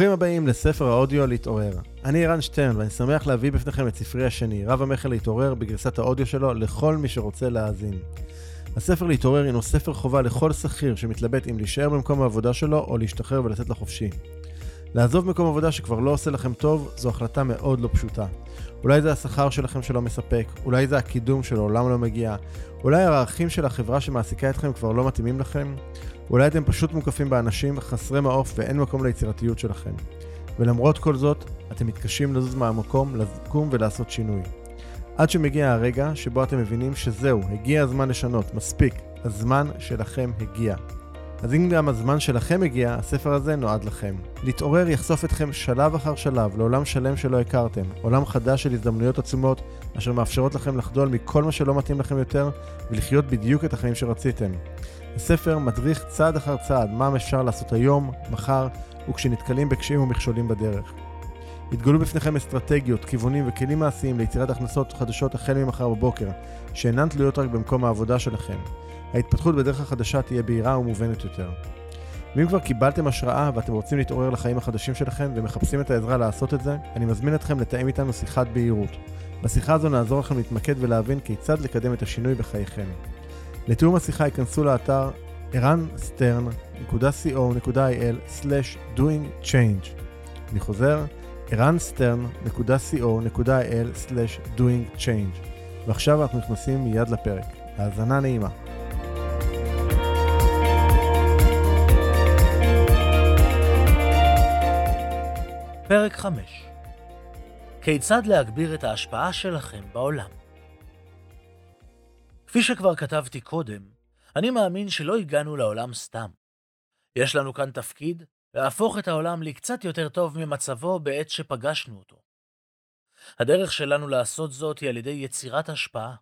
ברוכים הבאים לספר האודיו להתעורר. אני ערן שטרן ואני שמח להביא בפניכם את ספרי השני, רב המכר להתעורר, בגרסת האודיו שלו לכל מי שרוצה להאזין. הספר להתעורר הינו ספר חובה לכל שכיר שמתלבט אם להישאר במקום העבודה שלו או להשתחרר ולצאת לחופשי. לעזוב מקום עבודה שכבר לא עושה לכם טוב, זו החלטה מאוד לא פשוטה. אולי זה השכר שלכם שלא מספק, אולי זה הקידום שלעולם לא מגיע, אולי הערכים של החברה שמעסיקה אתכם כבר לא מתאימים לכם, אולי אתם פשוט מוקפים באנשים חסרי מעוף ואין מקום ליצירתיות שלכם. ולמרות כל זאת, אתם מתקשים לזוז מהמקום, לקום ולעשות שינוי. עד שמגיע הרגע שבו אתם מבינים שזהו, הגיע הזמן לשנות, מספיק, הזמן שלכם הגיע. אז אם גם הזמן שלכם הגיע, הספר הזה נועד לכם. להתעורר יחשוף אתכם שלב אחר שלב לעולם שלם שלא הכרתם, עולם חדש של הזדמנויות עצומות, אשר מאפשרות לכם לחדול מכל מה שלא מתאים לכם יותר, ולחיות בדיוק את החיים שרציתם. הספר מדריך צעד אחר צעד מה אפשר לעשות היום, מחר, וכשנתקלים בקשיים ומכשולים בדרך. יתגלו בפניכם אסטרטגיות, כיוונים וכלים מעשיים ליצירת הכנסות חדשות החל ממחר בבוקר, שאינן תלויות רק במקום העבודה שלכם. ההתפתחות בדרך החדשה תהיה בהירה ומובנת יותר. ואם כבר קיבלתם השראה ואתם רוצים להתעורר לחיים החדשים שלכם ומחפשים את העזרה לעשות את זה, אני מזמין אתכם לתאם איתנו שיחת בהירות. בשיחה הזו נעזור לכם להתמקד ולהבין כיצד לקדם את השינוי בחייכם. לתיאום השיחה ייכנסו לאתר ערנסטרן.co.il/doingchange אני חוזר, ערנסטרן.co.il/doingchange ועכשיו אנחנו נכנסים מיד לפרק. האזנה נעימה. פרק 5 כיצד להגביר את ההשפעה שלכם בעולם? כפי שכבר כתבתי קודם, אני מאמין שלא הגענו לעולם סתם. יש לנו כאן תפקיד להפוך את העולם לקצת יותר טוב ממצבו בעת שפגשנו אותו. הדרך שלנו לעשות זאת היא על ידי יצירת השפעה.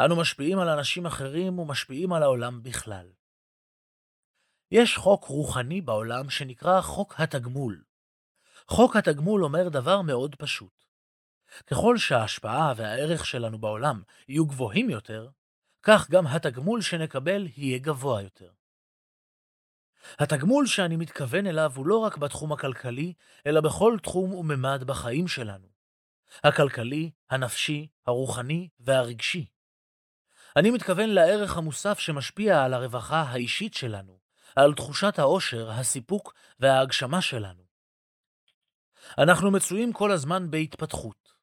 אנו משפיעים על אנשים אחרים ומשפיעים על העולם בכלל. יש חוק רוחני בעולם שנקרא חוק התגמול. חוק התגמול אומר דבר מאוד פשוט. ככל שההשפעה והערך שלנו בעולם יהיו גבוהים יותר, כך גם התגמול שנקבל יהיה גבוה יותר. התגמול שאני מתכוון אליו הוא לא רק בתחום הכלכלי, אלא בכל תחום וממד בחיים שלנו. הכלכלי, הנפשי, הרוחני והרגשי. אני מתכוון לערך המוסף שמשפיע על הרווחה האישית שלנו, על תחושת העושר, הסיפוק וההגשמה שלנו. אנחנו מצויים כל הזמן בהתפתחות.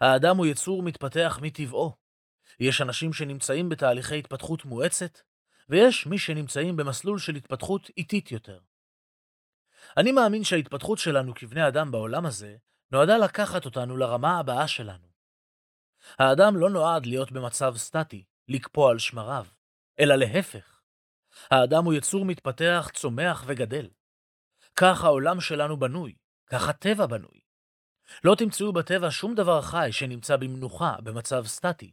האדם הוא יצור מתפתח מטבעו. יש אנשים שנמצאים בתהליכי התפתחות מואצת, ויש מי שנמצאים במסלול של התפתחות איטית יותר. אני מאמין שההתפתחות שלנו כבני אדם בעולם הזה נועדה לקחת אותנו לרמה הבאה שלנו. האדם לא נועד להיות במצב סטטי, לקפוא על שמריו, אלא להפך. האדם הוא יצור מתפתח, צומח וגדל. כך העולם שלנו בנוי, כך הטבע בנוי. לא תמצאו בטבע שום דבר חי שנמצא במנוחה, במצב סטטי.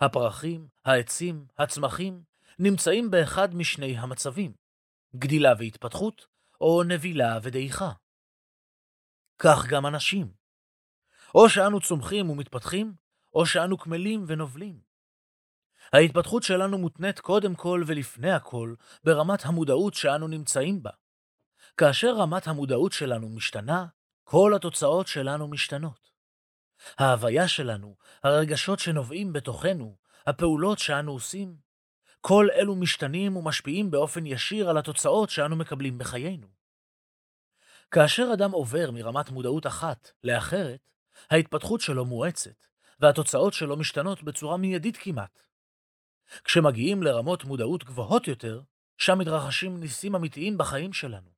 הפרחים, העצים, הצמחים, נמצאים באחד משני המצבים, גדילה והתפתחות, או נבילה ודעיכה. כך גם אנשים. או שאנו צומחים ומתפתחים, או שאנו קמלים ונובלים. ההתפתחות שלנו מותנית קודם כל ולפני הכל ברמת המודעות שאנו נמצאים בה. כאשר רמת המודעות שלנו משתנה, כל התוצאות שלנו משתנות. ההוויה שלנו, הרגשות שנובעים בתוכנו, הפעולות שאנו עושים, כל אלו משתנים ומשפיעים באופן ישיר על התוצאות שאנו מקבלים בחיינו. כאשר אדם עובר מרמת מודעות אחת לאחרת, ההתפתחות שלו מואצת, והתוצאות שלו משתנות בצורה מיידית כמעט. כשמגיעים לרמות מודעות גבוהות יותר, שם מתרחשים ניסים אמיתיים בחיים שלנו.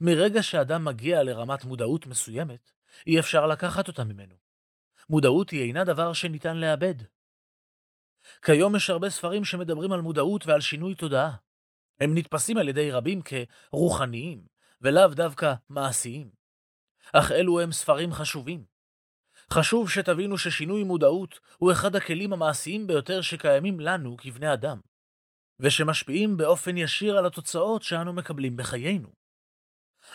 מרגע שאדם מגיע לרמת מודעות מסוימת, אי אפשר לקחת אותה ממנו. מודעות היא אינה דבר שניתן לאבד. כיום יש הרבה ספרים שמדברים על מודעות ועל שינוי תודעה. הם נתפסים על ידי רבים כרוחניים, ולאו דווקא מעשיים. אך אלו הם ספרים חשובים. חשוב שתבינו ששינוי מודעות הוא אחד הכלים המעשיים ביותר שקיימים לנו כבני אדם, ושמשפיעים באופן ישיר על התוצאות שאנו מקבלים בחיינו.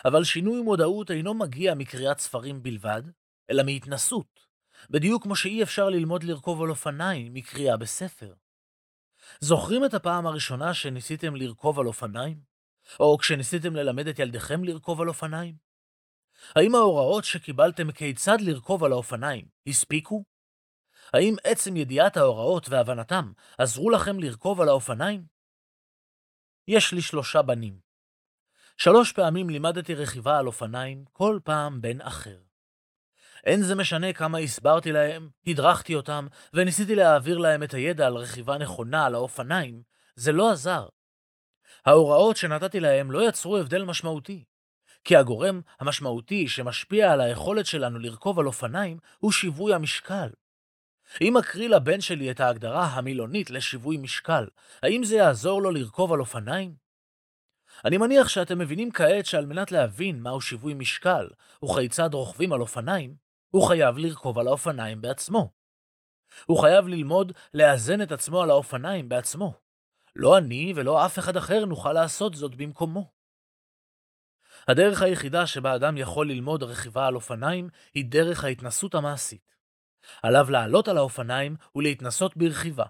אבל שינוי מודעות אינו מגיע מקריאת ספרים בלבד, אלא מהתנסות, בדיוק כמו שאי אפשר ללמוד לרכוב על אופניים מקריאה בספר. זוכרים את הפעם הראשונה שניסיתם לרכוב על אופניים? או כשניסיתם ללמד את ילדיכם לרכוב על אופניים? האם ההוראות שקיבלתם כיצד לרכוב על האופניים הספיקו? האם עצם ידיעת ההוראות והבנתם עזרו לכם לרכוב על האופניים? יש לי שלושה בנים. שלוש פעמים לימדתי רכיבה על אופניים, כל פעם בן אחר. אין זה משנה כמה הסברתי להם, הדרכתי אותם, וניסיתי להעביר להם את הידע על רכיבה נכונה על האופניים, זה לא עזר. ההוראות שנתתי להם לא יצרו הבדל משמעותי, כי הגורם המשמעותי שמשפיע על היכולת שלנו לרכוב על אופניים הוא שיווי המשקל. אם אקריא לבן שלי את ההגדרה המילונית לשיווי משקל, האם זה יעזור לו לרכוב על אופניים? אני מניח שאתם מבינים כעת שעל מנת להבין מהו שיווי משקל וכיצד רוכבים על אופניים, הוא חייב לרכוב על האופניים בעצמו. הוא חייב ללמוד לאזן את עצמו על האופניים בעצמו. לא אני ולא אף אחד אחר נוכל לעשות זאת במקומו. הדרך היחידה שבה אדם יכול ללמוד רכיבה על אופניים היא דרך ההתנסות המעשית. עליו לעלות על האופניים ולהתנסות ברכיבה.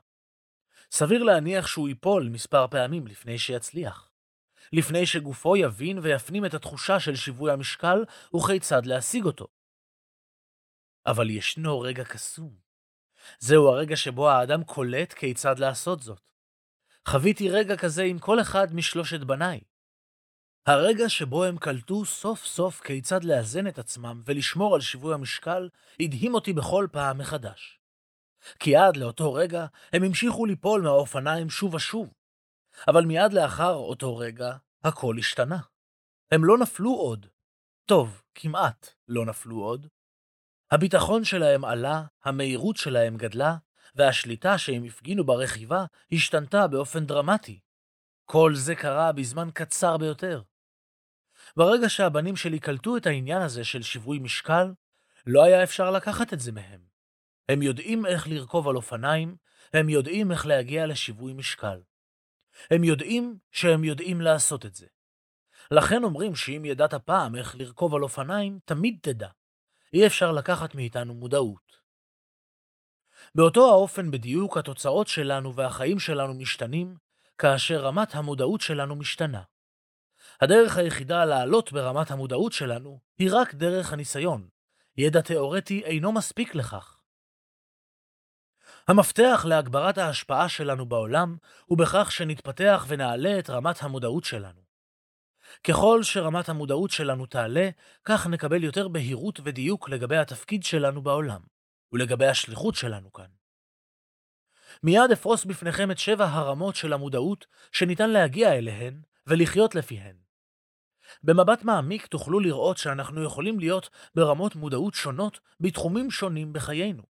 סביר להניח שהוא ייפול מספר פעמים לפני שיצליח. לפני שגופו יבין ויפנים את התחושה של שיווי המשקל וכיצד להשיג אותו. אבל ישנו רגע קסום. זהו הרגע שבו האדם קולט כיצד לעשות זאת. חוויתי רגע כזה עם כל אחד משלושת בניי. הרגע שבו הם קלטו סוף סוף כיצד לאזן את עצמם ולשמור על שיווי המשקל, הדהים אותי בכל פעם מחדש. כי עד לאותו רגע הם המשיכו ליפול מהאופניים שוב ושוב. אבל מיד לאחר אותו רגע, הכל השתנה. הם לא נפלו עוד. טוב, כמעט לא נפלו עוד. הביטחון שלהם עלה, המהירות שלהם גדלה, והשליטה שהם הפגינו ברכיבה השתנתה באופן דרמטי. כל זה קרה בזמן קצר ביותר. ברגע שהבנים שלי קלטו את העניין הזה של שיווי משקל, לא היה אפשר לקחת את זה מהם. הם יודעים איך לרכוב על אופניים, הם יודעים איך להגיע לשיווי משקל. הם יודעים שהם יודעים לעשות את זה. לכן אומרים שאם ידעת פעם איך לרכוב על אופניים, תמיד תדע. אי אפשר לקחת מאיתנו מודעות. באותו האופן בדיוק התוצאות שלנו והחיים שלנו משתנים, כאשר רמת המודעות שלנו משתנה. הדרך היחידה לעלות ברמת המודעות שלנו היא רק דרך הניסיון. ידע תאורטי אינו מספיק לכך. המפתח להגברת ההשפעה שלנו בעולם הוא בכך שנתפתח ונעלה את רמת המודעות שלנו. ככל שרמת המודעות שלנו תעלה, כך נקבל יותר בהירות ודיוק לגבי התפקיד שלנו בעולם, ולגבי השליחות שלנו כאן. מיד אפרוס בפניכם את שבע הרמות של המודעות שניתן להגיע אליהן ולחיות לפיהן. במבט מעמיק תוכלו לראות שאנחנו יכולים להיות ברמות מודעות שונות בתחומים שונים בחיינו.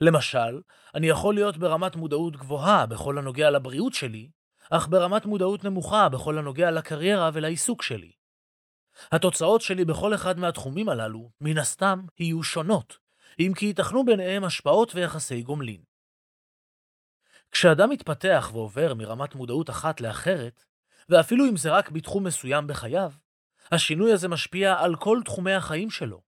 למשל, אני יכול להיות ברמת מודעות גבוהה בכל הנוגע לבריאות שלי, אך ברמת מודעות נמוכה בכל הנוגע לקריירה ולעיסוק שלי. התוצאות שלי בכל אחד מהתחומים הללו, מן הסתם, יהיו שונות, אם כי ייתכנו ביניהם השפעות ויחסי גומלין. כשאדם מתפתח ועובר מרמת מודעות אחת לאחרת, ואפילו אם זה רק בתחום מסוים בחייו, השינוי הזה משפיע על כל תחומי החיים שלו.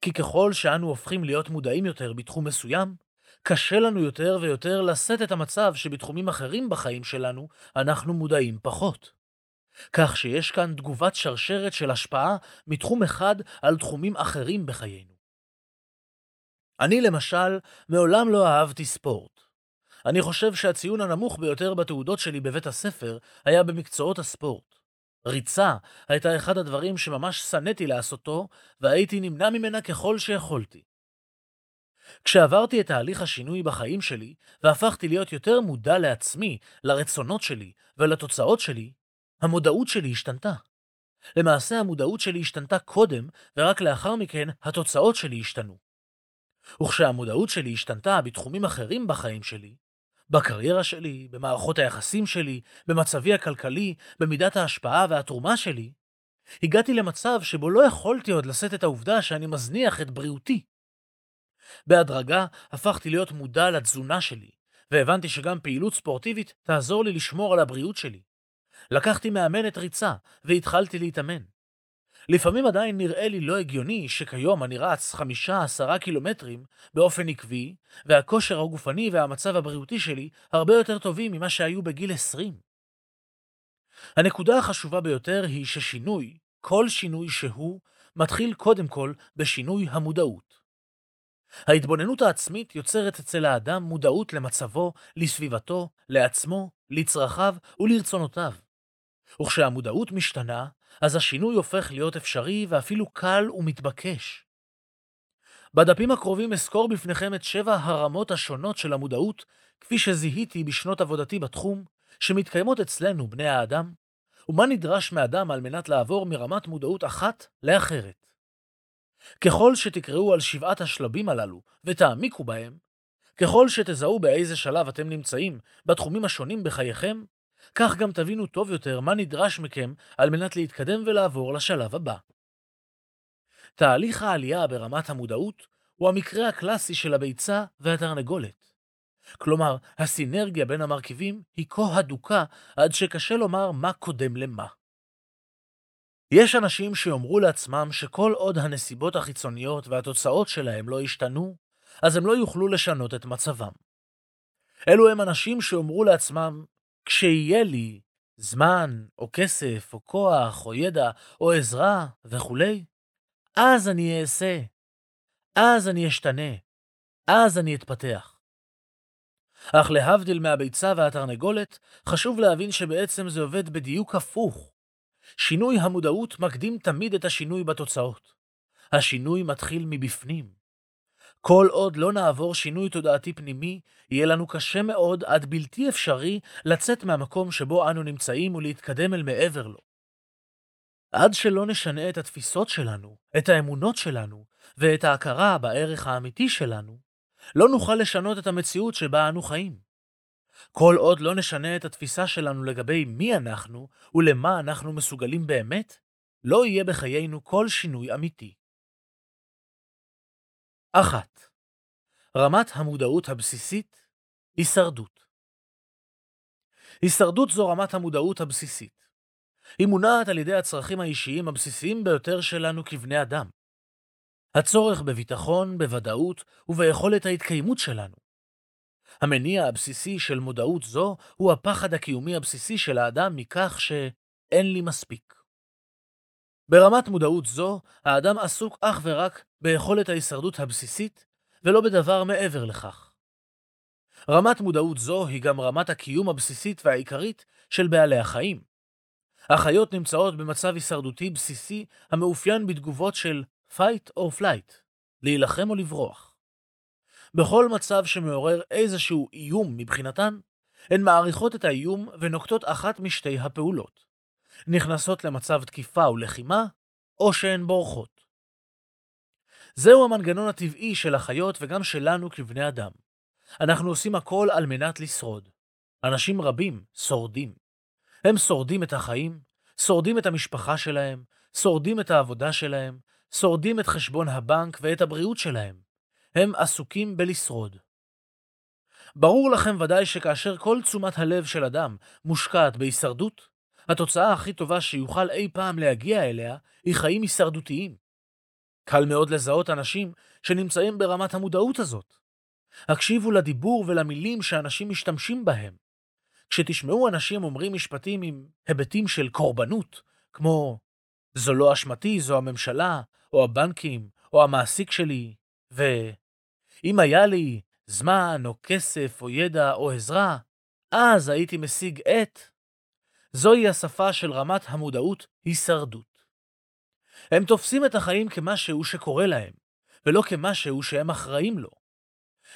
כי ככל שאנו הופכים להיות מודעים יותר בתחום מסוים, קשה לנו יותר ויותר לשאת את המצב שבתחומים אחרים בחיים שלנו אנחנו מודעים פחות. כך שיש כאן תגובת שרשרת של השפעה מתחום אחד על תחומים אחרים בחיינו. אני למשל מעולם לא אהבתי ספורט. אני חושב שהציון הנמוך ביותר בתעודות שלי בבית הספר היה במקצועות הספורט. ריצה הייתה אחד הדברים שממש שנאתי לעשותו, והייתי נמנע ממנה ככל שיכולתי. כשעברתי את תהליך השינוי בחיים שלי, והפכתי להיות יותר מודע לעצמי, לרצונות שלי ולתוצאות שלי, המודעות שלי השתנתה. למעשה המודעות שלי השתנתה קודם, ורק לאחר מכן התוצאות שלי השתנו. וכשהמודעות שלי השתנתה בתחומים אחרים בחיים שלי, בקריירה שלי, במערכות היחסים שלי, במצבי הכלכלי, במידת ההשפעה והתרומה שלי, הגעתי למצב שבו לא יכולתי עוד לשאת את העובדה שאני מזניח את בריאותי. בהדרגה הפכתי להיות מודע לתזונה שלי, והבנתי שגם פעילות ספורטיבית תעזור לי לשמור על הבריאות שלי. לקחתי מאמנת ריצה, והתחלתי להתאמן. לפעמים עדיין נראה לי לא הגיוני שכיום אני רץ חמישה עשרה קילומטרים באופן עקבי, והכושר הגופני והמצב הבריאותי שלי הרבה יותר טובים ממה שהיו בגיל 20. הנקודה החשובה ביותר היא ששינוי, כל שינוי שהוא, מתחיל קודם כל בשינוי המודעות. ההתבוננות העצמית יוצרת אצל האדם מודעות למצבו, לסביבתו, לעצמו, לצרכיו ולרצונותיו. וכשהמודעות משתנה, אז השינוי הופך להיות אפשרי ואפילו קל ומתבקש. בדפים הקרובים אסקור בפניכם את שבע הרמות השונות של המודעות, כפי שזיהיתי בשנות עבודתי בתחום, שמתקיימות אצלנו, בני האדם, ומה נדרש מאדם על מנת לעבור מרמת מודעות אחת לאחרת. ככל שתקראו על שבעת השלבים הללו ותעמיקו בהם, ככל שתזהו באיזה שלב אתם נמצאים בתחומים השונים בחייכם, כך גם תבינו טוב יותר מה נדרש מכם על מנת להתקדם ולעבור לשלב הבא. תהליך העלייה ברמת המודעות הוא המקרה הקלאסי של הביצה והתרנגולת. כלומר, הסינרגיה בין המרכיבים היא כה הדוקה עד שקשה לומר מה קודם למה. יש אנשים שיאמרו לעצמם שכל עוד הנסיבות החיצוניות והתוצאות שלהם לא ישתנו, אז הם לא יוכלו לשנות את מצבם. אלו הם אנשים שיאמרו לעצמם, כשיהיה לי זמן, או כסף, או כוח, או ידע, או עזרה, וכולי, אז אני אעשה, אז אני אשתנה, אז אני אתפתח. אך להבדיל מהביצה והתרנגולת, חשוב להבין שבעצם זה עובד בדיוק הפוך. שינוי המודעות מקדים תמיד את השינוי בתוצאות. השינוי מתחיל מבפנים. כל עוד לא נעבור שינוי תודעתי פנימי, יהיה לנו קשה מאוד עד בלתי אפשרי לצאת מהמקום שבו אנו נמצאים ולהתקדם אל מעבר לו. עד שלא נשנה את התפיסות שלנו, את האמונות שלנו ואת ההכרה בערך האמיתי שלנו, לא נוכל לשנות את המציאות שבה אנו חיים. כל עוד לא נשנה את התפיסה שלנו לגבי מי אנחנו ולמה אנחנו מסוגלים באמת, לא יהיה בחיינו כל שינוי אמיתי. אחת, רמת המודעות הבסיסית, הישרדות. הישרדות זו רמת המודעות הבסיסית. היא מונעת על ידי הצרכים האישיים הבסיסיים ביותר שלנו כבני אדם. הצורך בביטחון, בוודאות וביכולת ההתקיימות שלנו. המניע הבסיסי של מודעות זו הוא הפחד הקיומי הבסיסי של האדם מכך שאין לי מספיק. ברמת מודעות זו, האדם עסוק אך ורק ביכולת ההישרדות הבסיסית, ולא בדבר מעבר לכך. רמת מודעות זו היא גם רמת הקיום הבסיסית והעיקרית של בעלי החיים. החיות נמצאות במצב הישרדותי בסיסי המאופיין בתגובות של fight or flight, להילחם או לברוח. בכל מצב שמעורר איזשהו איום מבחינתן, הן מעריכות את האיום ונוקטות אחת משתי הפעולות. נכנסות למצב תקיפה ולחימה, או שהן בורחות. זהו המנגנון הטבעי של החיות וגם שלנו כבני אדם. אנחנו עושים הכל על מנת לשרוד. אנשים רבים שורדים. הם שורדים את החיים, שורדים את המשפחה שלהם, שורדים את העבודה שלהם, שורדים את חשבון הבנק ואת הבריאות שלהם. הם עסוקים בלשרוד. ברור לכם ודאי שכאשר כל תשומת הלב של אדם מושקעת בהישרדות, התוצאה הכי טובה שיוכל אי פעם להגיע אליה היא חיים הישרדותיים. קל מאוד לזהות אנשים שנמצאים ברמת המודעות הזאת. הקשיבו לדיבור ולמילים שאנשים משתמשים בהם. כשתשמעו אנשים אומרים משפטים עם היבטים של קורבנות, כמו זו לא אשמתי, זו הממשלה, או הבנקים, או המעסיק שלי, ואם היה לי זמן, או כסף, או ידע, או עזרה, אז הייתי משיג את... זוהי השפה של רמת המודעות הישרדות. הם תופסים את החיים כמשהו שקורה להם, ולא כמשהו שהם אחראים לו.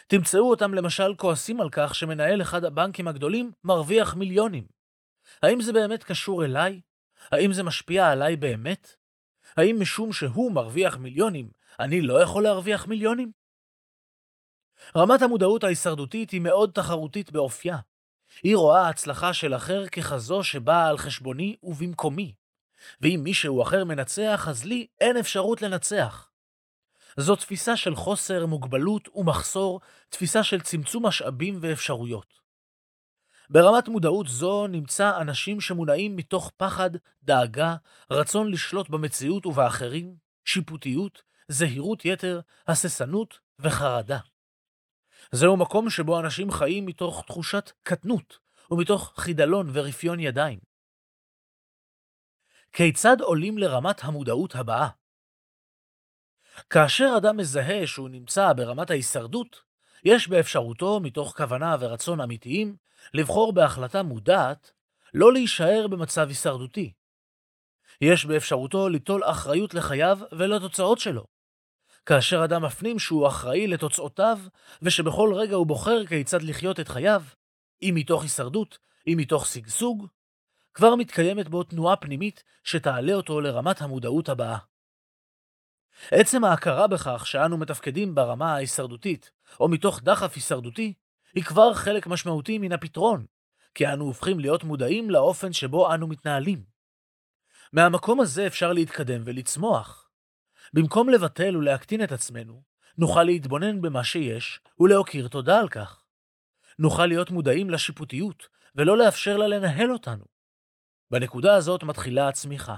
תמצאו אותם למשל כועסים על כך שמנהל אחד הבנקים הגדולים מרוויח מיליונים. האם זה באמת קשור אליי? האם זה משפיע עליי באמת? האם משום שהוא מרוויח מיליונים, אני לא יכול להרוויח מיליונים? רמת המודעות ההישרדותית היא מאוד תחרותית באופייה. היא רואה הצלחה של אחר ככזו שבאה על חשבוני ובמקומי. ואם מישהו אחר מנצח, אז לי אין אפשרות לנצח. זו תפיסה של חוסר, מוגבלות ומחסור, תפיסה של צמצום משאבים ואפשרויות. ברמת מודעות זו נמצא אנשים שמונעים מתוך פחד, דאגה, רצון לשלוט במציאות ובאחרים, שיפוטיות, זהירות יתר, הססנות וחרדה. זהו מקום שבו אנשים חיים מתוך תחושת קטנות ומתוך חידלון ורפיון ידיים. כיצד עולים לרמת המודעות הבאה? כאשר אדם מזהה שהוא נמצא ברמת ההישרדות, יש באפשרותו, מתוך כוונה ורצון אמיתיים, לבחור בהחלטה מודעת לא להישאר במצב הישרדותי. יש באפשרותו ליטול אחריות לחייו ולתוצאות שלו. כאשר אדם מפנים שהוא אחראי לתוצאותיו, ושבכל רגע הוא בוחר כיצד לחיות את חייו, אם מתוך הישרדות, אם מתוך שגשוג, כבר מתקיימת בו תנועה פנימית שתעלה אותו לרמת המודעות הבאה. עצם ההכרה בכך שאנו מתפקדים ברמה ההישרדותית, או מתוך דחף הישרדותי, היא כבר חלק משמעותי מן הפתרון, כי אנו הופכים להיות מודעים לאופן שבו אנו מתנהלים. מהמקום הזה אפשר להתקדם ולצמוח. במקום לבטל ולהקטין את עצמנו, נוכל להתבונן במה שיש ולהכיר תודה על כך. נוכל להיות מודעים לשיפוטיות ולא לאפשר לה לנהל אותנו. בנקודה הזאת מתחילה הצמיחה.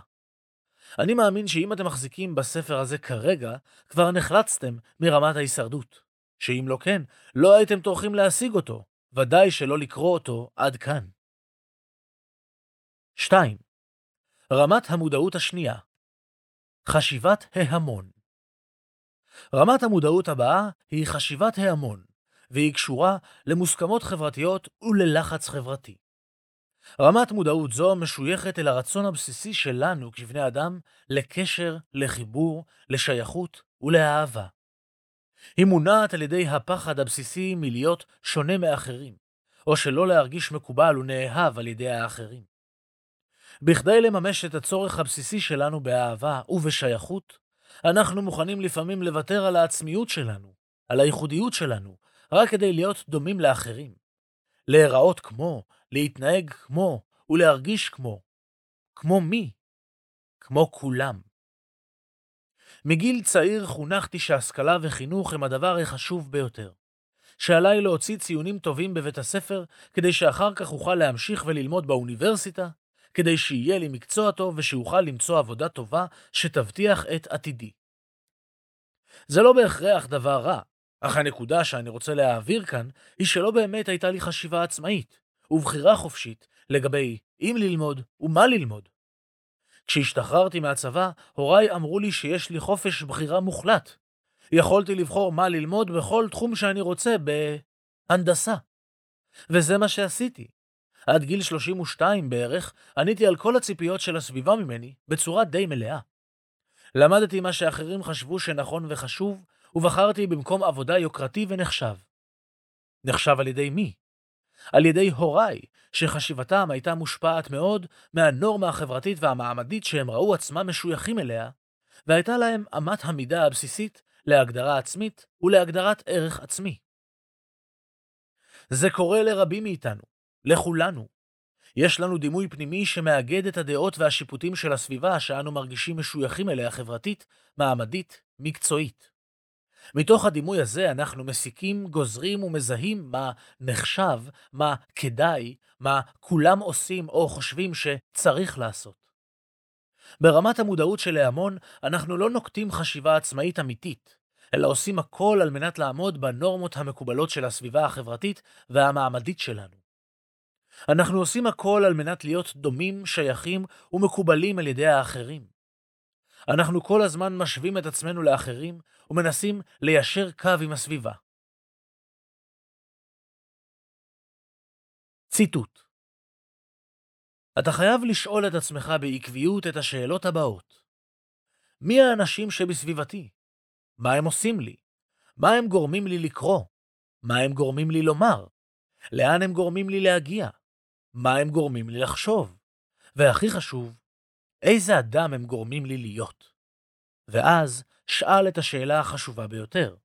אני מאמין שאם אתם מחזיקים בספר הזה כרגע, כבר נחלצתם מרמת ההישרדות. שאם לא כן, לא הייתם טורחים להשיג אותו, ודאי שלא לקרוא אותו עד כאן. 2. רמת המודעות השנייה חשיבת ההמון רמת המודעות הבאה היא חשיבת ההמון, והיא קשורה למוסכמות חברתיות וללחץ חברתי. רמת מודעות זו משויכת אל הרצון הבסיסי שלנו כבני אדם לקשר, לחיבור, לשייכות ולאהבה. היא מונעת על ידי הפחד הבסיסי מלהיות שונה מאחרים, או שלא להרגיש מקובל ונאהב על ידי האחרים. בכדי לממש את הצורך הבסיסי שלנו באהבה ובשייכות, אנחנו מוכנים לפעמים לוותר על העצמיות שלנו, על הייחודיות שלנו, רק כדי להיות דומים לאחרים. להיראות כמו, להתנהג כמו ולהרגיש כמו. כמו מי? כמו כולם. מגיל צעיר חונכתי שהשכלה וחינוך הם הדבר החשוב ביותר. שעליי להוציא ציונים טובים בבית הספר, כדי שאחר כך אוכל להמשיך וללמוד באוניברסיטה, כדי שיהיה לי מקצוע טוב ושאוכל למצוא עבודה טובה שתבטיח את עתידי. זה לא בהכרח דבר רע, אך הנקודה שאני רוצה להעביר כאן, היא שלא באמת הייתה לי חשיבה עצמאית, ובחירה חופשית לגבי אם ללמוד ומה ללמוד. כשהשתחררתי מהצבא, הוריי אמרו לי שיש לי חופש בחירה מוחלט. יכולתי לבחור מה ללמוד בכל תחום שאני רוצה בהנדסה. וזה מה שעשיתי. עד גיל 32 בערך, עניתי על כל הציפיות של הסביבה ממני בצורה די מלאה. למדתי מה שאחרים חשבו שנכון וחשוב, ובחרתי במקום עבודה יוקרתי ונחשב. נחשב על ידי מי? על ידי הוריי, שחשיבתם הייתה מושפעת מאוד מהנורמה החברתית והמעמדית שהם ראו עצמם משויכים אליה, והייתה להם אמת המידה הבסיסית להגדרה עצמית ולהגדרת ערך עצמי. זה קורה לרבים מאיתנו, לכולנו. יש לנו דימוי פנימי שמאגד את הדעות והשיפוטים של הסביבה שאנו מרגישים משויכים אליה חברתית, מעמדית, מקצועית. מתוך הדימוי הזה אנחנו מסיקים, גוזרים ומזהים מה נחשב, מה כדאי, מה כולם עושים או חושבים שצריך לעשות. ברמת המודעות של ההמון, אנחנו לא נוקטים חשיבה עצמאית אמיתית, אלא עושים הכל על מנת לעמוד בנורמות המקובלות של הסביבה החברתית והמעמדית שלנו. אנחנו עושים הכל על מנת להיות דומים, שייכים ומקובלים על ידי האחרים. אנחנו כל הזמן משווים את עצמנו לאחרים ומנסים ליישר קו עם הסביבה. ציטוט אתה חייב לשאול את עצמך בעקביות את השאלות הבאות. מי האנשים שבסביבתי? מה הם עושים לי? מה הם גורמים לי לקרוא? מה הם גורמים לי לומר? לאן הם גורמים לי להגיע? מה הם גורמים לי לחשוב? והכי חשוב, איזה אדם הם גורמים לי להיות? ואז שאל את השאלה החשובה ביותר.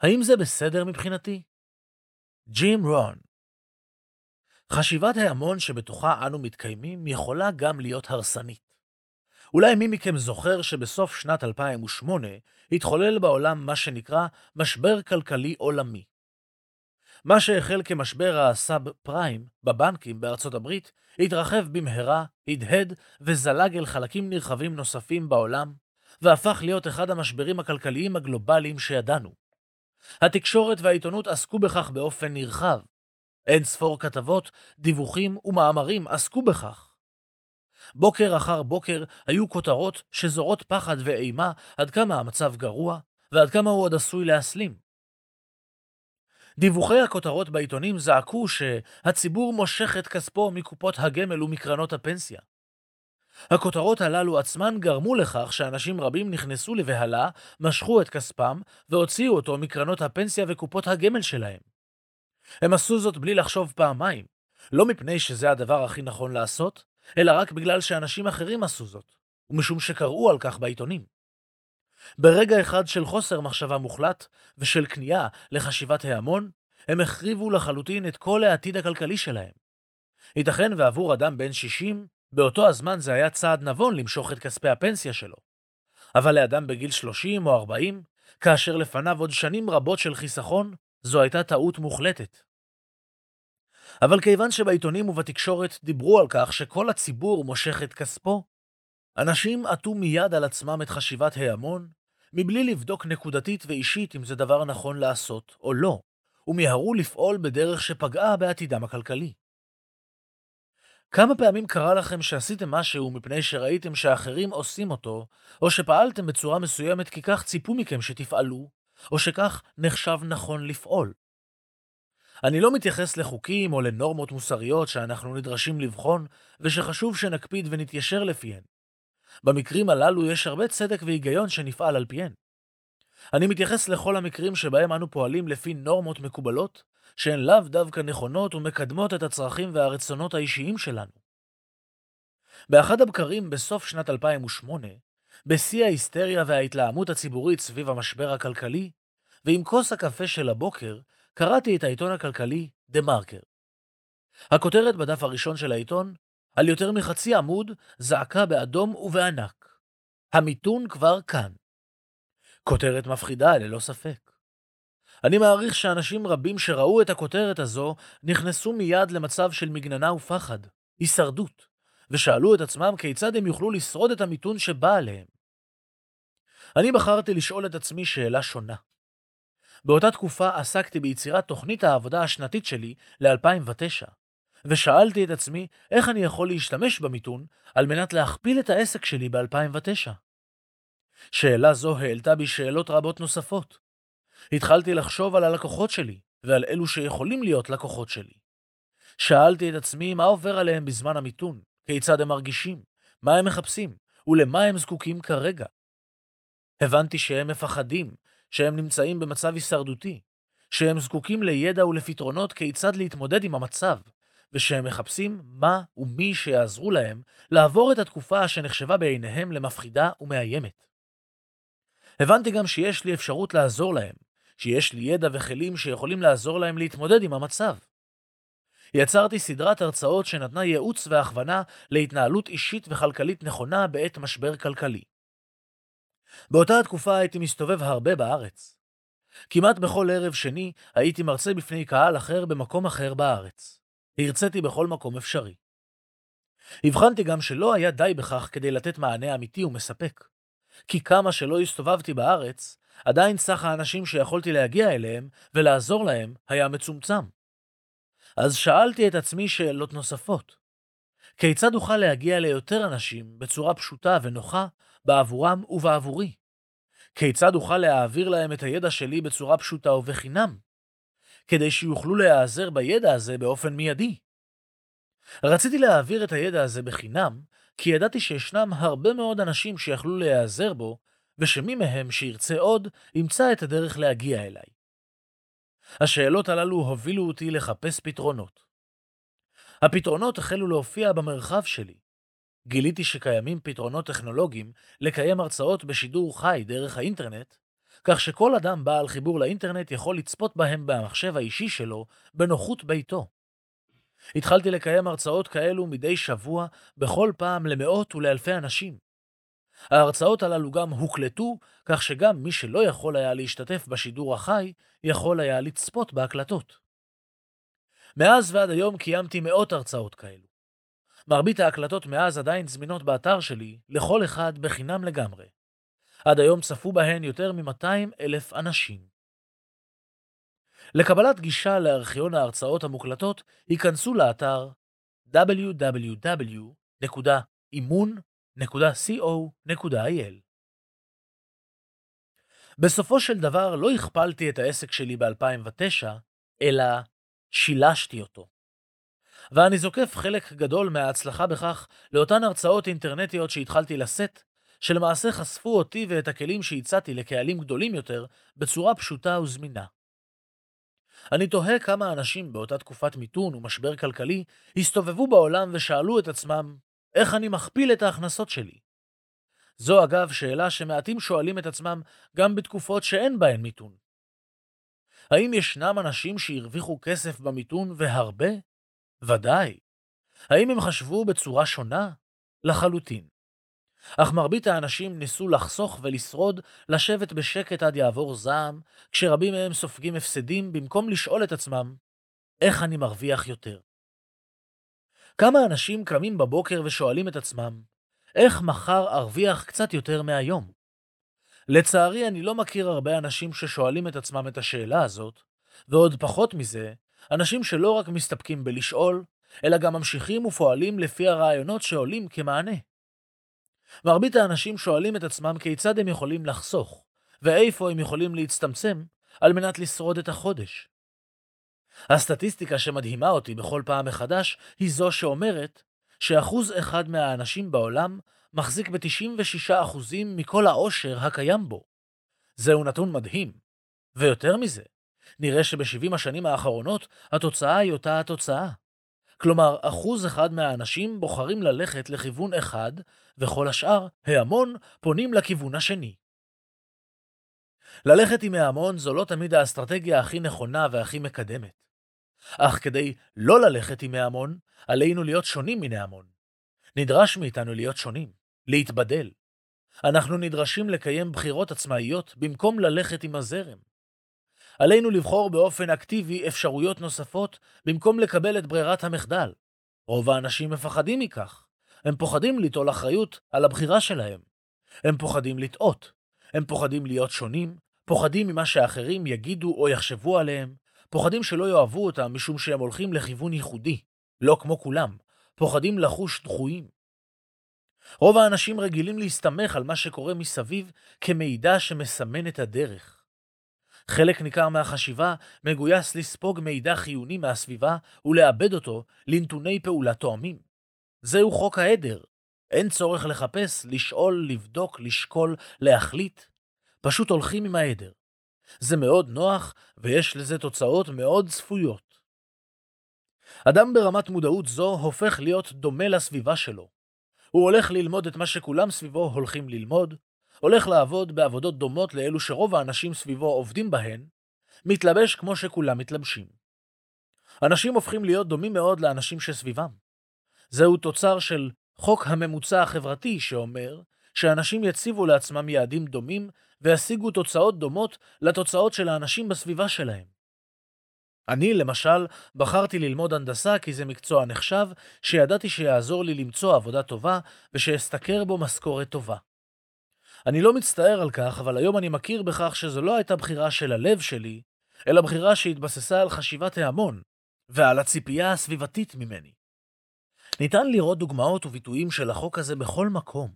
האם זה בסדר מבחינתי? ג'ים רון חשיבת ההמון שבתוכה אנו מתקיימים יכולה גם להיות הרסנית. אולי מי מכם זוכר שבסוף שנת 2008 התחולל בעולם מה שנקרא משבר כלכלי עולמי. מה שהחל כמשבר הסאב פריים בבנקים בארצות הברית, התרחב במהרה, הדהד וזלג אל חלקים נרחבים נוספים בעולם, והפך להיות אחד המשברים הכלכליים הגלובליים שידענו. התקשורת והעיתונות עסקו בכך באופן נרחב. אין ספור כתבות, דיווחים ומאמרים עסקו בכך. בוקר אחר בוקר היו כותרות שזורות פחד ואימה עד כמה המצב גרוע ועד כמה הוא עוד עשוי להסלים. דיווחי הכותרות בעיתונים זעקו שהציבור מושך את כספו מקופות הגמל ומקרנות הפנסיה. הכותרות הללו עצמן גרמו לכך שאנשים רבים נכנסו לבהלה, משכו את כספם והוציאו אותו מקרנות הפנסיה וקופות הגמל שלהם. הם עשו זאת בלי לחשוב פעמיים, לא מפני שזה הדבר הכי נכון לעשות, אלא רק בגלל שאנשים אחרים עשו זאת, ומשום שקראו על כך בעיתונים. ברגע אחד של חוסר מחשבה מוחלט ושל כניעה לחשיבת ההמון, הם החריבו לחלוטין את כל העתיד הכלכלי שלהם. ייתכן ועבור אדם בן 60, באותו הזמן זה היה צעד נבון למשוך את כספי הפנסיה שלו. אבל לאדם בגיל 30 או 40, כאשר לפניו עוד שנים רבות של חיסכון, זו הייתה טעות מוחלטת. אבל כיוון שבעיתונים ובתקשורת דיברו על כך שכל הציבור מושך את כספו, אנשים עטו מיד על עצמם את חשיבת ההמון, מבלי לבדוק נקודתית ואישית אם זה דבר נכון לעשות או לא, ומיהרו לפעול בדרך שפגעה בעתידם הכלכלי. כמה פעמים קרה לכם שעשיתם משהו מפני שראיתם שאחרים עושים אותו, או שפעלתם בצורה מסוימת כי כך ציפו מכם שתפעלו, או שכך נחשב נכון לפעול? אני לא מתייחס לחוקים או לנורמות מוסריות שאנחנו נדרשים לבחון, ושחשוב שנקפיד ונתיישר לפיהן. במקרים הללו יש הרבה צדק והיגיון שנפעל על פיהן. אני מתייחס לכל המקרים שבהם אנו פועלים לפי נורמות מקובלות, שהן לאו דווקא נכונות ומקדמות את הצרכים והרצונות האישיים שלנו. באחד הבקרים בסוף שנת 2008, בשיא ההיסטריה וההתלהמות הציבורית סביב המשבר הכלכלי, ועם כוס הקפה של הבוקר, קראתי את העיתון הכלכלי דה מרקר. הכותרת בדף הראשון של העיתון, על יותר מחצי עמוד, זעקה באדום ובענק. המיתון כבר כאן. כותרת מפחידה, ללא ספק. אני מעריך שאנשים רבים שראו את הכותרת הזו, נכנסו מיד למצב של מגננה ופחד, הישרדות, ושאלו את עצמם כיצד הם יוכלו לשרוד את המיתון שבא עליהם. אני בחרתי לשאול את עצמי שאלה שונה. באותה תקופה עסקתי ביצירת תוכנית העבודה השנתית שלי ל-2009, ושאלתי את עצמי איך אני יכול להשתמש במיתון על מנת להכפיל את העסק שלי ב-2009. שאלה זו העלתה בי שאלות רבות נוספות. התחלתי לחשוב על הלקוחות שלי ועל אלו שיכולים להיות לקוחות שלי. שאלתי את עצמי מה עובר עליהם בזמן המיתון, כיצד הם מרגישים, מה הם מחפשים ולמה הם זקוקים כרגע. הבנתי שהם מפחדים, שהם נמצאים במצב הישרדותי, שהם זקוקים לידע ולפתרונות כיצד להתמודד עם המצב, ושהם מחפשים מה ומי שיעזרו להם לעבור את התקופה שנחשבה בעיניהם למפחידה ומאיימת. הבנתי גם שיש לי אפשרות לעזור להם, שיש לי ידע וכלים שיכולים לעזור להם להתמודד עם המצב. יצרתי סדרת הרצאות שנתנה ייעוץ והכוונה להתנהלות אישית וכלכלית נכונה בעת משבר כלכלי. באותה התקופה הייתי מסתובב הרבה בארץ. כמעט בכל ערב שני הייתי מרצה בפני קהל אחר במקום אחר בארץ. הרציתי בכל מקום אפשרי. הבחנתי גם שלא היה די בכך כדי לתת מענה אמיתי ומספק. כי כמה שלא הסתובבתי בארץ, עדיין סך האנשים שיכולתי להגיע אליהם ולעזור להם היה מצומצם. אז שאלתי את עצמי שאלות נוספות. כיצד אוכל להגיע ליותר אנשים בצורה פשוטה ונוחה בעבורם ובעבורי? כיצד אוכל להעביר להם את הידע שלי בצורה פשוטה ובחינם? כדי שיוכלו להיעזר בידע הזה באופן מיידי. רציתי להעביר את הידע הזה בחינם, כי ידעתי שישנם הרבה מאוד אנשים שיכלו להיעזר בו, ושמי מהם שירצה עוד, ימצא את הדרך להגיע אליי. השאלות הללו הובילו אותי לחפש פתרונות. הפתרונות החלו להופיע במרחב שלי. גיליתי שקיימים פתרונות טכנולוגיים לקיים הרצאות בשידור חי דרך האינטרנט, כך שכל אדם בעל חיבור לאינטרנט יכול לצפות בהם במחשב האישי שלו בנוחות ביתו. התחלתי לקיים הרצאות כאלו מדי שבוע, בכל פעם למאות ולאלפי אנשים. ההרצאות הללו גם הוקלטו, כך שגם מי שלא יכול היה להשתתף בשידור החי, יכול היה לצפות בהקלטות. מאז ועד היום קיימתי מאות הרצאות כאלו. מרבית ההקלטות מאז עדיין זמינות באתר שלי, לכל אחד בחינם לגמרי. עד היום צפו בהן יותר מ-200 אלף אנשים. לקבלת גישה לארכיון ההרצאות המוקלטות, היכנסו לאתר אימון.co.il. בסופו של דבר לא הכפלתי את העסק שלי ב-2009, אלא שילשתי אותו. ואני זוקף חלק גדול מההצלחה בכך לאותן הרצאות אינטרנטיות שהתחלתי לשאת, שלמעשה חשפו אותי ואת הכלים שהצעתי לקהלים גדולים יותר בצורה פשוטה וזמינה. אני תוהה כמה אנשים באותה תקופת מיתון ומשבר כלכלי הסתובבו בעולם ושאלו את עצמם, איך אני מכפיל את ההכנסות שלי? זו אגב שאלה שמעטים שואלים את עצמם גם בתקופות שאין בהן מיתון. האם ישנם אנשים שהרוויחו כסף במיתון והרבה? ודאי. האם הם חשבו בצורה שונה? לחלוטין. אך מרבית האנשים ניסו לחסוך ולשרוד, לשבת בשקט עד יעבור זעם, כשרבים מהם סופגים הפסדים במקום לשאול את עצמם, איך אני מרוויח יותר? כמה אנשים קמים בבוקר ושואלים את עצמם, איך מחר ארוויח קצת יותר מהיום? לצערי, אני לא מכיר הרבה אנשים ששואלים את עצמם את השאלה הזאת, ועוד פחות מזה, אנשים שלא רק מסתפקים בלשאול, אלא גם ממשיכים ופועלים לפי הרעיונות שעולים כמענה. מרבית האנשים שואלים את עצמם כיצד הם יכולים לחסוך, ואיפה הם יכולים להצטמצם על מנת לשרוד את החודש. הסטטיסטיקה שמדהימה אותי בכל פעם מחדש היא זו שאומרת שאחוז אחד מהאנשים בעולם מחזיק ב-96% מכל העושר הקיים בו. זהו נתון מדהים. ויותר מזה, נראה שב-70 השנים האחרונות התוצאה היא אותה התוצאה. כלומר, אחוז אחד מהאנשים בוחרים ללכת לכיוון אחד, וכל השאר, ההמון, פונים לכיוון השני. ללכת עם ההמון זו לא תמיד האסטרטגיה הכי נכונה והכי מקדמת. אך כדי לא ללכת עם ההמון, עלינו להיות שונים מן ההמון. נדרש מאיתנו להיות שונים, להתבדל. אנחנו נדרשים לקיים בחירות עצמאיות במקום ללכת עם הזרם. עלינו לבחור באופן אקטיבי אפשרויות נוספות במקום לקבל את ברירת המחדל. רוב האנשים מפחדים מכך. הם פוחדים ליטול אחריות על הבחירה שלהם. הם פוחדים לטעות. הם פוחדים להיות שונים, פוחדים ממה שאחרים יגידו או יחשבו עליהם, פוחדים שלא יאהבו אותם משום שהם הולכים לכיוון ייחודי, לא כמו כולם, פוחדים לחוש דחויים. רוב האנשים רגילים להסתמך על מה שקורה מסביב כמידע שמסמן את הדרך. חלק ניכר מהחשיבה מגויס לספוג מידע חיוני מהסביבה ולאבד אותו לנתוני פעולה תואמים. זהו חוק העדר. אין צורך לחפש, לשאול, לבדוק, לשקול, להחליט. פשוט הולכים עם העדר. זה מאוד נוח, ויש לזה תוצאות מאוד צפויות. אדם ברמת מודעות זו הופך להיות דומה לסביבה שלו. הוא הולך ללמוד את מה שכולם סביבו הולכים ללמוד, הולך לעבוד בעבודות דומות לאלו שרוב האנשים סביבו עובדים בהן, מתלבש כמו שכולם מתלבשים. אנשים הופכים להיות דומים מאוד לאנשים שסביבם. זהו תוצר של חוק הממוצע החברתי שאומר שאנשים יציבו לעצמם יעדים דומים וישיגו תוצאות דומות לתוצאות של האנשים בסביבה שלהם. אני, למשל, בחרתי ללמוד הנדסה כי זה מקצוע נחשב, שידעתי שיעזור לי למצוא עבודה טובה ושאשתכר בו משכורת טובה. אני לא מצטער על כך, אבל היום אני מכיר בכך שזו לא הייתה בחירה של הלב שלי, אלא בחירה שהתבססה על חשיבת ההמון, ועל הציפייה הסביבתית ממני. ניתן לראות דוגמאות וביטויים של החוק הזה בכל מקום.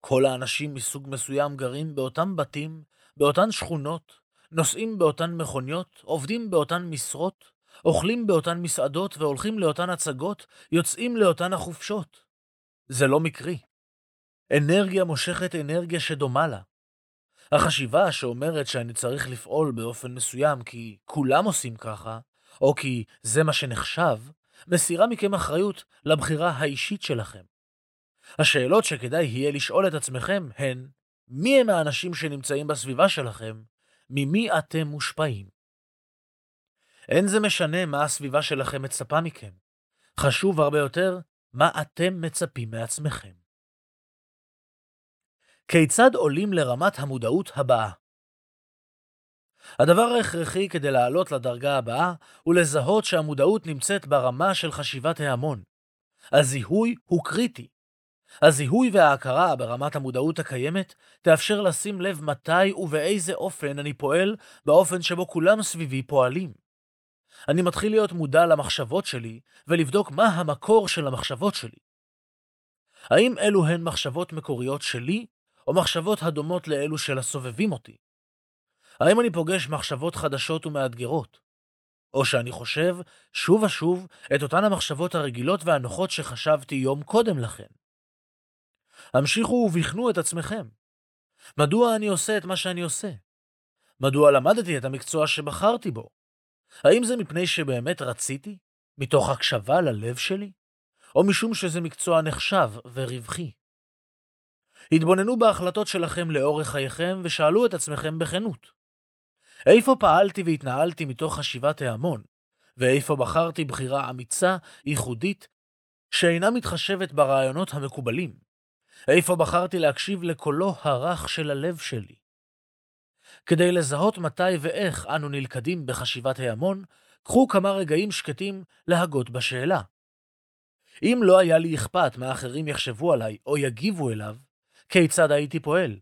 כל האנשים מסוג מסוים גרים באותם בתים, באותן שכונות, נוסעים באותן מכוניות, עובדים באותן משרות, אוכלים באותן מסעדות והולכים לאותן הצגות, יוצאים לאותן החופשות. זה לא מקרי. אנרגיה מושכת אנרגיה שדומה לה. החשיבה שאומרת שאני צריך לפעול באופן מסוים כי כולם עושים ככה, או כי זה מה שנחשב, מסירה מכם אחריות לבחירה האישית שלכם. השאלות שכדאי יהיה לשאול את עצמכם הן, מי הם האנשים שנמצאים בסביבה שלכם? ממי אתם מושפעים? אין זה משנה מה הסביבה שלכם מצפה מכם. חשוב הרבה יותר מה אתם מצפים מעצמכם. כיצד עולים לרמת המודעות הבאה? הדבר ההכרחי כדי לעלות לדרגה הבאה הוא לזהות שהמודעות נמצאת ברמה של חשיבת ההמון. הזיהוי הוא קריטי. הזיהוי וההכרה ברמת המודעות הקיימת תאפשר לשים לב מתי ובאיזה אופן אני פועל באופן שבו כולם סביבי פועלים. אני מתחיל להיות מודע למחשבות שלי ולבדוק מה המקור של המחשבות שלי. האם אלו הן מחשבות מקוריות שלי, או מחשבות הדומות לאלו של הסובבים אותי? האם אני פוגש מחשבות חדשות ומאתגרות? או שאני חושב שוב ושוב את אותן המחשבות הרגילות והנוחות שחשבתי יום קודם לכן? המשיכו ובחנו את עצמכם. מדוע אני עושה את מה שאני עושה? מדוע למדתי את המקצוע שבחרתי בו? האם זה מפני שבאמת רציתי? מתוך הקשבה ללב שלי? או משום שזה מקצוע נחשב ורווחי? התבוננו בהחלטות שלכם לאורך חייכם ושאלו את עצמכם בכנות. איפה פעלתי והתנהלתי מתוך חשיבת ההמון, ואיפה בחרתי בחירה אמיצה, ייחודית, שאינה מתחשבת ברעיונות המקובלים? איפה בחרתי להקשיב לקולו הרך של הלב שלי? כדי לזהות מתי ואיך אנו נלכדים בחשיבת ההמון, קחו כמה רגעים שקטים להגות בשאלה. אם לא היה לי אכפת מה אחרים יחשבו עליי או יגיבו אליו, כיצד הייתי פועל?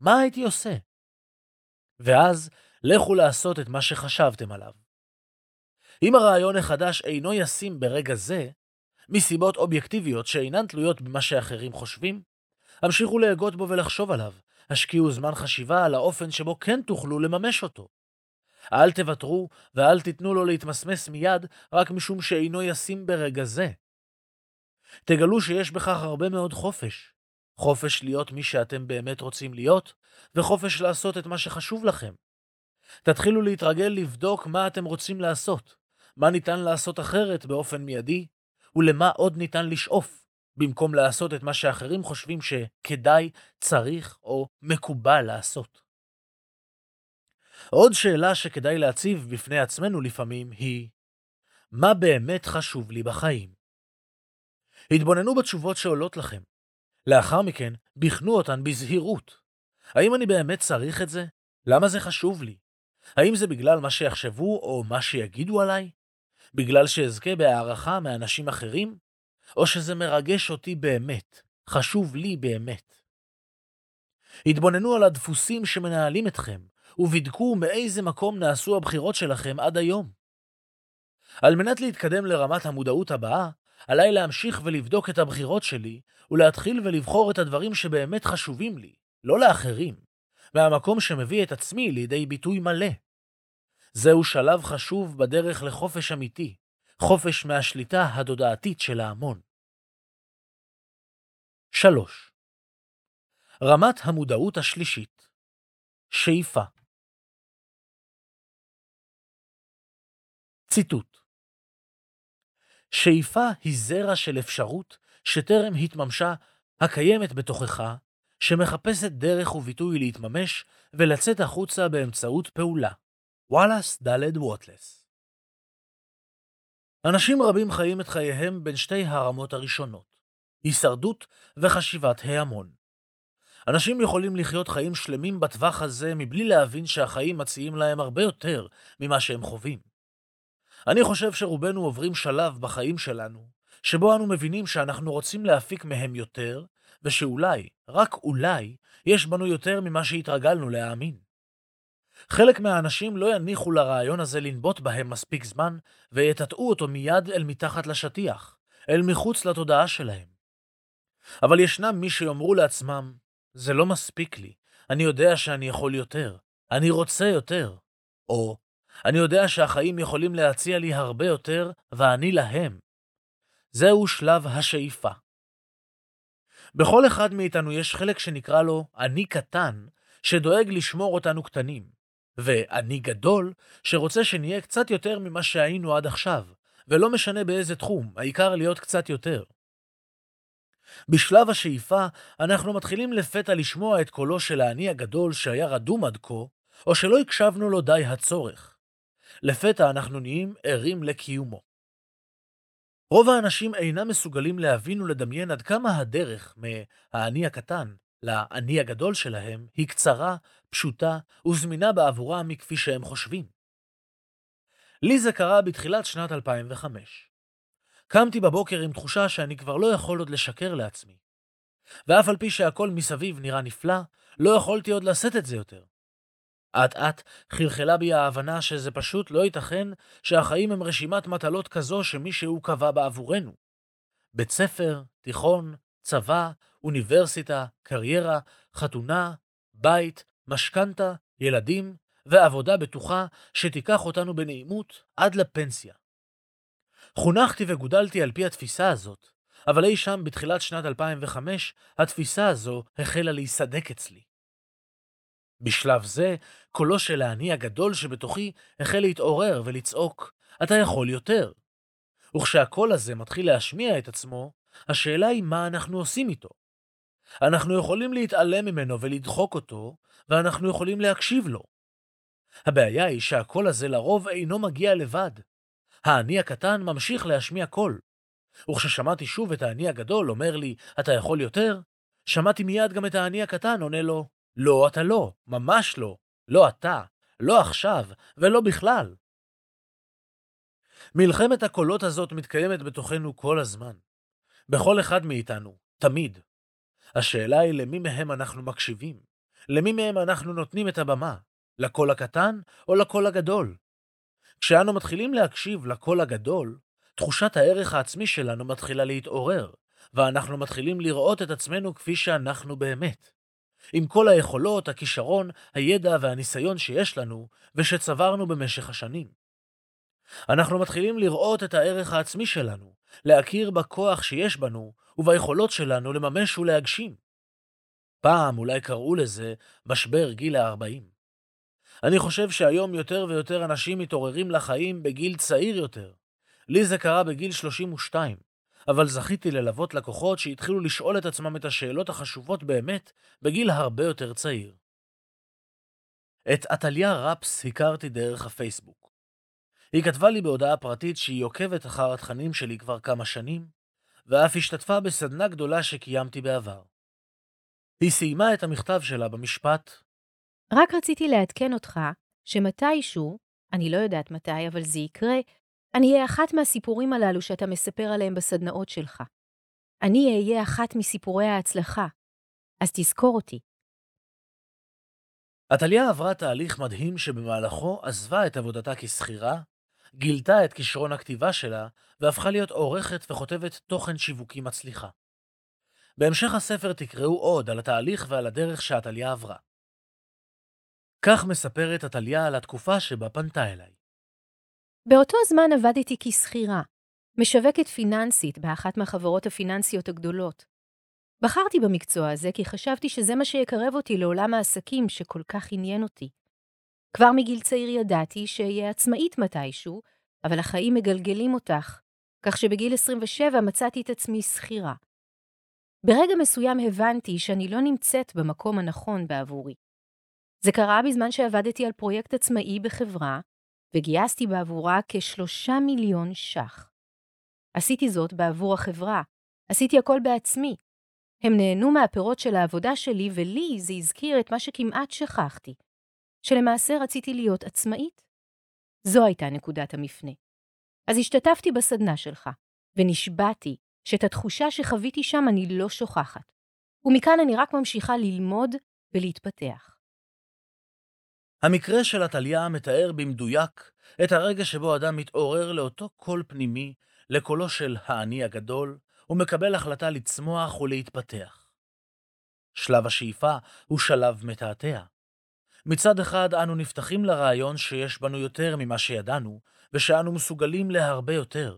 מה הייתי עושה? ואז לכו לעשות את מה שחשבתם עליו. אם הרעיון החדש אינו ישים ברגע זה, מסיבות אובייקטיביות שאינן תלויות במה שאחרים חושבים, המשיכו להגות בו ולחשוב עליו. השקיעו זמן חשיבה על האופן שבו כן תוכלו לממש אותו. אל תוותרו ואל תיתנו לו להתמסמס מיד רק משום שאינו ישים ברגע זה. תגלו שיש בכך הרבה מאוד חופש. חופש להיות מי שאתם באמת רוצים להיות, וחופש לעשות את מה שחשוב לכם. תתחילו להתרגל לבדוק מה אתם רוצים לעשות, מה ניתן לעשות אחרת באופן מיידי, ולמה עוד ניתן לשאוף, במקום לעשות את מה שאחרים חושבים שכדאי, צריך או מקובל לעשות. עוד שאלה שכדאי להציב בפני עצמנו לפעמים היא, מה באמת חשוב לי בחיים? התבוננו בתשובות שעולות לכם. לאחר מכן, בחנו אותן בזהירות. האם אני באמת צריך את זה? למה זה חשוב לי? האם זה בגלל מה שיחשבו או מה שיגידו עליי? בגלל שאזכה בהערכה מאנשים אחרים? או שזה מרגש אותי באמת, חשוב לי באמת? התבוננו על הדפוסים שמנהלים אתכם, ובדקו מאיזה מקום נעשו הבחירות שלכם עד היום. על מנת להתקדם לרמת המודעות הבאה, עליי להמשיך ולבדוק את הבחירות שלי, ולהתחיל ולבחור את הדברים שבאמת חשובים לי, לא לאחרים, מהמקום שמביא את עצמי לידי ביטוי מלא. זהו שלב חשוב בדרך לחופש אמיתי, חופש מהשליטה התודעתית של ההמון. 3. רמת המודעות השלישית שאיפה ציטוט שאיפה היא זרע של אפשרות שטרם התממשה, הקיימת בתוכך, שמחפשת דרך וביטוי להתממש ולצאת החוצה באמצעות פעולה. וואלאס ד' ווטלס אנשים רבים חיים את חייהם בין שתי הרמות הראשונות, הישרדות וחשיבת ההמון. אנשים יכולים לחיות חיים שלמים בטווח הזה מבלי להבין שהחיים מציעים להם הרבה יותר ממה שהם חווים. אני חושב שרובנו עוברים שלב בחיים שלנו, שבו אנו מבינים שאנחנו רוצים להפיק מהם יותר, ושאולי, רק אולי, יש בנו יותר ממה שהתרגלנו להאמין. חלק מהאנשים לא יניחו לרעיון הזה לנבוט בהם מספיק זמן, ויטאטאו אותו מיד אל מתחת לשטיח, אל מחוץ לתודעה שלהם. אבל ישנם מי שיאמרו לעצמם, זה לא מספיק לי, אני יודע שאני יכול יותר, אני רוצה יותר. או, אני יודע שהחיים יכולים להציע לי הרבה יותר, ואני להם. זהו שלב השאיפה. בכל אחד מאיתנו יש חלק שנקרא לו אני קטן, שדואג לשמור אותנו קטנים, ואני גדול, שרוצה שנהיה קצת יותר ממה שהיינו עד עכשיו, ולא משנה באיזה תחום, העיקר להיות קצת יותר. בשלב השאיפה, אנחנו מתחילים לפתע לשמוע את קולו של האני הגדול שהיה רדום עד כה, או שלא הקשבנו לו די הצורך. לפתע אנחנו נהיים ערים לקיומו. רוב האנשים אינם מסוגלים להבין ולדמיין עד כמה הדרך מהאני הקטן לאני הגדול שלהם היא קצרה, פשוטה וזמינה בעבורם מכפי שהם חושבים. לי זה קרה בתחילת שנת 2005. קמתי בבוקר עם תחושה שאני כבר לא יכול עוד לשקר לעצמי. ואף על פי שהכל מסביב נראה נפלא, לא יכולתי עוד לשאת את זה יותר. אט אט חלחלה בי ההבנה שזה פשוט לא ייתכן שהחיים הם רשימת מטלות כזו שמישהו קבע בעבורנו. בית ספר, תיכון, צבא, אוניברסיטה, קריירה, חתונה, בית, משכנתה, ילדים ועבודה בטוחה שתיקח אותנו בנעימות עד לפנסיה. חונכתי וגודלתי על פי התפיסה הזאת, אבל אי שם בתחילת שנת 2005, התפיסה הזו החלה להיסדק אצלי. בשלב זה, קולו של האני הגדול שבתוכי החל להתעורר ולצעוק, אתה יכול יותר. וכשהקול הזה מתחיל להשמיע את עצמו, השאלה היא מה אנחנו עושים איתו. אנחנו יכולים להתעלם ממנו ולדחוק אותו, ואנחנו יכולים להקשיב לו. הבעיה היא שהקול הזה לרוב אינו מגיע לבד. האני הקטן ממשיך להשמיע קול. וכששמעתי שוב את האני הגדול אומר לי, אתה יכול יותר, שמעתי מיד גם את האני הקטן עונה לו, לא, אתה לא, ממש לא, לא אתה, לא עכשיו, ולא בכלל. מלחמת הקולות הזאת מתקיימת בתוכנו כל הזמן. בכל אחד מאיתנו, תמיד. השאלה היא למי מהם אנחנו מקשיבים, למי מהם אנחנו נותנים את הבמה, לקול הקטן או לקול הגדול. כשאנו מתחילים להקשיב לקול הגדול, תחושת הערך העצמי שלנו מתחילה להתעורר, ואנחנו מתחילים לראות את עצמנו כפי שאנחנו באמת. עם כל היכולות, הכישרון, הידע והניסיון שיש לנו, ושצברנו במשך השנים. אנחנו מתחילים לראות את הערך העצמי שלנו, להכיר בכוח שיש בנו, וביכולות שלנו לממש ולהגשים. פעם אולי קראו לזה משבר גיל ה-40. אני חושב שהיום יותר ויותר אנשים מתעוררים לחיים בגיל צעיר יותר, לי זה קרה בגיל 32, אבל זכיתי ללוות לקוחות שהתחילו לשאול את עצמם את השאלות החשובות באמת בגיל הרבה יותר צעיר. את עתליה רפס הכרתי דרך הפייסבוק. היא כתבה לי בהודעה פרטית שהיא עוקבת אחר התכנים שלי כבר כמה שנים, ואף השתתפה בסדנה גדולה שקיימתי בעבר. היא סיימה את המכתב שלה במשפט רק רציתי לעדכן אותך שמתישהו, אני לא יודעת מתי, אבל זה יקרה, אני אהיה אחת מהסיפורים הללו שאתה מספר עליהם בסדנאות שלך. אני אהיה אחת מסיפורי ההצלחה, אז תזכור אותי. עתליה עברה תהליך מדהים שבמהלכו עזבה את עבודתה כשכירה, גילתה את כישרון הכתיבה שלה, והפכה להיות עורכת וכותבת תוכן שיווקי מצליחה. בהמשך הספר תקראו עוד על התהליך ועל הדרך שעתליה עברה. כך מספרת עתליה על התקופה שבה פנתה אליי. באותו זמן עבדתי כשכירה, משווקת פיננסית באחת מהחברות הפיננסיות הגדולות. בחרתי במקצוע הזה כי חשבתי שזה מה שיקרב אותי לעולם העסקים שכל כך עניין אותי. כבר מגיל צעיר ידעתי שאהיה עצמאית מתישהו, אבל החיים מגלגלים אותך, כך שבגיל 27 מצאתי את עצמי שכירה. ברגע מסוים הבנתי שאני לא נמצאת במקום הנכון בעבורי. זה קרה בזמן שעבדתי על פרויקט עצמאי בחברה וגייסתי בעבורה כשלושה מיליון ש"ח. עשיתי זאת בעבור החברה, עשיתי הכל בעצמי. הם נהנו מהפירות של העבודה שלי, ולי זה הזכיר את מה שכמעט שכחתי, שלמעשה רציתי להיות עצמאית. זו הייתה נקודת המפנה. אז השתתפתי בסדנה שלך, ונשבעתי שאת התחושה שחוויתי שם אני לא שוכחת. ומכאן אני רק ממשיכה ללמוד ולהתפתח. המקרה של עתליה מתאר במדויק את הרגע שבו אדם מתעורר לאותו קול פנימי, לקולו של האני הגדול, ומקבל החלטה לצמוח ולהתפתח. שלב השאיפה הוא שלב מתעתע. מצד אחד אנו נפתחים לרעיון שיש בנו יותר ממה שידענו, ושאנו מסוגלים להרבה יותר.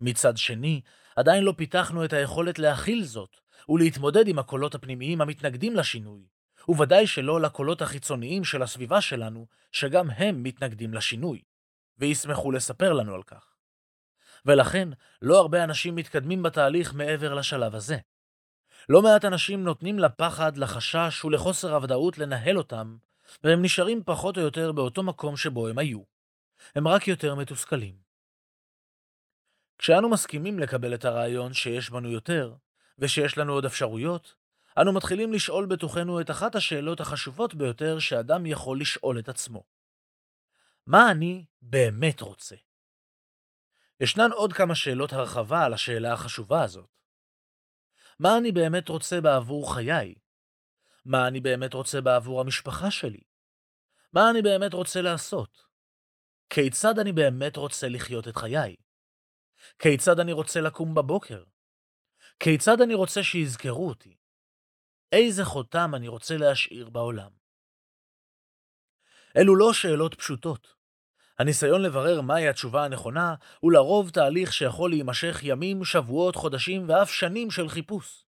מצד שני, עדיין לא פיתחנו את היכולת להכיל זאת, ולהתמודד עם הקולות הפנימיים המתנגדים לשינוי, וודאי שלא לקולות החיצוניים של הסביבה שלנו, שגם הם מתנגדים לשינוי, וישמחו לספר לנו על כך. ולכן, לא הרבה אנשים מתקדמים בתהליך מעבר לשלב הזה. לא מעט אנשים נותנים לפחד, לחשש ולחוסר הוודאות לנהל אותם, והם נשארים פחות או יותר באותו מקום שבו הם היו. הם רק יותר מתוסכלים. כשאנו מסכימים לקבל את הרעיון שיש בנו יותר, ושיש לנו עוד אפשרויות, אנו מתחילים לשאול בתוכנו את אחת השאלות החשובות ביותר שאדם יכול לשאול את עצמו. מה אני באמת רוצה? ישנן עוד כמה שאלות הרחבה על השאלה החשובה הזאת. מה אני באמת רוצה בעבור חיי? מה אני באמת רוצה בעבור המשפחה שלי? מה אני באמת רוצה לעשות? כיצד אני באמת רוצה לחיות את חיי? כיצד אני רוצה לקום בבוקר? כיצד אני רוצה שיזכרו אותי? איזה חותם אני רוצה להשאיר בעולם? אלו לא שאלות פשוטות. הניסיון לברר מהי התשובה הנכונה הוא לרוב תהליך שיכול להימשך ימים, שבועות, חודשים ואף שנים של חיפוש.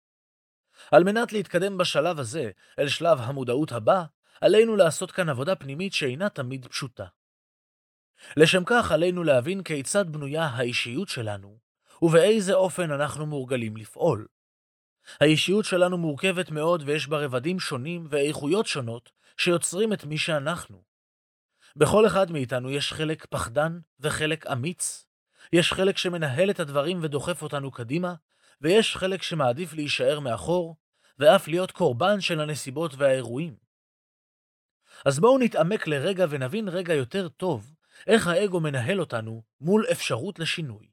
על מנת להתקדם בשלב הזה אל שלב המודעות הבא, עלינו לעשות כאן עבודה פנימית שאינה תמיד פשוטה. לשם כך עלינו להבין כיצד בנויה האישיות שלנו, ובאיזה אופן אנחנו מורגלים לפעול. האישיות שלנו מורכבת מאוד ויש בה רבדים שונים ואיכויות שונות שיוצרים את מי שאנחנו. בכל אחד מאיתנו יש חלק פחדן וחלק אמיץ, יש חלק שמנהל את הדברים ודוחף אותנו קדימה, ויש חלק שמעדיף להישאר מאחור, ואף להיות קורבן של הנסיבות והאירועים. אז בואו נתעמק לרגע ונבין רגע יותר טוב איך האגו מנהל אותנו מול אפשרות לשינוי.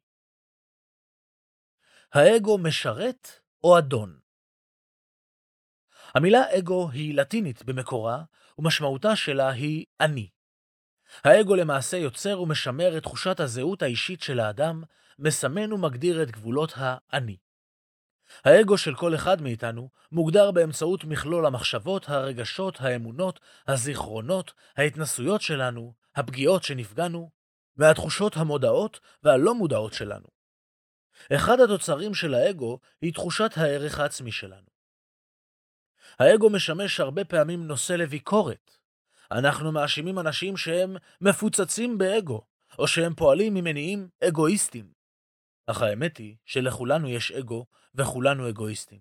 האגו משרת או אדון? המילה אגו היא לטינית במקורה, ומשמעותה שלה היא אני. האגו למעשה יוצר ומשמר את תחושת הזהות האישית של האדם, מסמן ומגדיר את גבולות האני. האגו של כל אחד מאיתנו מוגדר באמצעות מכלול המחשבות, הרגשות, האמונות, הזיכרונות, ההתנסויות שלנו, הפגיעות שנפגענו, והתחושות המודעות והלא מודעות שלנו. אחד התוצרים של האגו היא תחושת הערך העצמי שלנו. האגו משמש הרבה פעמים נושא לביקורת. אנחנו מאשימים אנשים שהם מפוצצים באגו, או שהם פועלים ממניעים אגואיסטיים. אך האמת היא שלכולנו יש אגו, וכולנו אגואיסטים.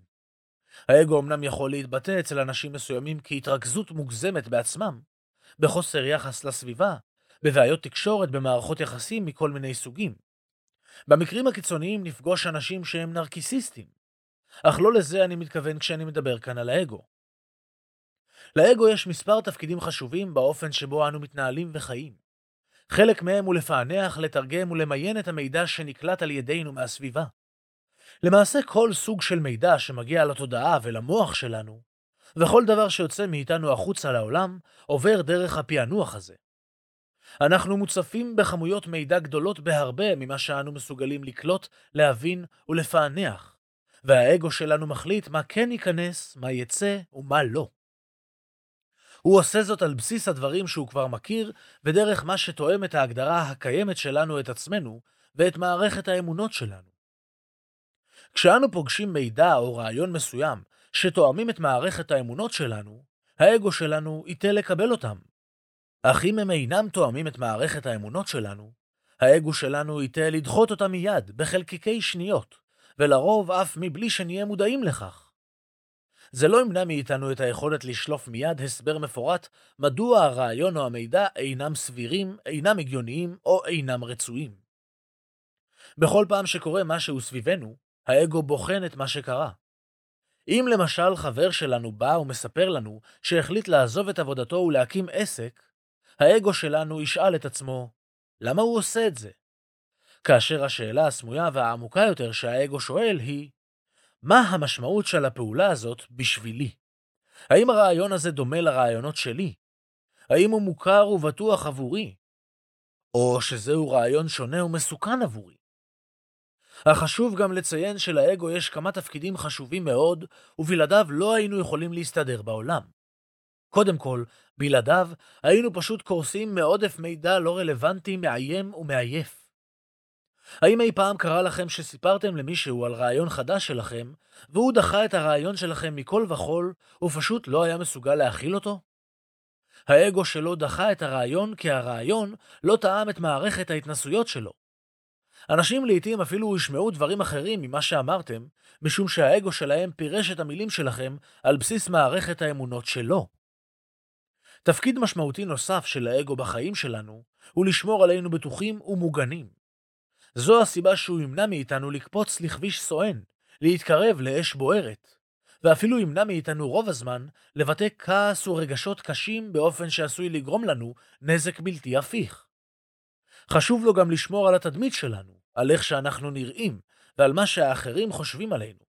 האגו אמנם יכול להתבטא אצל אנשים מסוימים כהתרכזות מוגזמת בעצמם, בחוסר יחס לסביבה, בבעיות תקשורת, במערכות יחסים מכל מיני סוגים. במקרים הקיצוניים נפגוש אנשים שהם נרקיסיסטים, אך לא לזה אני מתכוון כשאני מדבר כאן על האגו. לאגו יש מספר תפקידים חשובים באופן שבו אנו מתנהלים וחיים. חלק מהם הוא לפענח, לתרגם ולמיין את המידע שנקלט על ידינו מהסביבה. למעשה כל סוג של מידע שמגיע לתודעה ולמוח שלנו, וכל דבר שיוצא מאיתנו החוצה לעולם, עובר דרך הפענוח הזה. אנחנו מוצפים בכמויות מידע גדולות בהרבה ממה שאנו מסוגלים לקלוט, להבין ולפענח, והאגו שלנו מחליט מה כן ייכנס, מה יצא ומה לא. הוא עושה זאת על בסיס הדברים שהוא כבר מכיר, ודרך מה שתואם את ההגדרה הקיימת שלנו את עצמנו, ואת מערכת האמונות שלנו. כשאנו פוגשים מידע או רעיון מסוים שתואמים את מערכת האמונות שלנו, האגו שלנו ייתה לקבל אותם. אך אם הם אינם תואמים את מערכת האמונות שלנו, האגו שלנו ייתה לדחות אותם מיד, בחלקיקי שניות, ולרוב אף מבלי שנהיה מודעים לכך. זה לא ימנע מאיתנו את היכולת לשלוף מיד הסבר מפורט מדוע הרעיון או המידע אינם סבירים, אינם הגיוניים או אינם רצויים. בכל פעם שקורה משהו סביבנו, האגו בוחן את מה שקרה. אם למשל חבר שלנו בא ומספר לנו שהחליט לעזוב את עבודתו ולהקים עסק, האגו שלנו ישאל את עצמו, למה הוא עושה את זה? כאשר השאלה הסמויה והעמוקה יותר שהאגו שואל היא, מה המשמעות של הפעולה הזאת בשבילי? האם הרעיון הזה דומה לרעיונות שלי? האם הוא מוכר ובטוח עבורי? או שזהו רעיון שונה ומסוכן עבורי? החשוב גם לציין שלאגו יש כמה תפקידים חשובים מאוד, ובלעדיו לא היינו יכולים להסתדר בעולם. קודם כל, בלעדיו היינו פשוט קורסים מעודף מידע לא רלוונטי, מאיים ומעייף. האם אי פעם קרה לכם שסיפרתם למישהו על רעיון חדש שלכם, והוא דחה את הרעיון שלכם מכל וכול, ופשוט לא היה מסוגל להכיל אותו? האגו שלו דחה את הרעיון כי הרעיון לא טעם את מערכת ההתנסויות שלו. אנשים לעתים אפילו ישמעו דברים אחרים ממה שאמרתם, משום שהאגו שלהם פירש את המילים שלכם על בסיס מערכת האמונות שלו. תפקיד משמעותי נוסף של האגו בחיים שלנו הוא לשמור עלינו בטוחים ומוגנים. זו הסיבה שהוא ימנע מאיתנו לקפוץ לכביש סואן, להתקרב לאש בוערת, ואפילו ימנע מאיתנו רוב הזמן לבטא כעס ורגשות קשים באופן שעשוי לגרום לנו נזק בלתי הפיך. חשוב לו גם לשמור על התדמית שלנו, על איך שאנחנו נראים, ועל מה שהאחרים חושבים עלינו.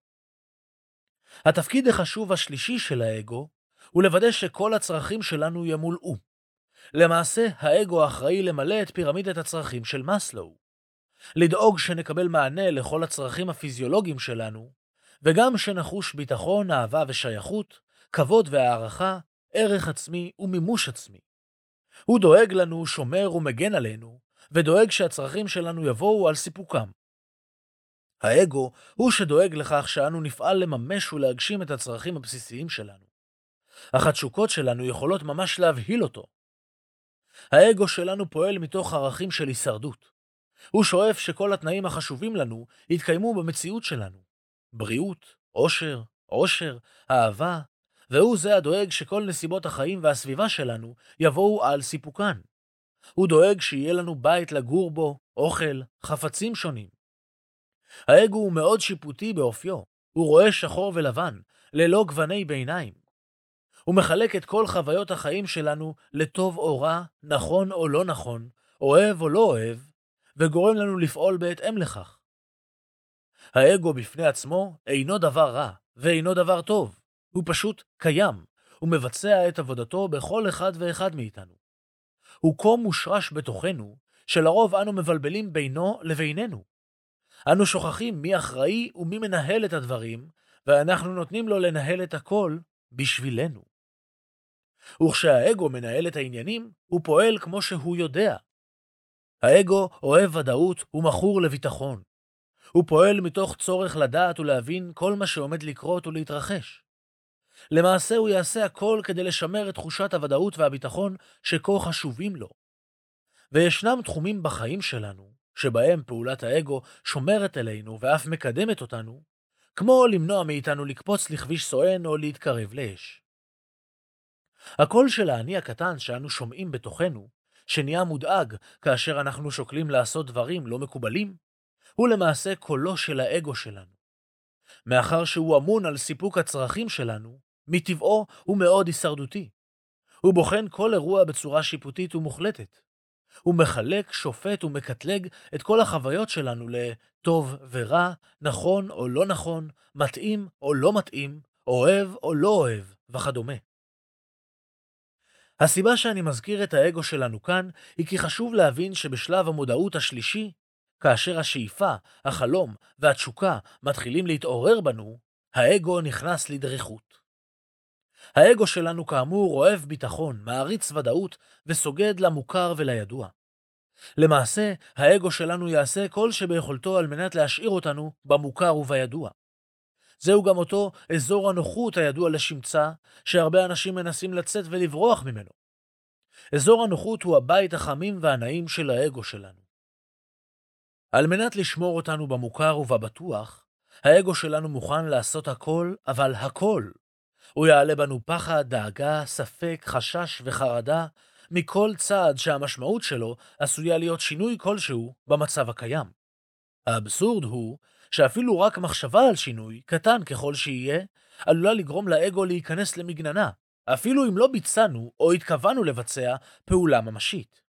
התפקיד החשוב השלישי של האגו הוא לוודא שכל הצרכים שלנו ימולאו. למעשה, האגו אחראי למלא את פירמידת הצרכים של מאסלו. לדאוג שנקבל מענה לכל הצרכים הפיזיולוגיים שלנו, וגם שנחוש ביטחון, אהבה ושייכות, כבוד והערכה, ערך עצמי ומימוש עצמי. הוא דואג לנו, שומר ומגן עלינו, ודואג שהצרכים שלנו יבואו על סיפוקם. האגו הוא שדואג לכך שאנו נפעל לממש ולהגשים את הצרכים הבסיסיים שלנו. אך התשוקות שלנו יכולות ממש להבהיל אותו. האגו שלנו פועל מתוך ערכים של הישרדות. הוא שואף שכל התנאים החשובים לנו יתקיימו במציאות שלנו. בריאות, עושר, עושר, אהבה, והוא זה הדואג שכל נסיבות החיים והסביבה שלנו יבואו על סיפוקן. הוא דואג שיהיה לנו בית לגור בו, אוכל, חפצים שונים. האגו הוא מאוד שיפוטי באופיו, הוא רואה שחור ולבן, ללא גווני ביניים. הוא מחלק את כל חוויות החיים שלנו לטוב או רע, נכון או לא נכון, אוהב או לא אוהב, וגורם לנו לפעול בהתאם לכך. האגו בפני עצמו אינו דבר רע, ואינו דבר טוב. הוא פשוט קיים, ומבצע את עבודתו בכל אחד ואחד מאיתנו. הוא כה מושרש בתוכנו, שלרוב אנו מבלבלים בינו לבינינו. אנו שוכחים מי אחראי ומי מנהל את הדברים, ואנחנו נותנים לו לנהל את הכל בשבילנו. וכשהאגו מנהל את העניינים, הוא פועל כמו שהוא יודע. האגו אוהב ודאות ומכור לביטחון. הוא פועל מתוך צורך לדעת ולהבין כל מה שעומד לקרות ולהתרחש. למעשה הוא יעשה הכל כדי לשמר את תחושת הוודאות והביטחון שכה חשובים לו. וישנם תחומים בחיים שלנו, שבהם פעולת האגו שומרת אלינו ואף מקדמת אותנו, כמו למנוע מאיתנו לקפוץ לכביש סואן או להתקרב לאש. הקול של האני הקטן שאנו שומעים בתוכנו, שנהיה מודאג כאשר אנחנו שוקלים לעשות דברים לא מקובלים, הוא למעשה קולו של האגו שלנו. מאחר שהוא אמון על סיפוק הצרכים שלנו, מטבעו הוא מאוד הישרדותי. הוא בוחן כל אירוע בצורה שיפוטית ומוחלטת. הוא מחלק, שופט ומקטלג את כל החוויות שלנו לטוב ורע, נכון או לא נכון, מתאים או לא מתאים, אוהב או לא אוהב, וכדומה. הסיבה שאני מזכיר את האגו שלנו כאן, היא כי חשוב להבין שבשלב המודעות השלישי, כאשר השאיפה, החלום והתשוקה מתחילים להתעורר בנו, האגו נכנס לדריכות. האגו שלנו כאמור אוהב ביטחון, מעריץ ודאות וסוגד למוכר ולידוע. למעשה, האגו שלנו יעשה כל שביכולתו על מנת להשאיר אותנו במוכר ובידוע. זהו גם אותו אזור הנוחות הידוע לשמצה, שהרבה אנשים מנסים לצאת ולברוח ממנו. אזור הנוחות הוא הבית החמים והנעים של האגו שלנו. על מנת לשמור אותנו במוכר ובבטוח, האגו שלנו מוכן לעשות הכל, אבל הכל. הוא יעלה בנו פחד, דאגה, ספק, חשש וחרדה מכל צעד שהמשמעות שלו עשויה להיות שינוי כלשהו במצב הקיים. האבסורד הוא שאפילו רק מחשבה על שינוי, קטן ככל שיהיה, עלולה לגרום לאגו להיכנס למגננה, אפילו אם לא ביצענו או התכוונו לבצע פעולה ממשית.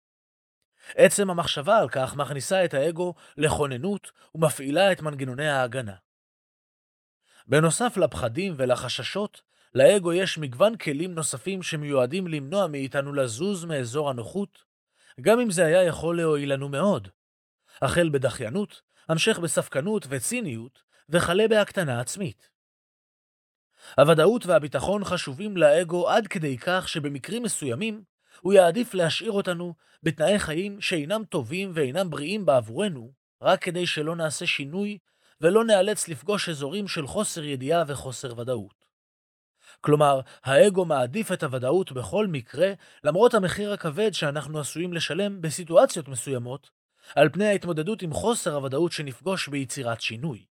עצם המחשבה על כך מכניסה את האגו לכוננות ומפעילה את מנגנוני ההגנה. בנוסף לפחדים ולחששות, לאגו יש מגוון כלים נוספים שמיועדים למנוע מאיתנו לזוז מאזור הנוחות, גם אם זה היה יכול להועיל לנו מאוד. החל בדחיינות, המשך בספקנות וציניות, וכלה בהקטנה עצמית. הוודאות והביטחון חשובים לאגו עד כדי כך שבמקרים מסוימים הוא יעדיף להשאיר אותנו בתנאי חיים שאינם טובים ואינם בריאים בעבורנו, רק כדי שלא נעשה שינוי ולא נאלץ לפגוש אזורים של חוסר ידיעה וחוסר ודאות. כלומר, האגו מעדיף את הוודאות בכל מקרה, למרות המחיר הכבד שאנחנו עשויים לשלם בסיטואציות מסוימות, על פני ההתמודדות עם חוסר הוודאות שנפגוש ביצירת שינוי.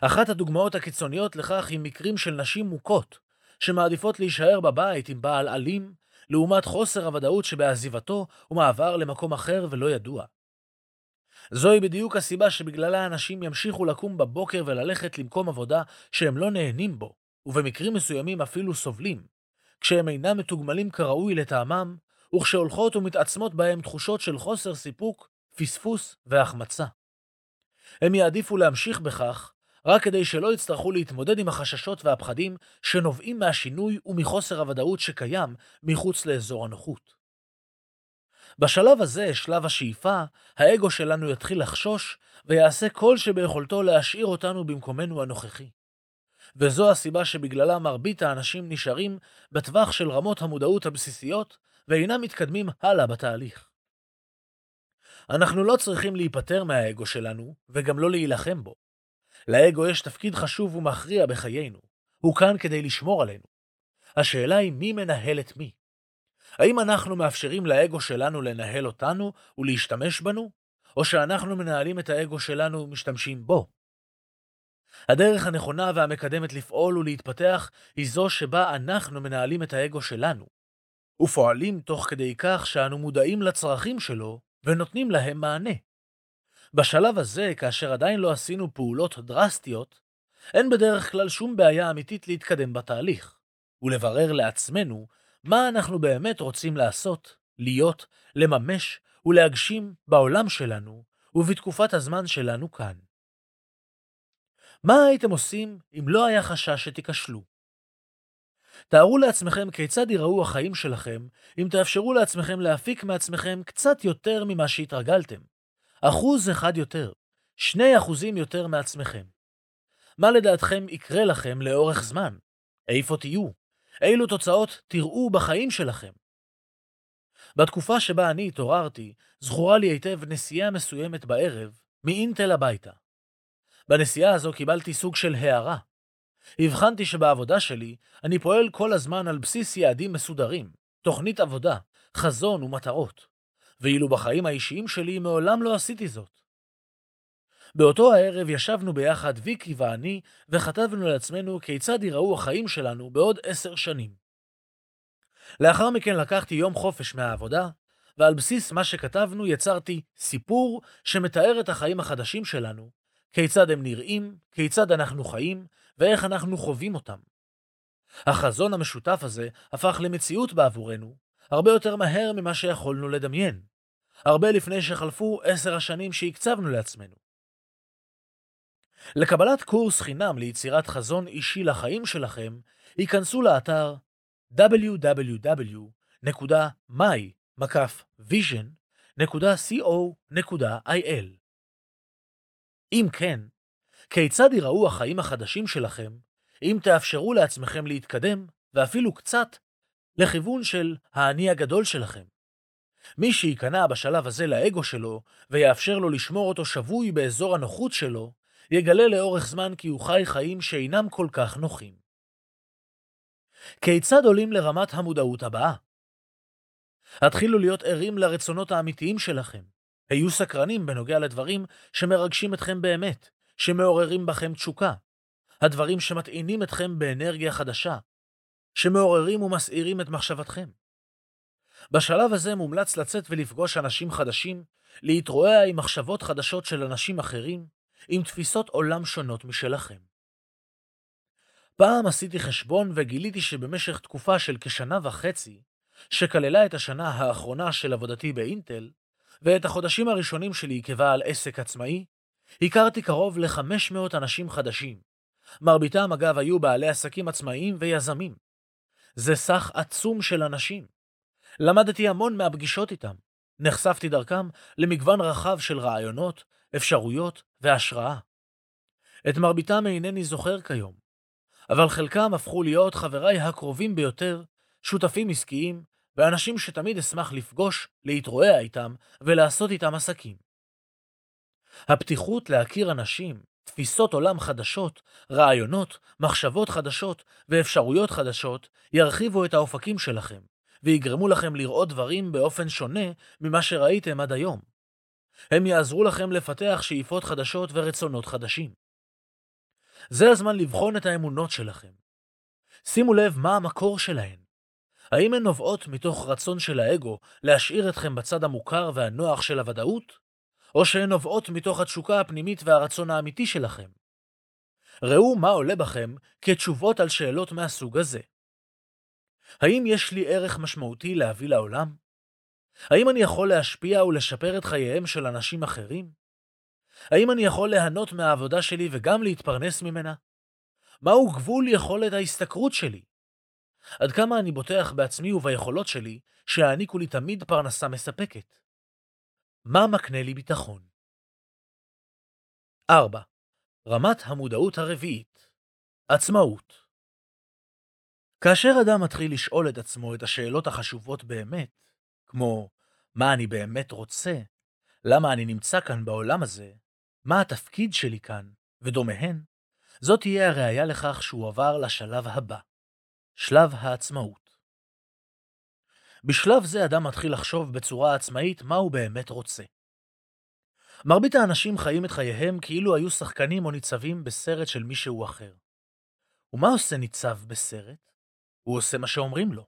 אחת הדוגמאות הקיצוניות לכך היא מקרים של נשים מוכות, שמעדיפות להישאר בבית עם בעל אלים, לעומת חוסר הוודאות שבעזיבתו ומעבר למקום אחר ולא ידוע. זוהי בדיוק הסיבה שבגללה אנשים ימשיכו לקום בבוקר וללכת למקום עבודה שהם לא נהנים בו, ובמקרים מסוימים אפילו סובלים, כשהם אינם מתוגמלים כראוי לטעמם, וכשהולכות ומתעצמות בהם תחושות של חוסר סיפוק, פספוס והחמצה. הם יעדיפו להמשיך בכך, רק כדי שלא יצטרכו להתמודד עם החששות והפחדים שנובעים מהשינוי ומחוסר הוודאות שקיים מחוץ לאזור הנוחות. בשלב הזה, שלב השאיפה, האגו שלנו יתחיל לחשוש ויעשה כל שביכולתו להשאיר אותנו במקומנו הנוכחי. וזו הסיבה שבגללה מרבית האנשים נשארים בטווח של רמות המודעות הבסיסיות ואינם מתקדמים הלאה בתהליך. אנחנו לא צריכים להיפטר מהאגו שלנו, וגם לא להילחם בו. לאגו יש תפקיד חשוב ומכריע בחיינו. הוא כאן כדי לשמור עלינו. השאלה היא מי מנהל את מי. האם אנחנו מאפשרים לאגו שלנו לנהל אותנו ולהשתמש בנו, או שאנחנו מנהלים את האגו שלנו ומשתמשים בו? הדרך הנכונה והמקדמת לפעול ולהתפתח היא זו שבה אנחנו מנהלים את האגו שלנו, ופועלים תוך כדי כך שאנו מודעים לצרכים שלו ונותנים להם מענה. בשלב הזה, כאשר עדיין לא עשינו פעולות דרסטיות, אין בדרך כלל שום בעיה אמיתית להתקדם בתהליך, ולברר לעצמנו מה אנחנו באמת רוצים לעשות, להיות, לממש ולהגשים בעולם שלנו ובתקופת הזמן שלנו כאן. מה הייתם עושים אם לא היה חשש שתיכשלו? תארו לעצמכם כיצד ייראו החיים שלכם אם תאפשרו לעצמכם להפיק מעצמכם קצת יותר ממה שהתרגלתם. אחוז אחד יותר, שני אחוזים יותר מעצמכם. מה לדעתכם יקרה לכם לאורך זמן? איפה תהיו? אילו תוצאות תראו בחיים שלכם? בתקופה שבה אני התעוררתי, זכורה לי היטב נסיעה מסוימת בערב, מאינטל הביתה. בנסיעה הזו קיבלתי סוג של הערה. הבחנתי שבעבודה שלי אני פועל כל הזמן על בסיס יעדים מסודרים, תוכנית עבודה, חזון ומטרות, ואילו בחיים האישיים שלי מעולם לא עשיתי זאת. באותו הערב ישבנו ביחד ויקי ואני וכתבנו לעצמנו כיצד ייראו החיים שלנו בעוד עשר שנים. לאחר מכן לקחתי יום חופש מהעבודה, ועל בסיס מה שכתבנו יצרתי סיפור שמתאר את החיים החדשים שלנו, כיצד הם נראים, כיצד אנחנו חיים, ואיך אנחנו חווים אותם. החזון המשותף הזה הפך למציאות בעבורנו, הרבה יותר מהר ממה שיכולנו לדמיין, הרבה לפני שחלפו עשר השנים שהקצבנו לעצמנו. לקבלת קורס חינם ליצירת חזון אישי לחיים שלכם, היכנסו לאתר www.my-vision.co.il. אם כן, כיצד ייראו החיים החדשים שלכם אם תאפשרו לעצמכם להתקדם, ואפילו קצת, לכיוון של האני הגדול שלכם? מי שייכנע בשלב הזה לאגו שלו, ויאפשר לו לשמור אותו שבוי באזור הנוחות שלו, יגלה לאורך זמן כי הוא חי חיים שאינם כל כך נוחים. כיצד עולים לרמת המודעות הבאה? התחילו להיות ערים לרצונות האמיתיים שלכם. היו סקרנים בנוגע לדברים שמרגשים אתכם באמת, שמעוררים בכם תשוקה, הדברים שמטעינים אתכם באנרגיה חדשה, שמעוררים ומסעירים את מחשבתכם. בשלב הזה מומלץ לצאת ולפגוש אנשים חדשים, להתרועע עם מחשבות חדשות של אנשים אחרים, עם תפיסות עולם שונות משלכם. פעם עשיתי חשבון וגיליתי שבמשך תקופה של כשנה וחצי, שכללה את השנה האחרונה של עבודתי באינטל, ואת החודשים הראשונים שלי כבעל עסק עצמאי, הכרתי קרוב ל-500 אנשים חדשים. מרביתם אגב היו בעלי עסקים עצמאיים ויזמים. זה סך עצום של אנשים. למדתי המון מהפגישות איתם. נחשפתי דרכם למגוון רחב של רעיונות, אפשרויות והשראה. את מרביתם אינני זוכר כיום, אבל חלקם הפכו להיות חבריי הקרובים ביותר, שותפים עסקיים, ואנשים שתמיד אשמח לפגוש, להתרועע איתם ולעשות איתם עסקים. הפתיחות להכיר אנשים, תפיסות עולם חדשות, רעיונות, מחשבות חדשות ואפשרויות חדשות ירחיבו את האופקים שלכם, ויגרמו לכם לראות דברים באופן שונה ממה שראיתם עד היום. הם יעזרו לכם לפתח שאיפות חדשות ורצונות חדשים. זה הזמן לבחון את האמונות שלכם. שימו לב מה המקור שלהן. האם הן נובעות מתוך רצון של האגו להשאיר אתכם בצד המוכר והנוח של הוודאות? או שהן נובעות מתוך התשוקה הפנימית והרצון האמיתי שלכם? ראו מה עולה בכם כתשובות על שאלות מהסוג הזה. האם יש לי ערך משמעותי להביא לעולם? האם אני יכול להשפיע ולשפר את חייהם של אנשים אחרים? האם אני יכול ליהנות מהעבודה שלי וגם להתפרנס ממנה? מהו גבול יכולת ההשתכרות שלי? עד כמה אני בוטח בעצמי וביכולות שלי שיעניקו לי תמיד פרנסה מספקת. מה מקנה לי ביטחון? 4. רמת המודעות הרביעית עצמאות כאשר אדם מתחיל לשאול את עצמו את השאלות החשובות באמת, כמו מה אני באמת רוצה, למה אני נמצא כאן בעולם הזה, מה התפקיד שלי כאן, ודומיהן, זאת תהיה הראיה לכך שהוא עבר לשלב הבא, שלב העצמאות. בשלב זה אדם מתחיל לחשוב בצורה עצמאית מה הוא באמת רוצה. מרבית האנשים חיים את חייהם כאילו היו שחקנים או ניצבים בסרט של מישהו אחר. ומה עושה ניצב בסרט? הוא עושה מה שאומרים לו.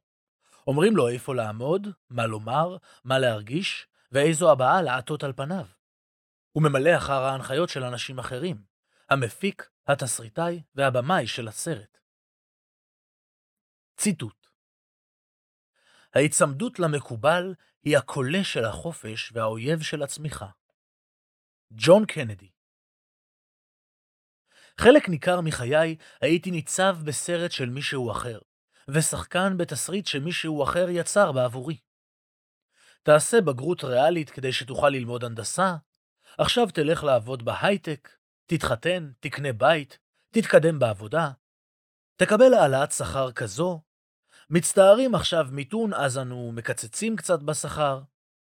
אומרים לו איפה לעמוד, מה לומר, מה להרגיש, ואיזו הבעה לעטות על פניו. הוא ממלא אחר ההנחיות של אנשים אחרים, המפיק, התסריטאי והבמאי של הסרט. ציטוט ההיצמדות למקובל היא הקולה של החופש והאויב של הצמיחה. ג'ון קנדי חלק ניכר מחיי הייתי ניצב בסרט של מישהו אחר, ושחקן בתסריט שמישהו אחר יצר בעבורי. תעשה בגרות ריאלית כדי שתוכל ללמוד הנדסה, עכשיו תלך לעבוד בהייטק, תתחתן, תקנה בית, תתקדם בעבודה, תקבל העלאת שכר כזו, מצטערים עכשיו מיתון אז אנו מקצצים קצת בשכר,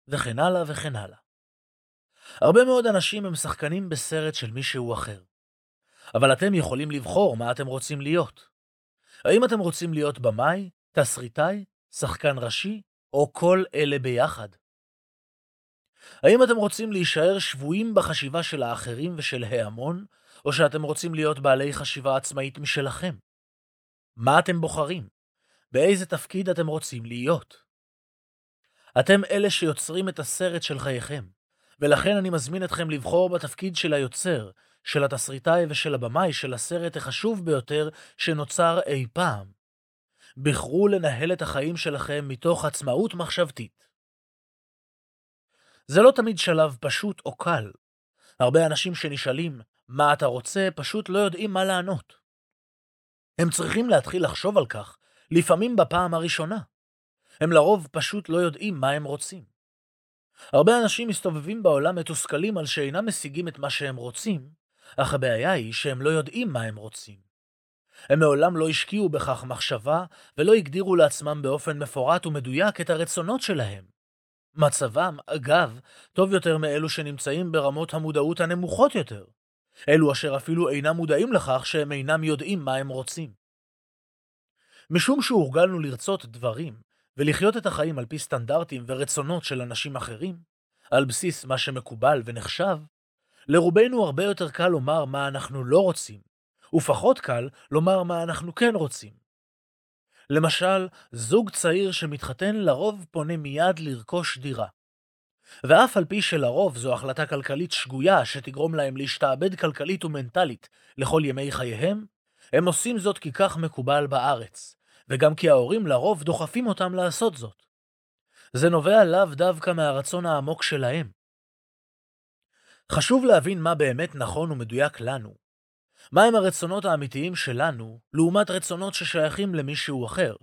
וכן הלאה וכן הלאה. הרבה מאוד אנשים הם שחקנים בסרט של מישהו אחר, אבל אתם יכולים לבחור מה אתם רוצים להיות. האם אתם רוצים להיות במאי, תסריטאי, שחקן ראשי, או כל אלה ביחד? האם אתם רוצים להישאר שבויים בחשיבה של האחרים ושל ההמון, או שאתם רוצים להיות בעלי חשיבה עצמאית משלכם? מה אתם בוחרים? באיזה תפקיד אתם רוצים להיות? אתם אלה שיוצרים את הסרט של חייכם, ולכן אני מזמין אתכם לבחור בתפקיד של היוצר, של התסריטאי ושל הבמאי של הסרט החשוב ביותר שנוצר אי פעם. בחרו לנהל את החיים שלכם מתוך עצמאות מחשבתית. זה לא תמיד שלב פשוט או קל. הרבה אנשים שנשאלים מה אתה רוצה פשוט לא יודעים מה לענות. הם צריכים להתחיל לחשוב על כך, לפעמים בפעם הראשונה. הם לרוב פשוט לא יודעים מה הם רוצים. הרבה אנשים מסתובבים בעולם מתוסכלים על שאינם משיגים את מה שהם רוצים, אך הבעיה היא שהם לא יודעים מה הם רוצים. הם מעולם לא השקיעו בכך מחשבה ולא הגדירו לעצמם באופן מפורט ומדויק את הרצונות שלהם. מצבם, אגב, טוב יותר מאלו שנמצאים ברמות המודעות הנמוכות יותר. אלו אשר אפילו אינם מודעים לכך שהם אינם יודעים מה הם רוצים. משום שהורגלנו לרצות דברים ולחיות את החיים על פי סטנדרטים ורצונות של אנשים אחרים, על בסיס מה שמקובל ונחשב, לרובנו הרבה יותר קל לומר מה אנחנו לא רוצים, ופחות קל לומר מה אנחנו כן רוצים. למשל, זוג צעיר שמתחתן לרוב פונה מיד לרכוש דירה. ואף על פי שלרוב זו החלטה כלכלית שגויה שתגרום להם להשתעבד כלכלית ומנטלית לכל ימי חייהם, הם עושים זאת כי כך מקובל בארץ, וגם כי ההורים לרוב דוחפים אותם לעשות זאת. זה נובע לאו דווקא מהרצון העמוק שלהם. חשוב להבין מה באמת נכון ומדויק לנו. מהם הרצונות האמיתיים שלנו, לעומת רצונות ששייכים למישהו אחר,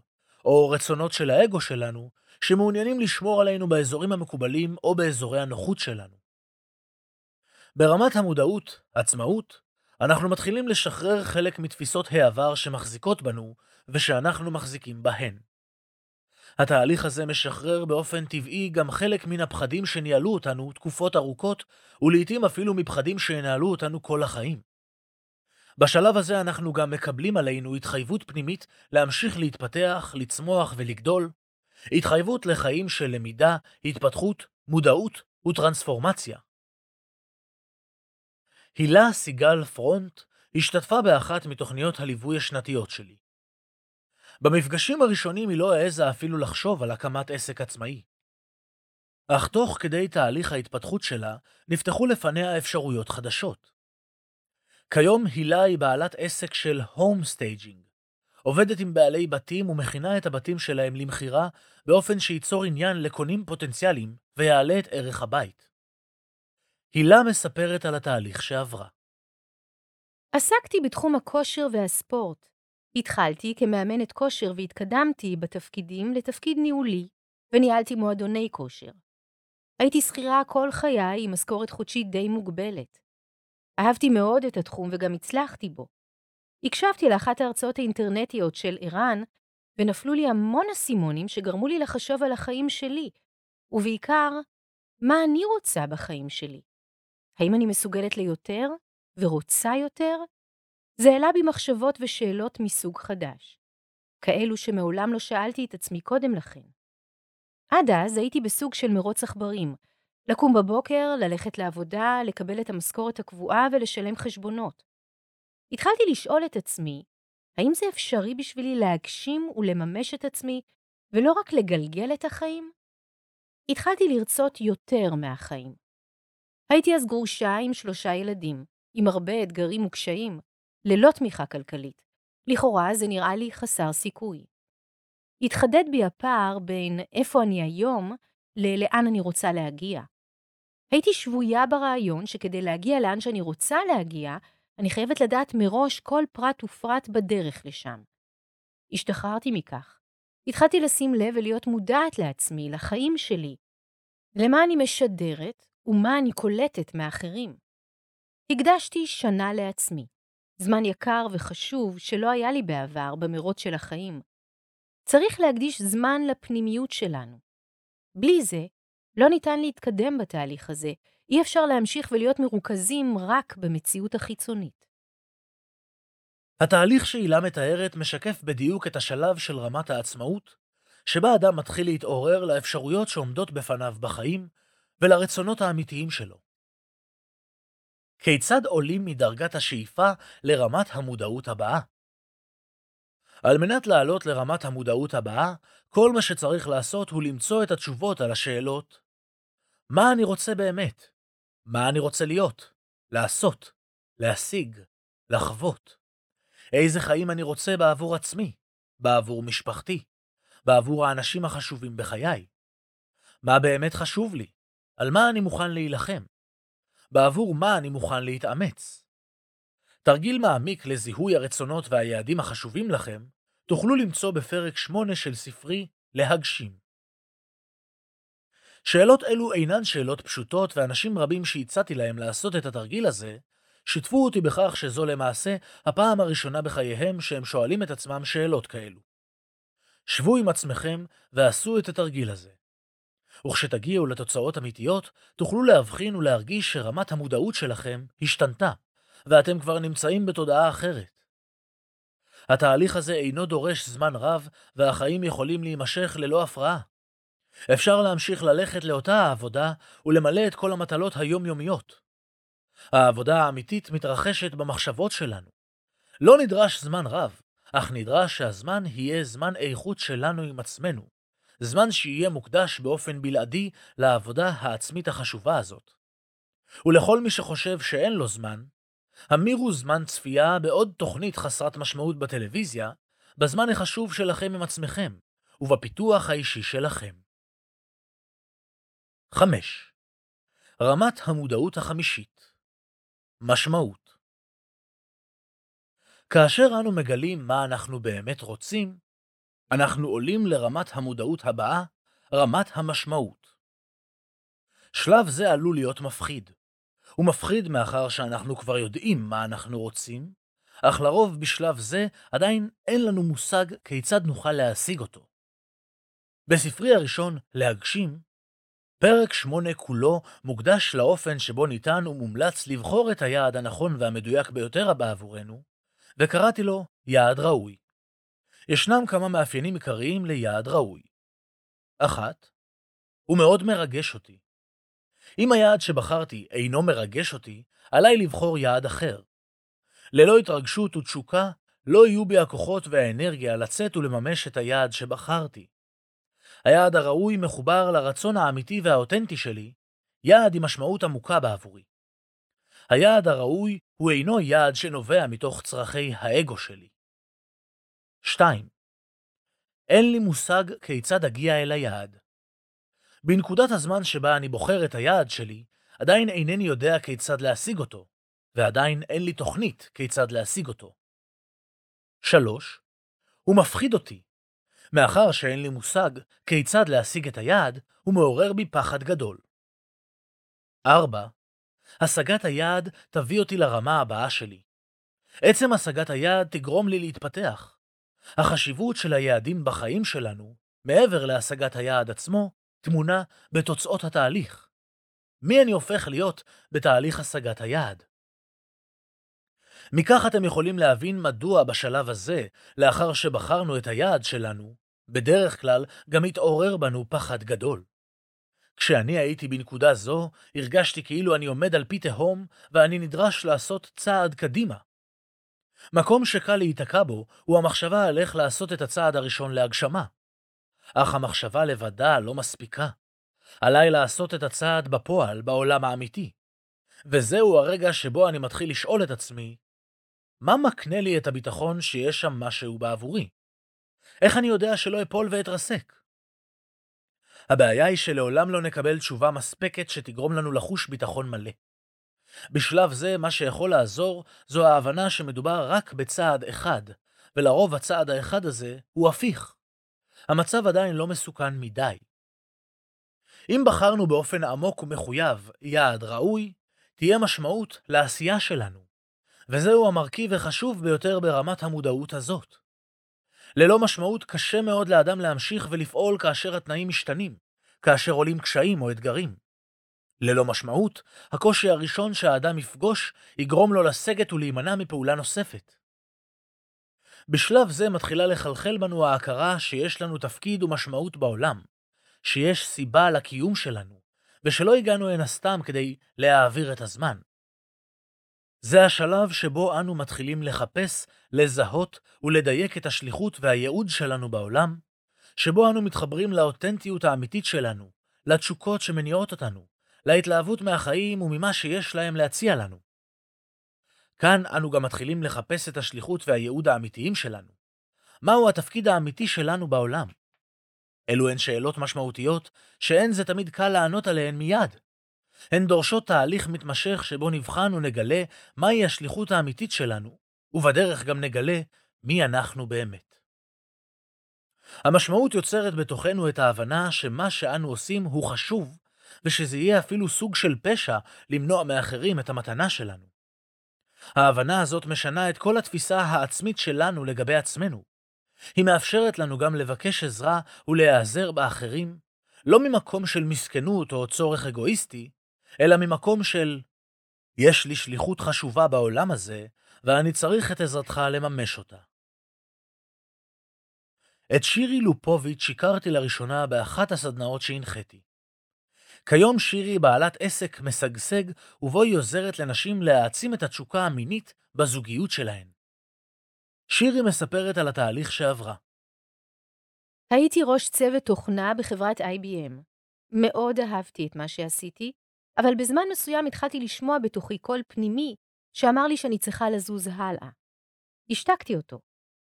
או רצונות של האגו שלנו, שמעוניינים לשמור עלינו באזורים המקובלים או באזורי הנוחות שלנו. ברמת המודעות, עצמאות, אנחנו מתחילים לשחרר חלק מתפיסות העבר שמחזיקות בנו ושאנחנו מחזיקים בהן. התהליך הזה משחרר באופן טבעי גם חלק מן הפחדים שניהלו אותנו תקופות ארוכות, ולעיתים אפילו מפחדים שינהלו אותנו כל החיים. בשלב הזה אנחנו גם מקבלים עלינו התחייבות פנימית להמשיך להתפתח, לצמוח ולגדול, התחייבות לחיים של למידה, התפתחות, מודעות וטרנספורמציה. הילה סיגל פרונט השתתפה באחת מתוכניות הליווי השנתיות שלי. במפגשים הראשונים היא לא העזה אפילו לחשוב על הקמת עסק עצמאי. אך תוך כדי תהליך ההתפתחות שלה, נפתחו לפניה אפשרויות חדשות. כיום הילה היא בעלת עסק של home staging. עובדת עם בעלי בתים ומכינה את הבתים שלהם למכירה באופן שייצור עניין לקונים פוטנציאליים ויעלה את ערך הבית. הילה מספרת על התהליך שעברה. עסקתי בתחום הכושר והספורט. התחלתי כמאמנת כושר והתקדמתי בתפקידים לתפקיד ניהולי, וניהלתי מועדוני כושר. הייתי שכירה כל חיי עם משכורת חודשית די מוגבלת. אהבתי מאוד את התחום וגם הצלחתי בו. הקשבתי לאחת ההרצאות האינטרנטיות של ערן, ונפלו לי המון אסימונים שגרמו לי לחשוב על החיים שלי, ובעיקר, מה אני רוצה בחיים שלי. האם אני מסוגלת ליותר ורוצה יותר? זה העלה בי מחשבות ושאלות מסוג חדש, כאלו שמעולם לא שאלתי את עצמי קודם לכן. עד אז הייתי בסוג של מרוץ עכברים, לקום בבוקר, ללכת לעבודה, לקבל את המשכורת הקבועה ולשלם חשבונות. התחלתי לשאול את עצמי, האם זה אפשרי בשבילי להגשים ולממש את עצמי, ולא רק לגלגל את החיים? התחלתי לרצות יותר מהחיים. הייתי אז גרושה עם שלושה ילדים, עם הרבה אתגרים וקשיים, ללא תמיכה כלכלית. לכאורה זה נראה לי חסר סיכוי. התחדד בי הפער בין איפה אני היום ללאן אני רוצה להגיע. הייתי שבויה ברעיון שכדי להגיע לאן שאני רוצה להגיע, אני חייבת לדעת מראש כל פרט ופרט בדרך לשם. השתחררתי מכך. התחלתי לשים לב ולהיות מודעת לעצמי, לחיים שלי, למה אני משדרת ומה אני קולטת מאחרים. הקדשתי שנה לעצמי, זמן יקר וחשוב שלא היה לי בעבר במרוץ של החיים. צריך להקדיש זמן לפנימיות שלנו. בלי זה, לא ניתן להתקדם בתהליך הזה, אי אפשר להמשיך ולהיות מרוכזים רק במציאות החיצונית. התהליך שהילה מתארת משקף בדיוק את השלב של רמת העצמאות, שבה אדם מתחיל להתעורר לאפשרויות שעומדות בפניו בחיים ולרצונות האמיתיים שלו. כיצד עולים מדרגת השאיפה לרמת המודעות הבאה? על מנת לעלות לרמת המודעות הבאה, כל מה שצריך לעשות הוא למצוא את התשובות על השאלות מה אני רוצה באמת? מה אני רוצה להיות? לעשות? להשיג? לחוות? איזה חיים אני רוצה בעבור עצמי? בעבור משפחתי? בעבור האנשים החשובים בחיי? מה באמת חשוב לי? על מה אני מוכן להילחם? בעבור מה אני מוכן להתאמץ? תרגיל מעמיק לזיהוי הרצונות והיעדים החשובים לכם תוכלו למצוא בפרק 8 של ספרי להגשים. שאלות אלו אינן שאלות פשוטות, ואנשים רבים שהצעתי להם לעשות את התרגיל הזה, שיתפו אותי בכך שזו למעשה הפעם הראשונה בחייהם שהם שואלים את עצמם שאלות כאלו. שבו עם עצמכם ועשו את התרגיל הזה. וכשתגיעו לתוצאות אמיתיות, תוכלו להבחין ולהרגיש שרמת המודעות שלכם השתנתה, ואתם כבר נמצאים בתודעה אחרת. התהליך הזה אינו דורש זמן רב, והחיים יכולים להימשך ללא הפרעה. אפשר להמשיך ללכת לאותה העבודה ולמלא את כל המטלות היומיומיות. העבודה האמיתית מתרחשת במחשבות שלנו. לא נדרש זמן רב, אך נדרש שהזמן יהיה זמן איכות שלנו עם עצמנו, זמן שיהיה מוקדש באופן בלעדי לעבודה העצמית החשובה הזאת. ולכל מי שחושב שאין לו זמן, המירו זמן צפייה בעוד תוכנית חסרת משמעות בטלוויזיה, בזמן החשוב שלכם עם עצמכם, ובפיתוח האישי שלכם. 5. רמת המודעות החמישית משמעות כאשר אנו מגלים מה אנחנו באמת רוצים, אנחנו עולים לרמת המודעות הבאה, רמת המשמעות. שלב זה עלול להיות מפחיד. הוא מפחיד מאחר שאנחנו כבר יודעים מה אנחנו רוצים, אך לרוב בשלב זה עדיין אין לנו מושג כיצד נוכל להשיג אותו. בספרי הראשון, להגשים, פרק 8 כולו מוקדש לאופן שבו ניתן ומומלץ לבחור את היעד הנכון והמדויק ביותר בעבורנו, וקראתי לו יעד ראוי. ישנם כמה מאפיינים עיקריים ליעד ראוי. אחת, הוא מאוד מרגש אותי. אם היעד שבחרתי אינו מרגש אותי, עליי לבחור יעד אחר. ללא התרגשות ותשוקה, לא יהיו בי הכוחות והאנרגיה לצאת ולממש את היעד שבחרתי. היעד הראוי מחובר לרצון האמיתי והאותנטי שלי, יעד עם משמעות עמוקה בעבורי. היעד הראוי הוא אינו יעד שנובע מתוך צרכי האגו שלי. 2. אין לי מושג כיצד אגיע אל היעד. בנקודת הזמן שבה אני בוחר את היעד שלי, עדיין אינני יודע כיצד להשיג אותו, ועדיין אין לי תוכנית כיצד להשיג אותו. שלוש, הוא מפחיד אותי. מאחר שאין לי מושג כיצד להשיג את היעד, הוא מעורר בי פחד גדול. 4. השגת היעד תביא אותי לרמה הבאה שלי. עצם השגת היעד תגרום לי להתפתח. החשיבות של היעדים בחיים שלנו, מעבר להשגת היעד עצמו, טמונה בתוצאות התהליך. מי אני הופך להיות בתהליך השגת היעד? מכך אתם יכולים להבין מדוע בשלב הזה, לאחר שבחרנו את היעד שלנו, בדרך כלל גם התעורר בנו פחד גדול. כשאני הייתי בנקודה זו, הרגשתי כאילו אני עומד על פי תהום, ואני נדרש לעשות צעד קדימה. מקום שקל להיתקע בו, הוא המחשבה על איך לעשות את הצעד הראשון להגשמה. אך המחשבה לבדה לא מספיקה. עליי לעשות את הצעד בפועל, בעולם האמיתי. וזהו הרגע שבו אני מתחיל לשאול את עצמי, מה מקנה לי את הביטחון שיש שם משהו בעבורי? איך אני יודע שלא אפול ואתרסק? הבעיה היא שלעולם לא נקבל תשובה מספקת שתגרום לנו לחוש ביטחון מלא. בשלב זה, מה שיכול לעזור, זו ההבנה שמדובר רק בצעד אחד, ולרוב הצעד האחד הזה הוא הפיך. המצב עדיין לא מסוכן מדי. אם בחרנו באופן עמוק ומחויב יעד ראוי, תהיה משמעות לעשייה שלנו, וזהו המרכיב החשוב ביותר ברמת המודעות הזאת. ללא משמעות קשה מאוד לאדם להמשיך ולפעול כאשר התנאים משתנים, כאשר עולים קשיים או אתגרים. ללא משמעות, הקושי הראשון שהאדם יפגוש יגרום לו לסגת ולהימנע מפעולה נוספת. בשלב זה מתחילה לחלחל בנו ההכרה שיש לנו תפקיד ומשמעות בעולם, שיש סיבה לקיום שלנו, ושלא הגענו הנה סתם כדי להעביר את הזמן. זה השלב שבו אנו מתחילים לחפש, לזהות ולדייק את השליחות והייעוד שלנו בעולם, שבו אנו מתחברים לאותנטיות האמיתית שלנו, לתשוקות שמניעות אותנו, להתלהבות מהחיים וממה שיש להם להציע לנו. כאן אנו גם מתחילים לחפש את השליחות והייעוד האמיתיים שלנו. מהו התפקיד האמיתי שלנו בעולם? אלו הן שאלות משמעותיות שאין זה תמיד קל לענות עליהן מיד. הן דורשות תהליך מתמשך שבו נבחן ונגלה מהי השליחות האמיתית שלנו, ובדרך גם נגלה מי אנחנו באמת. המשמעות יוצרת בתוכנו את ההבנה שמה שאנו עושים הוא חשוב, ושזה יהיה אפילו סוג של פשע למנוע מאחרים את המתנה שלנו. ההבנה הזאת משנה את כל התפיסה העצמית שלנו לגבי עצמנו. היא מאפשרת לנו גם לבקש עזרה ולהיעזר באחרים, לא ממקום של מסכנות או צורך אגואיסטי, אלא ממקום של יש לי שליחות חשובה בעולם הזה, ואני צריך את עזרתך לממש אותה. את שירי לופוביץ' הכרתי לראשונה באחת הסדנאות שהנחיתי. כיום שירי בעלת עסק משגשג, ובו היא עוזרת לנשים להעצים את התשוקה המינית בזוגיות שלהן. שירי מספרת על התהליך שעברה. הייתי ראש צוות תוכנה בחברת IBM. מאוד אהבתי את מה שעשיתי, אבל בזמן מסוים התחלתי לשמוע בתוכי קול פנימי שאמר לי שאני צריכה לזוז הלאה. השתקתי אותו.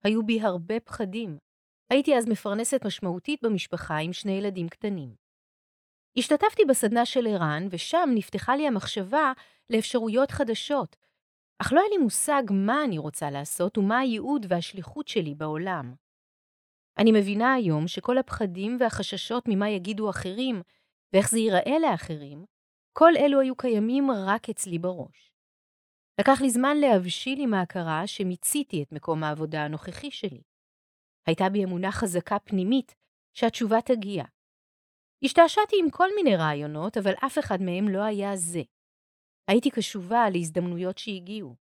היו בי הרבה פחדים. הייתי אז מפרנסת משמעותית במשפחה עם שני ילדים קטנים. השתתפתי בסדנה של ערן, ושם נפתחה לי המחשבה לאפשרויות חדשות, אך לא היה לי מושג מה אני רוצה לעשות ומה הייעוד והשליחות שלי בעולם. אני מבינה היום שכל הפחדים והחששות ממה יגידו אחרים, ואיך זה ייראה לאחרים, כל אלו היו קיימים רק אצלי בראש. לקח לי זמן להבשיל עם ההכרה שמיציתי את מקום העבודה הנוכחי שלי. הייתה בי אמונה חזקה פנימית שהתשובה תגיע. השתעשעתי עם כל מיני רעיונות, אבל אף אחד מהם לא היה זה. הייתי קשובה להזדמנויות שהגיעו.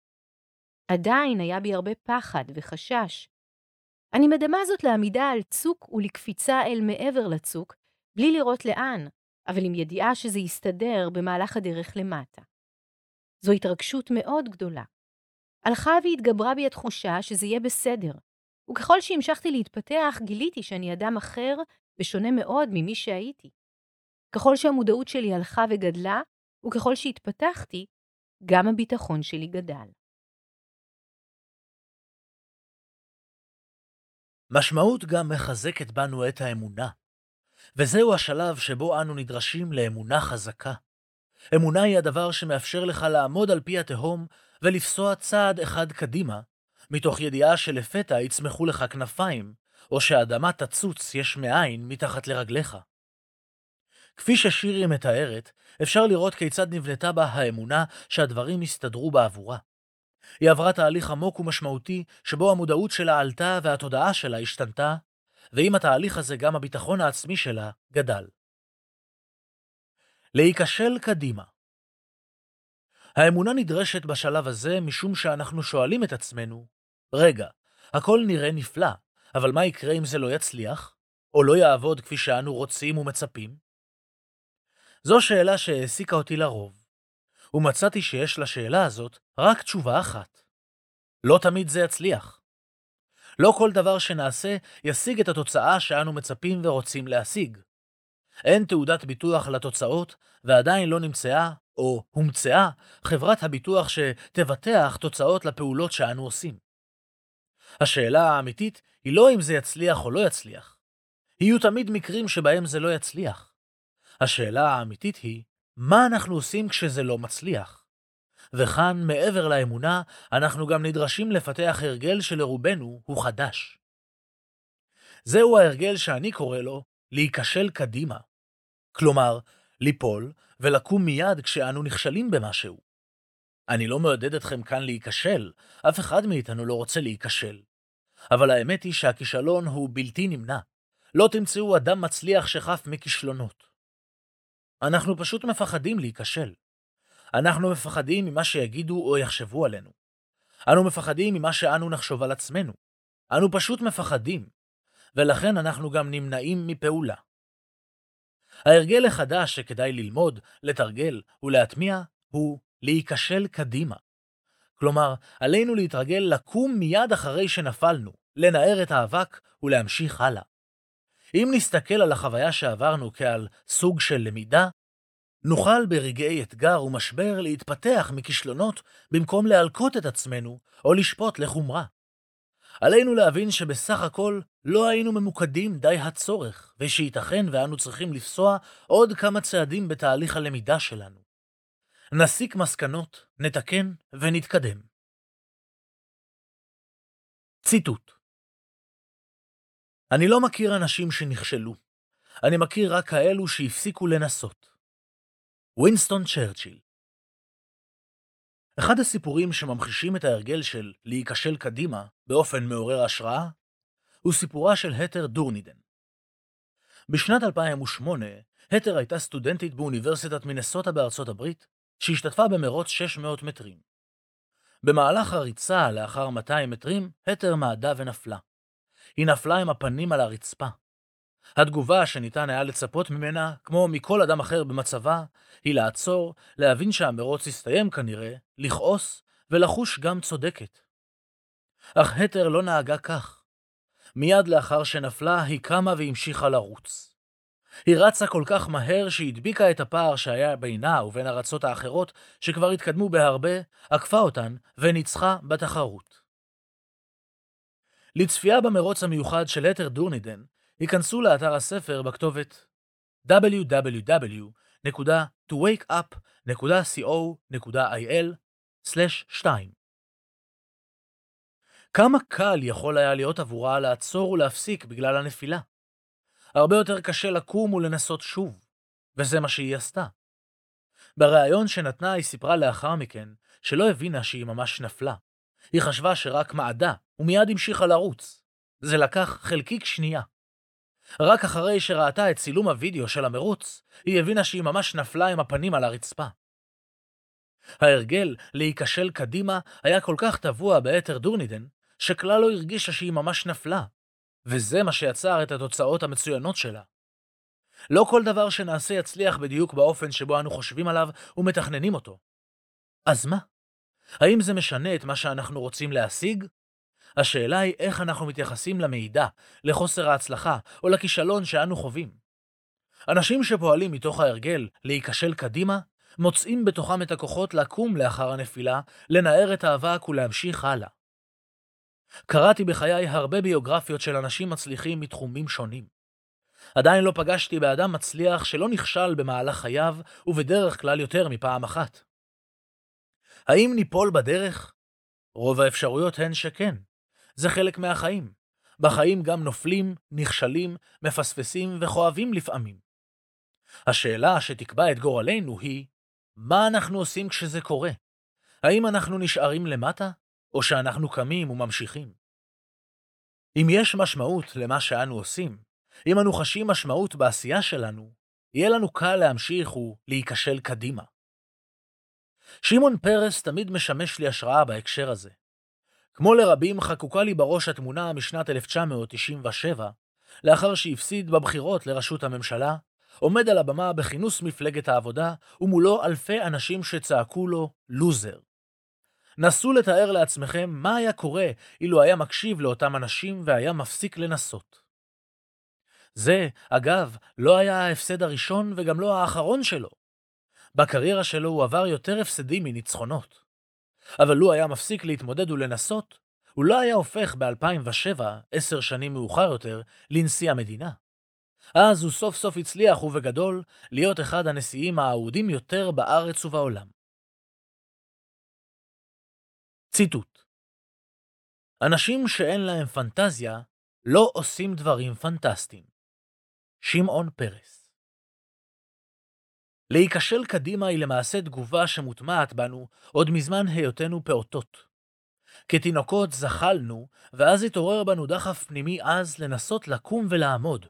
עדיין היה בי הרבה פחד וחשש. אני מדמה זאת לעמידה על צוק ולקפיצה אל מעבר לצוק, בלי לראות לאן, אבל עם ידיעה שזה יסתדר במהלך הדרך למטה. זו התרגשות מאוד גדולה. הלכה והתגברה בי התחושה שזה יהיה בסדר, וככל שהמשכתי להתפתח, גיליתי שאני אדם אחר ושונה מאוד ממי שהייתי. ככל שהמודעות שלי הלכה וגדלה, וככל שהתפתחתי, גם הביטחון שלי גדל. משמעות גם מחזקת בנו את האמונה. וזהו השלב שבו אנו נדרשים לאמונה חזקה. אמונה היא הדבר שמאפשר לך לעמוד על פי התהום ולפסוע צעד אחד קדימה, מתוך ידיעה שלפתע יצמחו לך כנפיים, או שהאדמה תצוץ יש מאין מתחת לרגליך. כפי ששירי מתארת, אפשר לראות כיצד נבנתה בה האמונה שהדברים יסתדרו בעבורה. היא עברה תהליך עמוק ומשמעותי, שבו המודעות שלה עלתה והתודעה שלה השתנתה, ועם התהליך הזה גם הביטחון העצמי שלה גדל. להיכשל קדימה האמונה נדרשת בשלב הזה משום שאנחנו שואלים את עצמנו, רגע, הכל נראה נפלא, אבל מה יקרה אם זה לא יצליח? או לא יעבוד כפי שאנו רוצים ומצפים? זו שאלה שהעסיקה אותי לרוב, ומצאתי שיש לשאלה הזאת רק תשובה אחת. לא תמיד זה יצליח. לא כל דבר שנעשה ישיג את התוצאה שאנו מצפים ורוצים להשיג. אין תעודת ביטוח לתוצאות, ועדיין לא נמצאה, או הומצאה, חברת הביטוח שתבטח תוצאות לפעולות שאנו עושים. השאלה האמיתית היא לא אם זה יצליח או לא יצליח. יהיו תמיד מקרים שבהם זה לא יצליח. השאלה האמיתית היא, מה אנחנו עושים כשזה לא מצליח? וכאן, מעבר לאמונה, אנחנו גם נדרשים לפתח הרגל שלרובנו הוא חדש. זהו ההרגל שאני קורא לו להיכשל קדימה. כלומר, ליפול ולקום מיד כשאנו נכשלים במשהו. אני לא מעודד אתכם כאן להיכשל, אף אחד מאיתנו לא רוצה להיכשל. אבל האמת היא שהכישלון הוא בלתי נמנע. לא תמצאו אדם מצליח שחף מכישלונות. אנחנו פשוט מפחדים להיכשל. אנחנו מפחדים ממה שיגידו או יחשבו עלינו. אנו מפחדים ממה שאנו נחשוב על עצמנו. אנו פשוט מפחדים, ולכן אנחנו גם נמנעים מפעולה. ההרגל החדש שכדאי ללמוד, לתרגל ולהטמיע הוא להיכשל קדימה. כלומר, עלינו להתרגל לקום מיד אחרי שנפלנו, לנער את האבק ולהמשיך הלאה. אם נסתכל על החוויה שעברנו כעל סוג של למידה, נוכל ברגעי אתגר ומשבר להתפתח מכישלונות במקום להלקות את עצמנו או לשפוט לחומרה. עלינו להבין שבסך הכל לא היינו ממוקדים די הצורך, ושייתכן ואנו צריכים לפסוע עוד כמה צעדים בתהליך הלמידה שלנו. נסיק מסקנות, נתקן ונתקדם. ציטוט אני לא מכיר אנשים שנכשלו. אני מכיר רק כאלו שהפסיקו לנסות. וינסטון צ'רצ'יל אחד הסיפורים שממחישים את ההרגל של להיכשל קדימה באופן מעורר השראה, הוא סיפורה של התר דורנידן. בשנת 2008, התר הייתה סטודנטית באוניברסיטת מינסוטה בארצות הברית, שהשתתפה במרוץ 600 מטרים. במהלך הריצה לאחר 200 מטרים, התר מעדה ונפלה. היא נפלה עם הפנים על הרצפה. התגובה שניתן היה לצפות ממנה, כמו מכל אדם אחר במצבה, היא לעצור, להבין שהמרוץ הסתיים כנראה, לכעוס ולחוש גם צודקת. אך התר לא נהגה כך. מיד לאחר שנפלה, היא קמה והמשיכה לרוץ. היא רצה כל כך מהר שהדביקה את הפער שהיה בינה ובין ארצות האחרות, שכבר התקדמו בהרבה, עקפה אותן וניצחה בתחרות. לצפייה במרוץ המיוחד של התר דורנידן, היכנסו לאתר הספר בכתובת www.towakeup.co.il/2. כמה קל יכול היה להיות עבורה לעצור ולהפסיק בגלל הנפילה? הרבה יותר קשה לקום ולנסות שוב, וזה מה שהיא עשתה. בריאיון שנתנה היא סיפרה לאחר מכן שלא הבינה שהיא ממש נפלה. היא חשבה שרק מעדה, ומיד המשיכה לרוץ. זה לקח חלקיק שנייה. רק אחרי שראתה את צילום הוידאו של המרוץ, היא הבינה שהיא ממש נפלה עם הפנים על הרצפה. ההרגל להיכשל קדימה היה כל כך טבוע באתר דורנידן, שכלל לא הרגישה שהיא ממש נפלה, וזה מה שיצר את התוצאות המצוינות שלה. לא כל דבר שנעשה יצליח בדיוק באופן שבו אנו חושבים עליו ומתכננים אותו. אז מה? האם זה משנה את מה שאנחנו רוצים להשיג? השאלה היא איך אנחנו מתייחסים למידע, לחוסר ההצלחה או לכישלון שאנו חווים. אנשים שפועלים מתוך ההרגל להיכשל קדימה, מוצאים בתוכם את הכוחות לקום לאחר הנפילה, לנער את האבק ולהמשיך הלאה. קראתי בחיי הרבה ביוגרפיות של אנשים מצליחים מתחומים שונים. עדיין לא פגשתי באדם מצליח שלא נכשל במהלך חייו, ובדרך כלל יותר מפעם אחת. האם ניפול בדרך? רוב האפשרויות הן שכן. זה חלק מהחיים. בחיים גם נופלים, נכשלים, מפספסים וכואבים לפעמים. השאלה שתקבע את גורלנו היא, מה אנחנו עושים כשזה קורה? האם אנחנו נשארים למטה, או שאנחנו קמים וממשיכים? אם יש משמעות למה שאנו עושים, אם אנו חשים משמעות בעשייה שלנו, יהיה לנו קל להמשיך ולהיכשל קדימה. שמעון פרס תמיד משמש לי השראה בהקשר הזה. כמו לרבים, חקוקה לי בראש התמונה משנת 1997, לאחר שהפסיד בבחירות לראשות הממשלה, עומד על הבמה בכינוס מפלגת העבודה, ומולו אלפי אנשים שצעקו לו לוזר. נסו לתאר לעצמכם מה היה קורה אילו היה מקשיב לאותם אנשים והיה מפסיק לנסות. זה, אגב, לא היה ההפסד הראשון וגם לא האחרון שלו. בקריירה שלו הוא עבר יותר הפסדים מניצחונות. אבל לו היה מפסיק להתמודד ולנסות, הוא לא היה הופך ב-2007, עשר שנים מאוחר יותר, לנשיא המדינה. אז הוא סוף סוף הצליח, ובגדול, להיות אחד הנשיאים האהודים יותר בארץ ובעולם. ציטוט אנשים שאין להם פנטזיה לא עושים דברים פנטסטיים. שמעון פרס להיכשל קדימה היא למעשה תגובה שמוטמעת בנו עוד מזמן היותנו פעוטות. כתינוקות זחלנו, ואז התעורר בנו דחף פנימי עז לנסות לקום ולעמוד.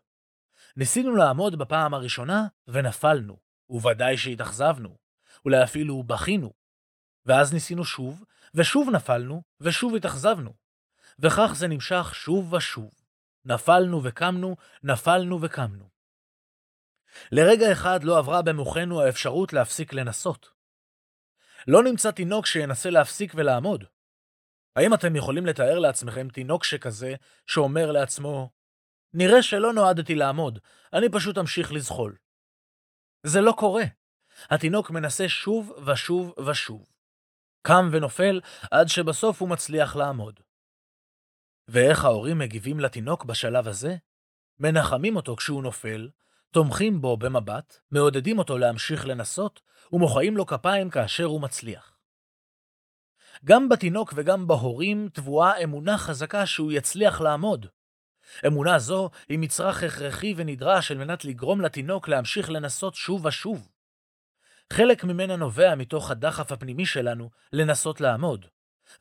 ניסינו לעמוד בפעם הראשונה, ונפלנו, וודאי שהתאכזבנו, אולי אפילו בכינו. ואז ניסינו שוב, ושוב נפלנו, ושוב התאכזבנו. וכך זה נמשך שוב ושוב. נפלנו וקמנו, נפלנו וקמנו. לרגע אחד לא עברה במוחנו האפשרות להפסיק לנסות. לא נמצא תינוק שינסה להפסיק ולעמוד. האם אתם יכולים לתאר לעצמכם תינוק שכזה, שאומר לעצמו, נראה שלא נועדתי לעמוד, אני פשוט אמשיך לזחול. זה לא קורה. התינוק מנסה שוב ושוב ושוב. קם ונופל עד שבסוף הוא מצליח לעמוד. ואיך ההורים מגיבים לתינוק בשלב הזה? מנחמים אותו כשהוא נופל, תומכים בו במבט, מעודדים אותו להמשיך לנסות, ומוחאים לו כפיים כאשר הוא מצליח. גם בתינוק וגם בהורים טבועה אמונה חזקה שהוא יצליח לעמוד. אמונה זו היא מצרך הכרחי ונדרש על מנת לגרום לתינוק להמשיך לנסות שוב ושוב. חלק ממנה נובע מתוך הדחף הפנימי שלנו לנסות לעמוד,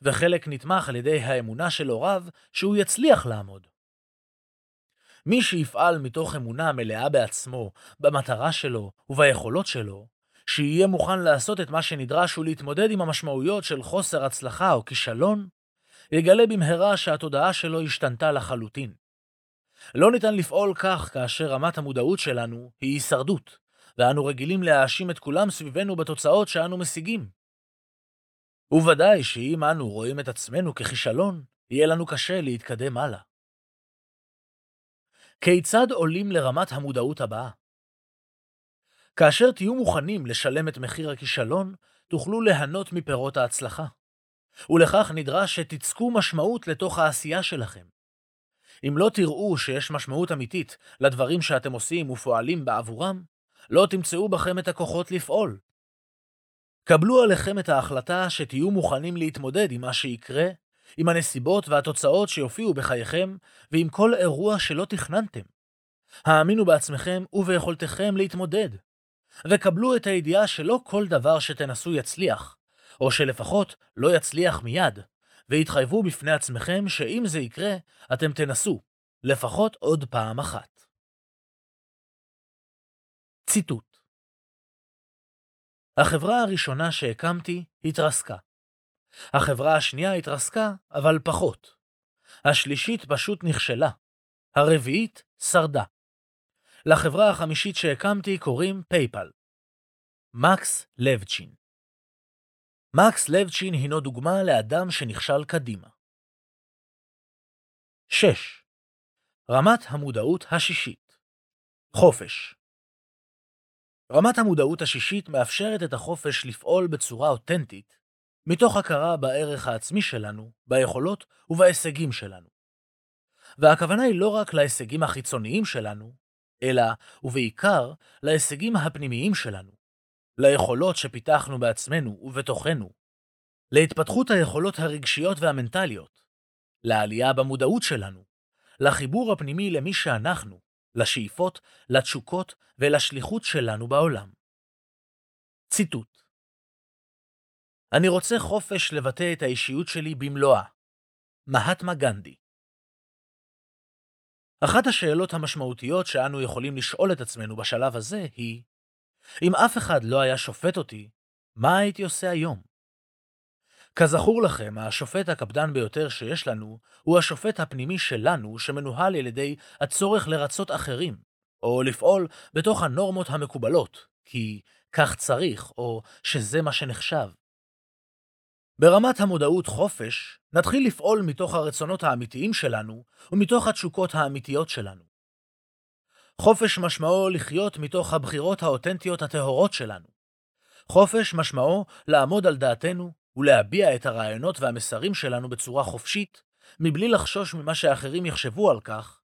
וחלק נתמך על ידי האמונה של הוריו שהוא יצליח לעמוד. מי שיפעל מתוך אמונה מלאה בעצמו, במטרה שלו וביכולות שלו, שיהיה מוכן לעשות את מה שנדרש ולהתמודד עם המשמעויות של חוסר הצלחה או כישלון, יגלה במהרה שהתודעה שלו השתנתה לחלוטין. לא ניתן לפעול כך כאשר רמת המודעות שלנו היא הישרדות, ואנו רגילים להאשים את כולם סביבנו בתוצאות שאנו משיגים. וודאי שאם אנו רואים את עצמנו ככישלון, יהיה לנו קשה להתקדם הלאה. כיצד עולים לרמת המודעות הבאה? כאשר תהיו מוכנים לשלם את מחיר הכישלון, תוכלו ליהנות מפירות ההצלחה. ולכך נדרש שתצקו משמעות לתוך העשייה שלכם. אם לא תראו שיש משמעות אמיתית לדברים שאתם עושים ופועלים בעבורם, לא תמצאו בכם את הכוחות לפעול. קבלו עליכם את ההחלטה שתהיו מוכנים להתמודד עם מה שיקרה, עם הנסיבות והתוצאות שיופיעו בחייכם, ועם כל אירוע שלא תכננתם. האמינו בעצמכם וביכולתכם להתמודד. וקבלו את הידיעה שלא כל דבר שתנסו יצליח, או שלפחות לא יצליח מיד, והתחייבו בפני עצמכם שאם זה יקרה, אתם תנסו, לפחות עוד פעם אחת. ציטוט החברה הראשונה שהקמתי התרסקה. החברה השנייה התרסקה, אבל פחות. השלישית פשוט נכשלה. הרביעית שרדה. לחברה החמישית שהקמתי קוראים פייפל. מקס לבצ'ין מקס לבצ'ין הינו דוגמה לאדם שנכשל קדימה. 6. רמת המודעות השישית חופש רמת המודעות השישית מאפשרת את החופש לפעול בצורה אותנטית, מתוך הכרה בערך העצמי שלנו, ביכולות ובהישגים שלנו. והכוונה היא לא רק להישגים החיצוניים שלנו, אלא, ובעיקר, להישגים הפנימיים שלנו, ליכולות שפיתחנו בעצמנו ובתוכנו, להתפתחות היכולות הרגשיות והמנטליות, לעלייה במודעות שלנו, לחיבור הפנימי למי שאנחנו, לשאיפות, לתשוקות ולשליחות שלנו בעולם. ציטוט אני רוצה חופש לבטא את האישיות שלי במלואה. מהטמה גנדי אחת השאלות המשמעותיות שאנו יכולים לשאול את עצמנו בשלב הזה היא, אם אף אחד לא היה שופט אותי, מה הייתי עושה היום? כזכור לכם, השופט הקפדן ביותר שיש לנו, הוא השופט הפנימי שלנו, שמנוהל על ידי הצורך לרצות אחרים, או לפעול בתוך הנורמות המקובלות, כי כך צריך, או שזה מה שנחשב. ברמת המודעות חופש, נתחיל לפעול מתוך הרצונות האמיתיים שלנו ומתוך התשוקות האמיתיות שלנו. חופש משמעו לחיות מתוך הבחירות האותנטיות הטהורות שלנו. חופש משמעו לעמוד על דעתנו ולהביע את הרעיונות והמסרים שלנו בצורה חופשית, מבלי לחשוש ממה שאחרים יחשבו על כך,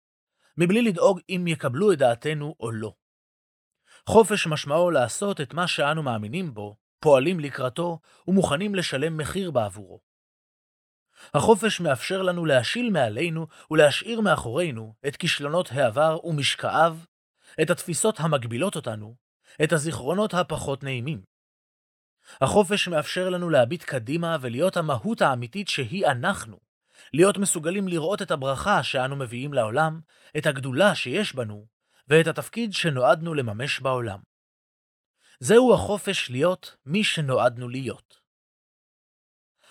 מבלי לדאוג אם יקבלו את דעתנו או לא. חופש משמעו לעשות את מה שאנו מאמינים בו, פועלים לקראתו ומוכנים לשלם מחיר בעבורו. החופש מאפשר לנו להשיל מעלינו ולהשאיר מאחורינו את כישלונות העבר ומשקעיו, את התפיסות המגבילות אותנו, את הזיכרונות הפחות נעימים. החופש מאפשר לנו להביט קדימה ולהיות המהות האמיתית שהיא אנחנו, להיות מסוגלים לראות את הברכה שאנו מביאים לעולם, את הגדולה שיש בנו, ואת התפקיד שנועדנו לממש בעולם. זהו החופש להיות מי שנועדנו להיות.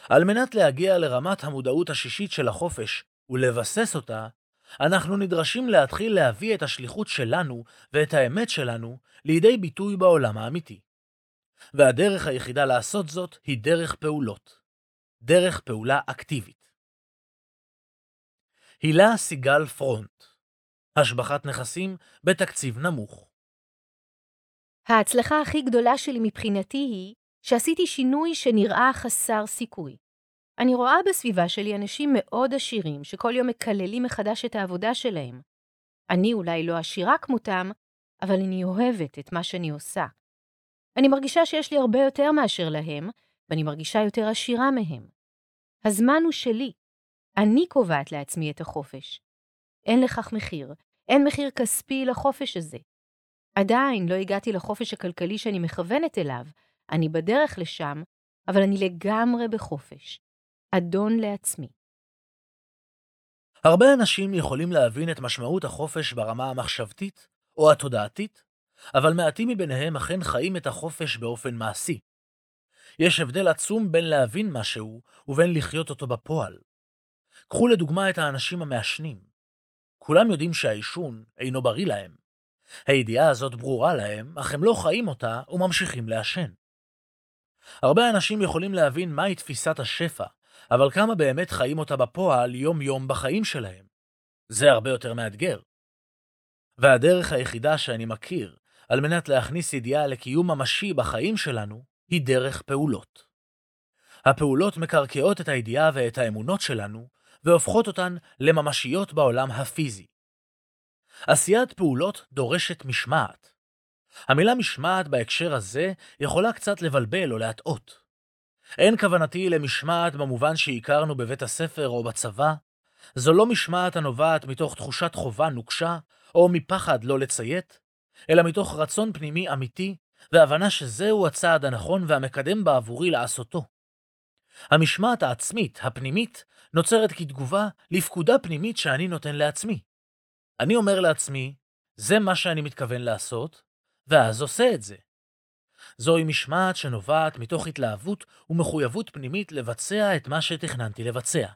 על מנת להגיע לרמת המודעות השישית של החופש ולבסס אותה, אנחנו נדרשים להתחיל להביא את השליחות שלנו ואת האמת שלנו לידי ביטוי בעולם האמיתי. והדרך היחידה לעשות זאת היא דרך פעולות. דרך פעולה אקטיבית. הילה סיגל פרונט השבחת נכסים בתקציב נמוך. ההצלחה הכי גדולה שלי מבחינתי היא שעשיתי שינוי שנראה חסר סיכוי. אני רואה בסביבה שלי אנשים מאוד עשירים שכל יום מקללים מחדש את העבודה שלהם. אני אולי לא עשירה כמותם, אבל אני אוהבת את מה שאני עושה. אני מרגישה שיש לי הרבה יותר מאשר להם, ואני מרגישה יותר עשירה מהם. הזמן הוא שלי. אני קובעת לעצמי את החופש. אין לכך מחיר, אין מחיר כספי לחופש הזה. עדיין לא הגעתי לחופש הכלכלי שאני מכוונת אליו, אני בדרך לשם, אבל אני לגמרי בחופש. אדון לעצמי. הרבה אנשים יכולים להבין את משמעות החופש ברמה המחשבתית או התודעתית, אבל מעטים מביניהם אכן חיים את החופש באופן מעשי. יש הבדל עצום בין להבין משהו ובין לחיות אותו בפועל. קחו לדוגמה את האנשים המעשנים. כולם יודעים שהעישון אינו בריא להם. הידיעה הזאת ברורה להם, אך הם לא חיים אותה וממשיכים לעשן. הרבה אנשים יכולים להבין מהי תפיסת השפע, אבל כמה באמת חיים אותה בפועל יום-יום בחיים שלהם? זה הרבה יותר מאתגר. והדרך היחידה שאני מכיר על מנת להכניס ידיעה לקיום ממשי בחיים שלנו, היא דרך פעולות. הפעולות מקרקעות את הידיעה ואת האמונות שלנו, והופכות אותן לממשיות בעולם הפיזי. עשיית פעולות דורשת משמעת. המילה משמעת בהקשר הזה יכולה קצת לבלבל או להטעות. אין כוונתי למשמעת במובן שהכרנו בבית הספר או בצבא. זו לא משמעת הנובעת מתוך תחושת חובה נוקשה, או מפחד לא לציית, אלא מתוך רצון פנימי אמיתי, והבנה שזהו הצעד הנכון והמקדם בעבורי לעשותו. המשמעת העצמית, הפנימית, נוצרת כתגובה לפקודה פנימית שאני נותן לעצמי. אני אומר לעצמי, זה מה שאני מתכוון לעשות, ואז עושה את זה. זוהי משמעת שנובעת מתוך התלהבות ומחויבות פנימית לבצע את מה שתכננתי לבצע.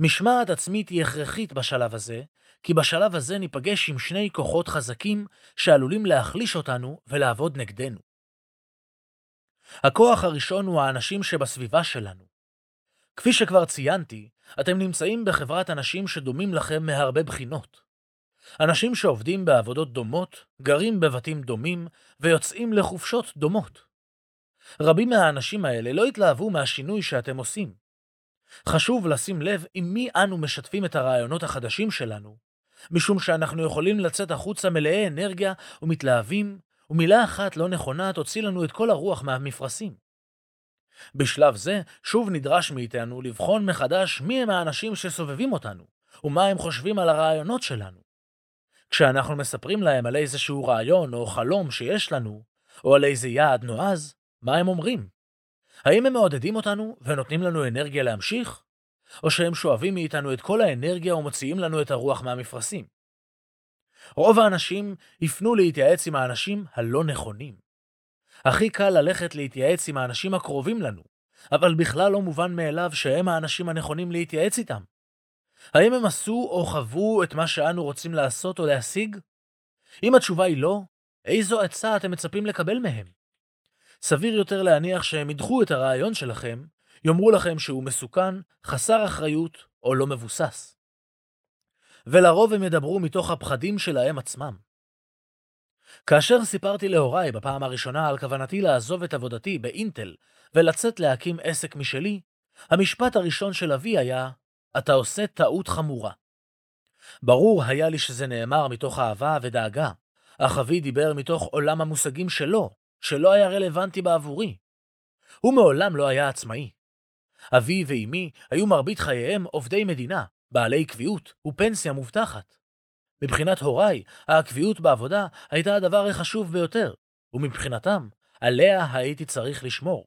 משמעת עצמית היא הכרחית בשלב הזה, כי בשלב הזה ניפגש עם שני כוחות חזקים שעלולים להחליש אותנו ולעבוד נגדנו. הכוח הראשון הוא האנשים שבסביבה שלנו. כפי שכבר ציינתי, אתם נמצאים בחברת אנשים שדומים לכם מהרבה בחינות. אנשים שעובדים בעבודות דומות, גרים בבתים דומים ויוצאים לחופשות דומות. רבים מהאנשים האלה לא התלהבו מהשינוי שאתם עושים. חשוב לשים לב עם מי אנו משתפים את הרעיונות החדשים שלנו, משום שאנחנו יכולים לצאת החוצה מלאי אנרגיה ומתלהבים, ומילה אחת לא נכונה תוציא לנו את כל הרוח מהמפרשים. בשלב זה, שוב נדרש מאיתנו לבחון מחדש מי הם האנשים שסובבים אותנו, ומה הם חושבים על הרעיונות שלנו. כשאנחנו מספרים להם על איזשהו רעיון או חלום שיש לנו, או על איזה יעד נועז, מה הם אומרים? האם הם מעודדים אותנו ונותנים לנו אנרגיה להמשיך? או שהם שואבים מאיתנו את כל האנרגיה ומוציאים לנו את הרוח מהמפרשים? רוב האנשים יפנו להתייעץ עם האנשים הלא נכונים. הכי קל ללכת להתייעץ עם האנשים הקרובים לנו, אבל בכלל לא מובן מאליו שהם האנשים הנכונים להתייעץ איתם. האם הם עשו או חוו את מה שאנו רוצים לעשות או להשיג? אם התשובה היא לא, איזו עצה אתם מצפים לקבל מהם? סביר יותר להניח שהם ידחו את הרעיון שלכם, יאמרו לכם שהוא מסוכן, חסר אחריות או לא מבוסס. ולרוב הם ידברו מתוך הפחדים שלהם עצמם. כאשר סיפרתי להוריי בפעם הראשונה על כוונתי לעזוב את עבודתי באינטל ולצאת להקים עסק משלי, המשפט הראשון של אבי היה, אתה עושה טעות חמורה. ברור היה לי שזה נאמר מתוך אהבה ודאגה, אך אבי דיבר מתוך עולם המושגים שלו, שלא היה רלוונטי בעבורי. הוא מעולם לא היה עצמאי. אבי ואמי היו מרבית חייהם עובדי מדינה, בעלי קביעות ופנסיה מובטחת. מבחינת הוריי, הקביעות בעבודה הייתה הדבר החשוב ביותר, ומבחינתם, עליה הייתי צריך לשמור.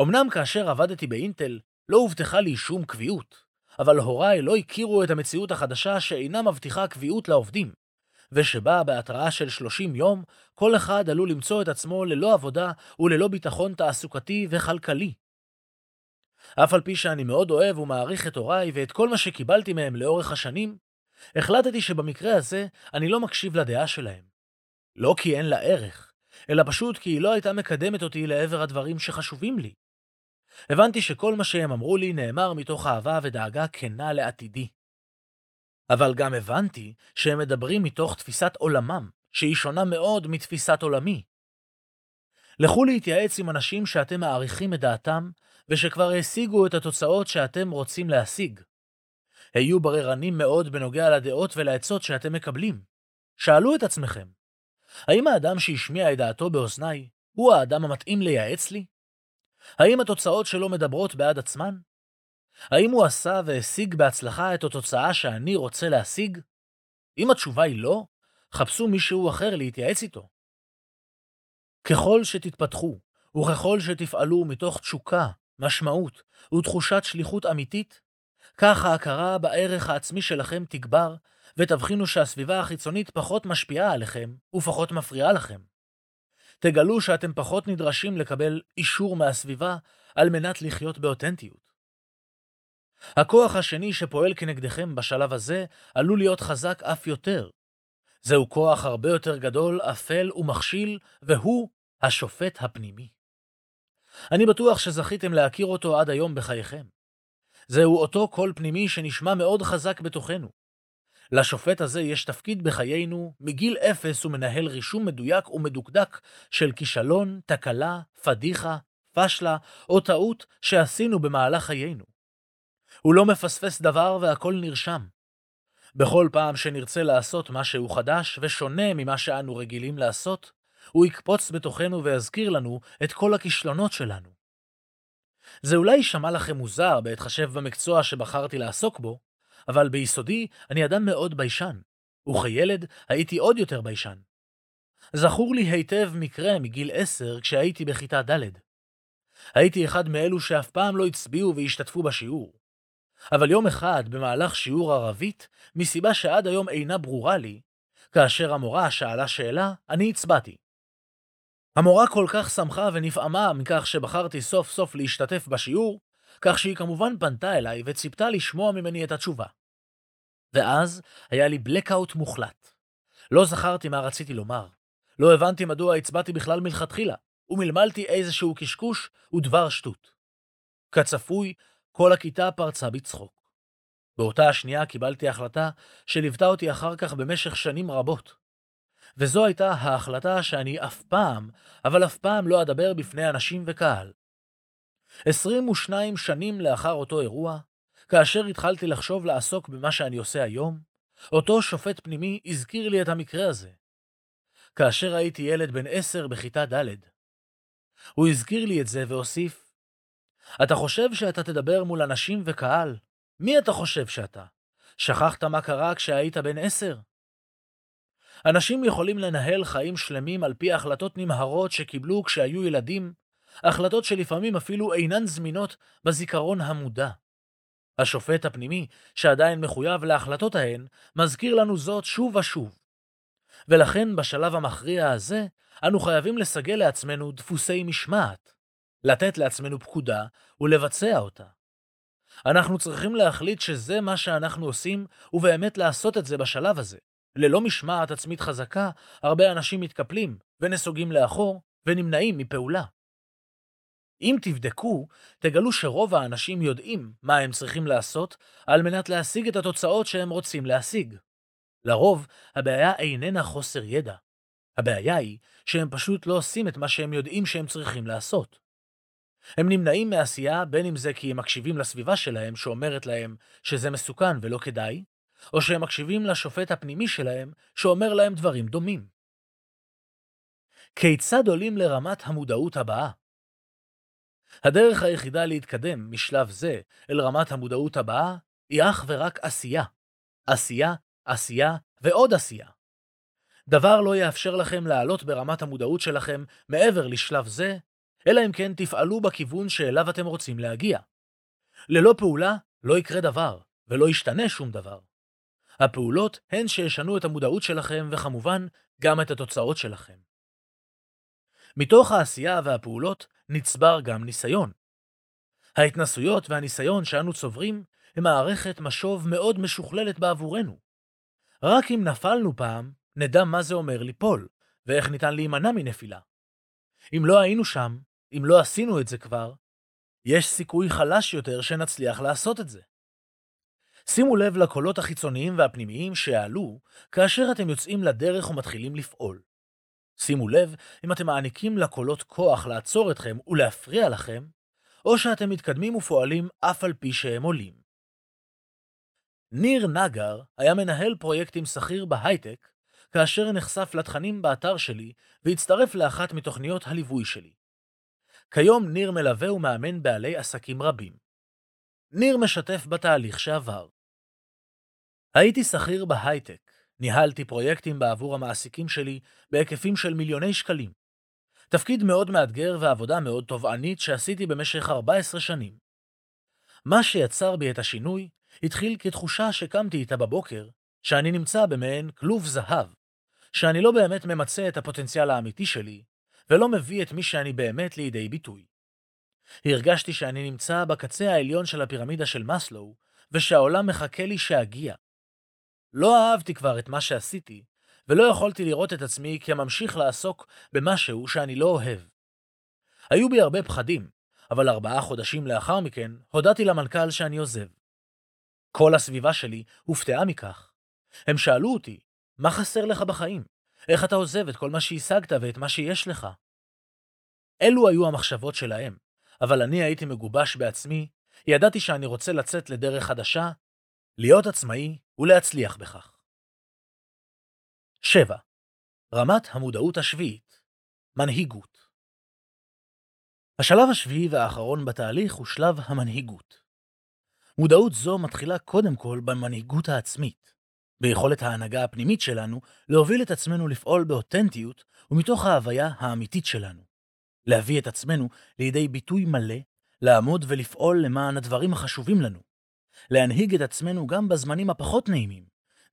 אמנם כאשר עבדתי באינטל, לא הובטחה לי שום קביעות, אבל הוריי לא הכירו את המציאות החדשה שאינה מבטיחה קביעות לעובדים, ושבה בהתראה של 30 יום, כל אחד עלול למצוא את עצמו ללא עבודה וללא ביטחון תעסוקתי וכלכלי. אף על פי שאני מאוד אוהב ומעריך את הוריי ואת כל מה שקיבלתי מהם לאורך השנים, החלטתי שבמקרה הזה אני לא מקשיב לדעה שלהם. לא כי אין לה ערך, אלא פשוט כי היא לא הייתה מקדמת אותי לעבר הדברים שחשובים לי. הבנתי שכל מה שהם אמרו לי נאמר מתוך אהבה ודאגה כנה לעתידי. אבל גם הבנתי שהם מדברים מתוך תפיסת עולמם, שהיא שונה מאוד מתפיסת עולמי. לכו להתייעץ עם אנשים שאתם מעריכים את דעתם, ושכבר השיגו את התוצאות שאתם רוצים להשיג. היו בררנים מאוד בנוגע לדעות ולעצות שאתם מקבלים. שאלו את עצמכם, האם האדם שהשמיע את דעתו באוזניי הוא האדם המתאים לייעץ לי? האם התוצאות שלו מדברות בעד עצמן? האם הוא עשה והשיג בהצלחה את התוצאה שאני רוצה להשיג? אם התשובה היא לא, חפשו מישהו אחר להתייעץ איתו. ככל שתתפתחו, וככל שתפעלו מתוך תשוקה, משמעות ותחושת שליחות אמיתית, כך ההכרה בערך העצמי שלכם תגבר, ותבחינו שהסביבה החיצונית פחות משפיעה עליכם ופחות מפריעה לכם. תגלו שאתם פחות נדרשים לקבל אישור מהסביבה על מנת לחיות באותנטיות. הכוח השני שפועל כנגדכם בשלב הזה עלול להיות חזק אף יותר. זהו כוח הרבה יותר גדול, אפל ומכשיל, והוא השופט הפנימי. אני בטוח שזכיתם להכיר אותו עד היום בחייכם. זהו אותו קול פנימי שנשמע מאוד חזק בתוכנו. לשופט הזה יש תפקיד בחיינו, מגיל אפס הוא מנהל רישום מדויק ומדוקדק של כישלון, תקלה, פדיחה, פשלה או טעות שעשינו במהלך חיינו. הוא לא מפספס דבר והכל נרשם. בכל פעם שנרצה לעשות משהו חדש ושונה ממה שאנו רגילים לעשות, הוא יקפוץ בתוכנו ויזכיר לנו את כל הכישלונות שלנו. זה אולי יישמע לכם מוזר בהתחשב במקצוע שבחרתי לעסוק בו, אבל ביסודי אני אדם מאוד ביישן, וכילד הייתי עוד יותר ביישן. זכור לי היטב מקרה מגיל עשר כשהייתי בכיתה ד'. הייתי אחד מאלו שאף פעם לא הצביעו והשתתפו בשיעור. אבל יום אחד, במהלך שיעור ערבית, מסיבה שעד היום אינה ברורה לי, כאשר המורה שאלה שאלה, אני הצבעתי. המורה כל כך שמחה ונפעמה מכך שבחרתי סוף סוף להשתתף בשיעור, כך שהיא כמובן פנתה אליי וציפתה לשמוע ממני את התשובה. ואז היה לי blackout מוחלט. לא זכרתי מה רציתי לומר. לא הבנתי מדוע הצבעתי בכלל מלכתחילה, ומלמלתי איזשהו קשקוש ודבר שטות. כצפוי, כל הכיתה פרצה בצחוק. באותה השנייה קיבלתי החלטה שליוותה אותי אחר כך במשך שנים רבות. וזו הייתה ההחלטה שאני אף פעם, אבל אף פעם לא אדבר בפני אנשים וקהל. 22 שנים לאחר אותו אירוע, כאשר התחלתי לחשוב לעסוק במה שאני עושה היום, אותו שופט פנימי הזכיר לי את המקרה הזה. כאשר הייתי ילד בן עשר בכיתה ד'. הוא הזכיר לי את זה והוסיף, אתה חושב שאתה תדבר מול אנשים וקהל? מי אתה חושב שאתה? שכחת מה קרה כשהיית בן עשר? אנשים יכולים לנהל חיים שלמים על פי החלטות נמהרות שקיבלו כשהיו ילדים, החלטות שלפעמים אפילו אינן זמינות בזיכרון המודע. השופט הפנימי, שעדיין מחויב להחלטות ההן, מזכיר לנו זאת שוב ושוב. ולכן בשלב המכריע הזה, אנו חייבים לסגל לעצמנו דפוסי משמעת, לתת לעצמנו פקודה ולבצע אותה. אנחנו צריכים להחליט שזה מה שאנחנו עושים, ובאמת לעשות את זה בשלב הזה. ללא משמעת עצמית חזקה, הרבה אנשים מתקפלים ונסוגים לאחור ונמנעים מפעולה. אם תבדקו, תגלו שרוב האנשים יודעים מה הם צריכים לעשות על מנת להשיג את התוצאות שהם רוצים להשיג. לרוב, הבעיה איננה חוסר ידע. הבעיה היא שהם פשוט לא עושים את מה שהם יודעים שהם צריכים לעשות. הם נמנעים מעשייה בין אם זה כי הם מקשיבים לסביבה שלהם שאומרת להם שזה מסוכן ולא כדאי, או שהם מקשיבים לשופט הפנימי שלהם שאומר להם דברים דומים. כיצד עולים לרמת המודעות הבאה? הדרך היחידה להתקדם משלב זה אל רמת המודעות הבאה היא אך ורק עשייה. עשייה, עשייה ועוד עשייה. דבר לא יאפשר לכם לעלות ברמת המודעות שלכם מעבר לשלב זה, אלא אם כן תפעלו בכיוון שאליו אתם רוצים להגיע. ללא פעולה לא יקרה דבר, ולא ישתנה שום דבר. הפעולות הן שישנו את המודעות שלכם, וכמובן, גם את התוצאות שלכם. מתוך העשייה והפעולות נצבר גם ניסיון. ההתנסויות והניסיון שאנו צוברים הם מערכת משוב מאוד משוכללת בעבורנו. רק אם נפלנו פעם, נדע מה זה אומר ליפול, ואיך ניתן להימנע מנפילה. אם לא היינו שם, אם לא עשינו את זה כבר, יש סיכוי חלש יותר שנצליח לעשות את זה. שימו לב לקולות החיצוניים והפנימיים שיעלו כאשר אתם יוצאים לדרך ומתחילים לפעול. שימו לב אם אתם מעניקים לקולות כוח לעצור אתכם ולהפריע לכם, או שאתם מתקדמים ופועלים אף על פי שהם עולים. ניר נגר היה מנהל פרויקטים שכיר בהייטק, כאשר נחשף לתכנים באתר שלי והצטרף לאחת מתוכניות הליווי שלי. כיום ניר מלווה ומאמן בעלי עסקים רבים. ניר משתף בתהליך שעבר. הייתי שכיר בהייטק, ניהלתי פרויקטים בעבור המעסיקים שלי בהיקפים של מיליוני שקלים. תפקיד מאוד מאתגר ועבודה מאוד תובענית שעשיתי במשך 14 שנים. מה שיצר בי את השינוי התחיל כתחושה שקמתי איתה בבוקר, שאני נמצא במעין כלוב זהב, שאני לא באמת ממצה את הפוטנציאל האמיתי שלי, ולא מביא את מי שאני באמת לידי ביטוי. הרגשתי שאני נמצא בקצה העליון של הפירמידה של מאסלו, ושהעולם מחכה לי שאגיע. לא אהבתי כבר את מה שעשיתי, ולא יכולתי לראות את עצמי כממשיך לעסוק במשהו שאני לא אוהב. היו בי הרבה פחדים, אבל ארבעה חודשים לאחר מכן הודעתי למנכ"ל שאני עוזב. כל הסביבה שלי הופתעה מכך. הם שאלו אותי, מה חסר לך בחיים? איך אתה עוזב את כל מה שהשגת ואת מה שיש לך? אלו היו המחשבות שלהם, אבל אני הייתי מגובש בעצמי, ידעתי שאני רוצה לצאת לדרך חדשה, להיות עצמאי ולהצליח בכך. 7. רמת המודעות השביעית מנהיגות השלב השביעי והאחרון בתהליך הוא שלב המנהיגות. מודעות זו מתחילה קודם כל במנהיגות העצמית, ביכולת ההנהגה הפנימית שלנו להוביל את עצמנו לפעול באותנטיות ומתוך ההוויה האמיתית שלנו. להביא את עצמנו לידי ביטוי מלא, לעמוד ולפעול למען הדברים החשובים לנו. להנהיג את עצמנו גם בזמנים הפחות נעימים,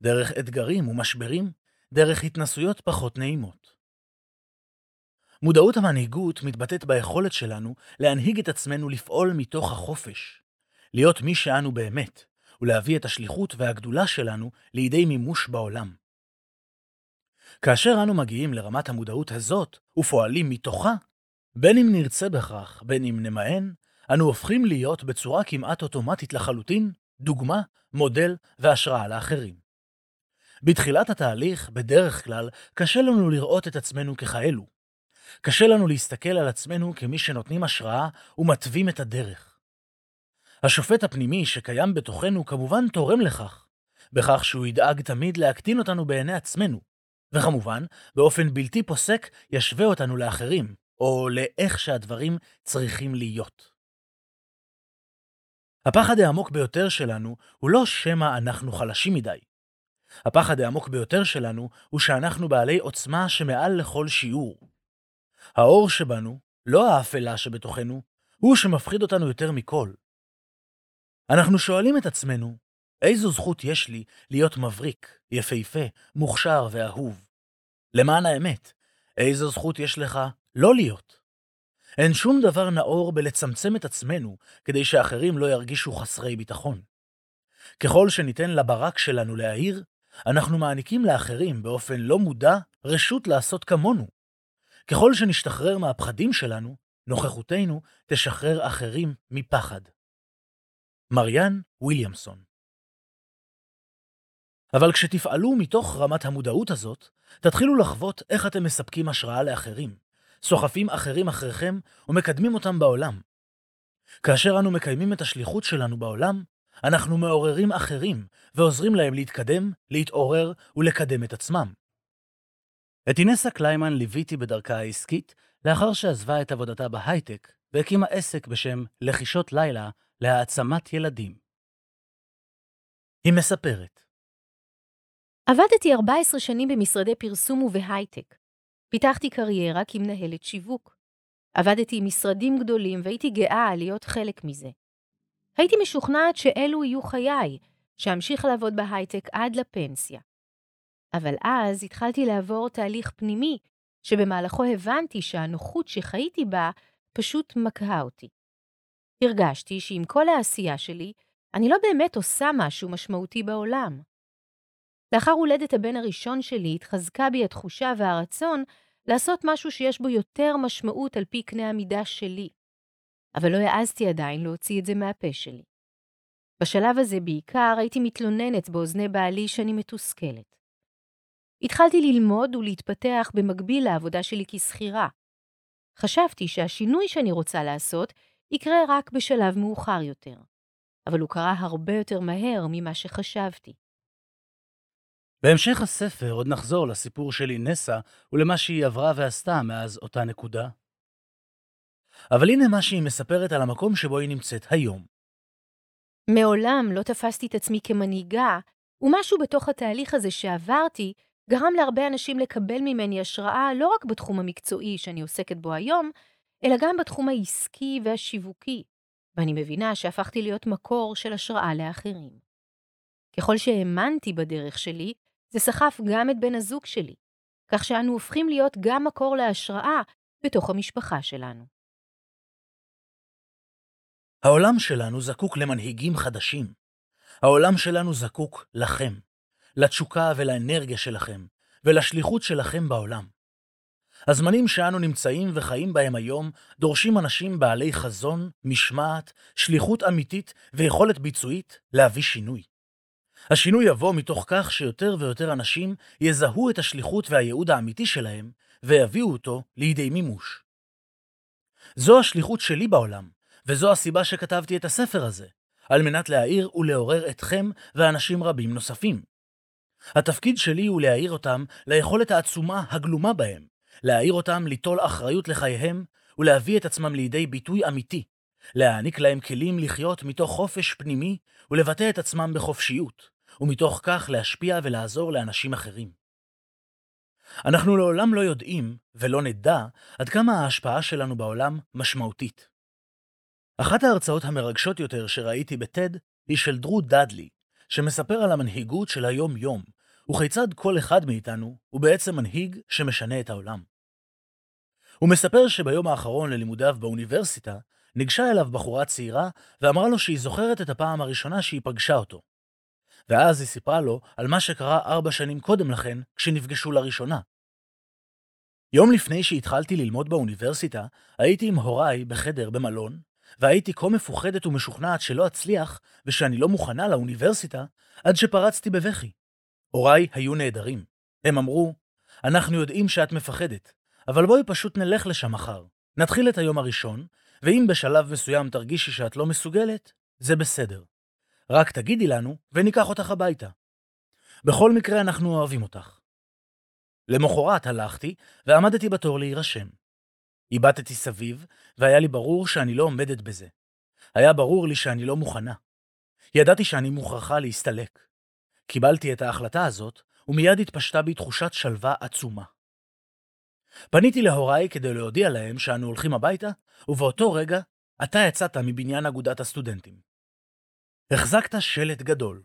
דרך אתגרים ומשברים, דרך התנסויות פחות נעימות. מודעות המנהיגות מתבטאת ביכולת שלנו להנהיג את עצמנו לפעול מתוך החופש, להיות מי שאנו באמת, ולהביא את השליחות והגדולה שלנו לידי מימוש בעולם. כאשר אנו מגיעים לרמת המודעות הזאת ופועלים מתוכה, בין אם נרצה בכך, בין אם נמאן, אנו הופכים להיות בצורה כמעט אוטומטית לחלוטין דוגמה, מודל והשראה לאחרים. בתחילת התהליך, בדרך כלל, קשה לנו לראות את עצמנו ככאלו. קשה לנו להסתכל על עצמנו כמי שנותנים השראה ומתווים את הדרך. השופט הפנימי שקיים בתוכנו כמובן תורם לכך, בכך שהוא ידאג תמיד להקטין אותנו בעיני עצמנו, וכמובן, באופן בלתי פוסק ישווה אותנו לאחרים, או לאיך שהדברים צריכים להיות. הפחד העמוק ביותר שלנו הוא לא שמא אנחנו חלשים מדי. הפחד העמוק ביותר שלנו הוא שאנחנו בעלי עוצמה שמעל לכל שיעור. האור שבנו, לא האפלה שבתוכנו, הוא שמפחיד אותנו יותר מכל. אנחנו שואלים את עצמנו, איזו זכות יש לי להיות מבריק, יפהפה, מוכשר ואהוב? למען האמת, איזו זכות יש לך לא להיות? אין שום דבר נאור בלצמצם את עצמנו כדי שאחרים לא ירגישו חסרי ביטחון. ככל שניתן לברק שלנו להעיר, אנחנו מעניקים לאחרים באופן לא מודע רשות לעשות כמונו. ככל שנשתחרר מהפחדים שלנו, נוכחותנו תשחרר אחרים מפחד. מריאן וויליאמסון אבל כשתפעלו מתוך רמת המודעות הזאת, תתחילו לחוות איך אתם מספקים השראה לאחרים, סוחפים אחרים אחריכם ומקדמים אותם בעולם. כאשר אנו מקיימים את השליחות שלנו בעולם, אנחנו מעוררים אחרים ועוזרים להם להתקדם, להתעורר ולקדם את עצמם. את אינסה קליימן ליוויתי בדרכה העסקית לאחר שעזבה את עבודתה בהייטק והקימה עסק בשם לחישות לילה להעצמת ילדים. היא מספרת עבדתי 14 שנים במשרדי פרסום ובהייטק. פיתחתי קריירה כמנהלת שיווק. עבדתי עם משרדים גדולים והייתי גאה להיות חלק מזה. הייתי משוכנעת שאלו יהיו חיי, שאמשיך לעבוד בהייטק עד לפנסיה. אבל אז התחלתי לעבור תהליך פנימי, שבמהלכו הבנתי שהנוחות שחייתי בה פשוט מקהה אותי. הרגשתי שעם כל העשייה שלי, אני לא באמת עושה משהו משמעותי בעולם. לאחר הולדת הבן הראשון שלי התחזקה בי התחושה והרצון לעשות משהו שיש בו יותר משמעות על פי קנה המידה שלי. אבל לא העזתי עדיין להוציא את זה מהפה שלי. בשלב הזה בעיקר הייתי מתלוננת באוזני בעלי שאני מתוסכלת. התחלתי ללמוד ולהתפתח במקביל לעבודה שלי כשכירה. חשבתי שהשינוי שאני רוצה לעשות יקרה רק בשלב מאוחר יותר, אבל הוא קרה הרבה יותר מהר ממה שחשבתי. בהמשך הספר עוד נחזור לסיפור של אינסה ולמה שהיא עברה ועשתה מאז אותה נקודה. אבל הנה מה שהיא מספרת על המקום שבו היא נמצאת היום. מעולם לא תפסתי את עצמי כמנהיגה, ומשהו בתוך התהליך הזה שעברתי גרם להרבה אנשים לקבל ממני השראה לא רק בתחום המקצועי שאני עוסקת בו היום, אלא גם בתחום העסקי והשיווקי, ואני מבינה שהפכתי להיות מקור של השראה לאחרים. ככל שהאמנתי בדרך שלי, זה סחף גם את בן הזוג שלי, כך שאנו הופכים להיות גם מקור להשראה בתוך המשפחה שלנו. העולם שלנו זקוק למנהיגים חדשים. העולם שלנו זקוק לכם, לתשוקה ולאנרגיה שלכם, ולשליחות שלכם בעולם. הזמנים שאנו נמצאים וחיים בהם היום דורשים אנשים בעלי חזון, משמעת, שליחות אמיתית ויכולת ביצועית להביא שינוי. השינוי יבוא מתוך כך שיותר ויותר אנשים יזהו את השליחות והייעוד האמיתי שלהם, ויביאו אותו לידי מימוש. זו השליחות שלי בעולם, וזו הסיבה שכתבתי את הספר הזה, על מנת להעיר ולעורר אתכם ואנשים רבים נוספים. התפקיד שלי הוא להעיר אותם ליכולת העצומה הגלומה בהם, להעיר אותם ליטול אחריות לחייהם ולהביא את עצמם לידי ביטוי אמיתי, להעניק להם כלים לחיות מתוך חופש פנימי ולבטא את עצמם בחופשיות, ומתוך כך להשפיע ולעזור לאנשים אחרים. אנחנו לעולם לא יודעים, ולא נדע, עד כמה ההשפעה שלנו בעולם משמעותית. אחת ההרצאות המרגשות יותר שראיתי בטד היא של דרו דאדלי, שמספר על המנהיגות של היום-יום, וכיצד כל אחד מאיתנו הוא בעצם מנהיג שמשנה את העולם. הוא מספר שביום האחרון ללימודיו באוניברסיטה, ניגשה אליו בחורה צעירה ואמרה לו שהיא זוכרת את הפעם הראשונה שהיא פגשה אותו. ואז היא סיפרה לו על מה שקרה ארבע שנים קודם לכן, כשנפגשו לראשונה. יום לפני שהתחלתי ללמוד באוניברסיטה, הייתי עם הוריי בחדר במלון, והייתי כה מפוחדת ומשוכנעת שלא אצליח, ושאני לא מוכנה לאוניברסיטה, עד שפרצתי בבכי. הוריי היו נהדרים. הם אמרו, אנחנו יודעים שאת מפחדת, אבל בואי פשוט נלך לשם מחר. נתחיל את היום הראשון, ואם בשלב מסוים תרגישי שאת לא מסוגלת, זה בסדר. רק תגידי לנו, וניקח אותך הביתה. בכל מקרה אנחנו אוהבים אותך. למחרת הלכתי, ועמדתי בתור להירשם. איבדתי סביב, והיה לי ברור שאני לא עומדת בזה. היה ברור לי שאני לא מוכנה. ידעתי שאני מוכרחה להסתלק. קיבלתי את ההחלטה הזאת, ומיד התפשטה בי תחושת שלווה עצומה. פניתי להוריי כדי להודיע להם שאנו הולכים הביתה, ובאותו רגע אתה יצאת מבניין אגודת הסטודנטים. החזקת שלט גדול.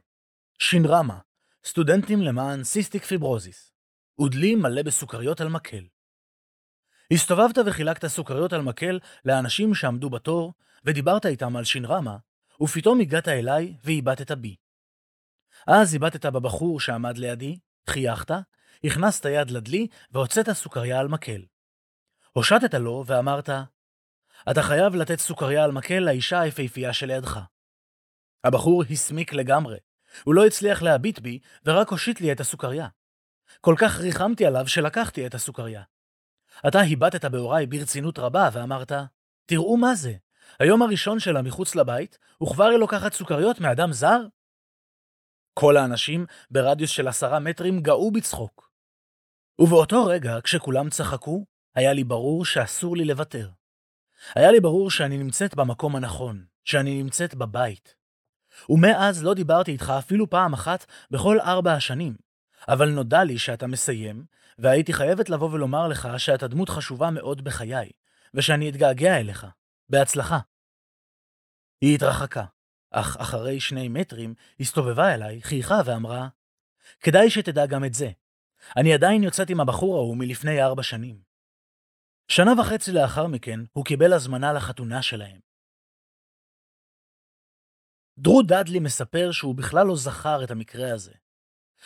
Shinerama, סטודנטים למען סיסטיק פיברוזיס. ודלי מלא בסוכריות על מקל. הסתובבת וחילקת סוכריות על מקל לאנשים שעמדו בתור, ודיברת איתם על שינרמה, ופתאום הגעת אליי והבטת בי. אז הבטת בבחור שעמד לידי, חייכת, הכנסת יד לדלי והוצאת סוכריה על מקל. הושטת לו ואמרת, אתה חייב לתת סוכריה על מקל לאישה היפהפייה שלידך. הבחור הסמיק לגמרי. הוא לא הצליח להביט בי, ורק הושיט לי את הסוכריה. כל כך ריחמתי עליו שלקחתי את הסוכריה. אתה הבטת בהוריי ברצינות רבה ואמרת, תראו מה זה, היום הראשון שלה מחוץ לבית, וכבר היא לוקחת סוכריות מאדם זר? כל האנשים ברדיוס של עשרה מטרים גאו בצחוק. ובאותו רגע, כשכולם צחקו, היה לי ברור שאסור לי לוותר. היה לי ברור שאני נמצאת במקום הנכון, שאני נמצאת בבית. ומאז לא דיברתי איתך אפילו פעם אחת בכל ארבע השנים, אבל נודע לי שאתה מסיים, והייתי חייבת לבוא ולומר לך שאתה דמות חשובה מאוד בחיי, ושאני אתגעגע אליך. בהצלחה. היא התרחקה, אך אחרי שני מטרים הסתובבה אליי, חייכה ואמרה, כדאי שתדע גם את זה. אני עדיין יוצאת עם הבחור ההוא מלפני ארבע שנים. שנה וחצי לאחר מכן הוא קיבל הזמנה לחתונה שלהם. דרו דאדלי מספר שהוא בכלל לא זכר את המקרה הזה,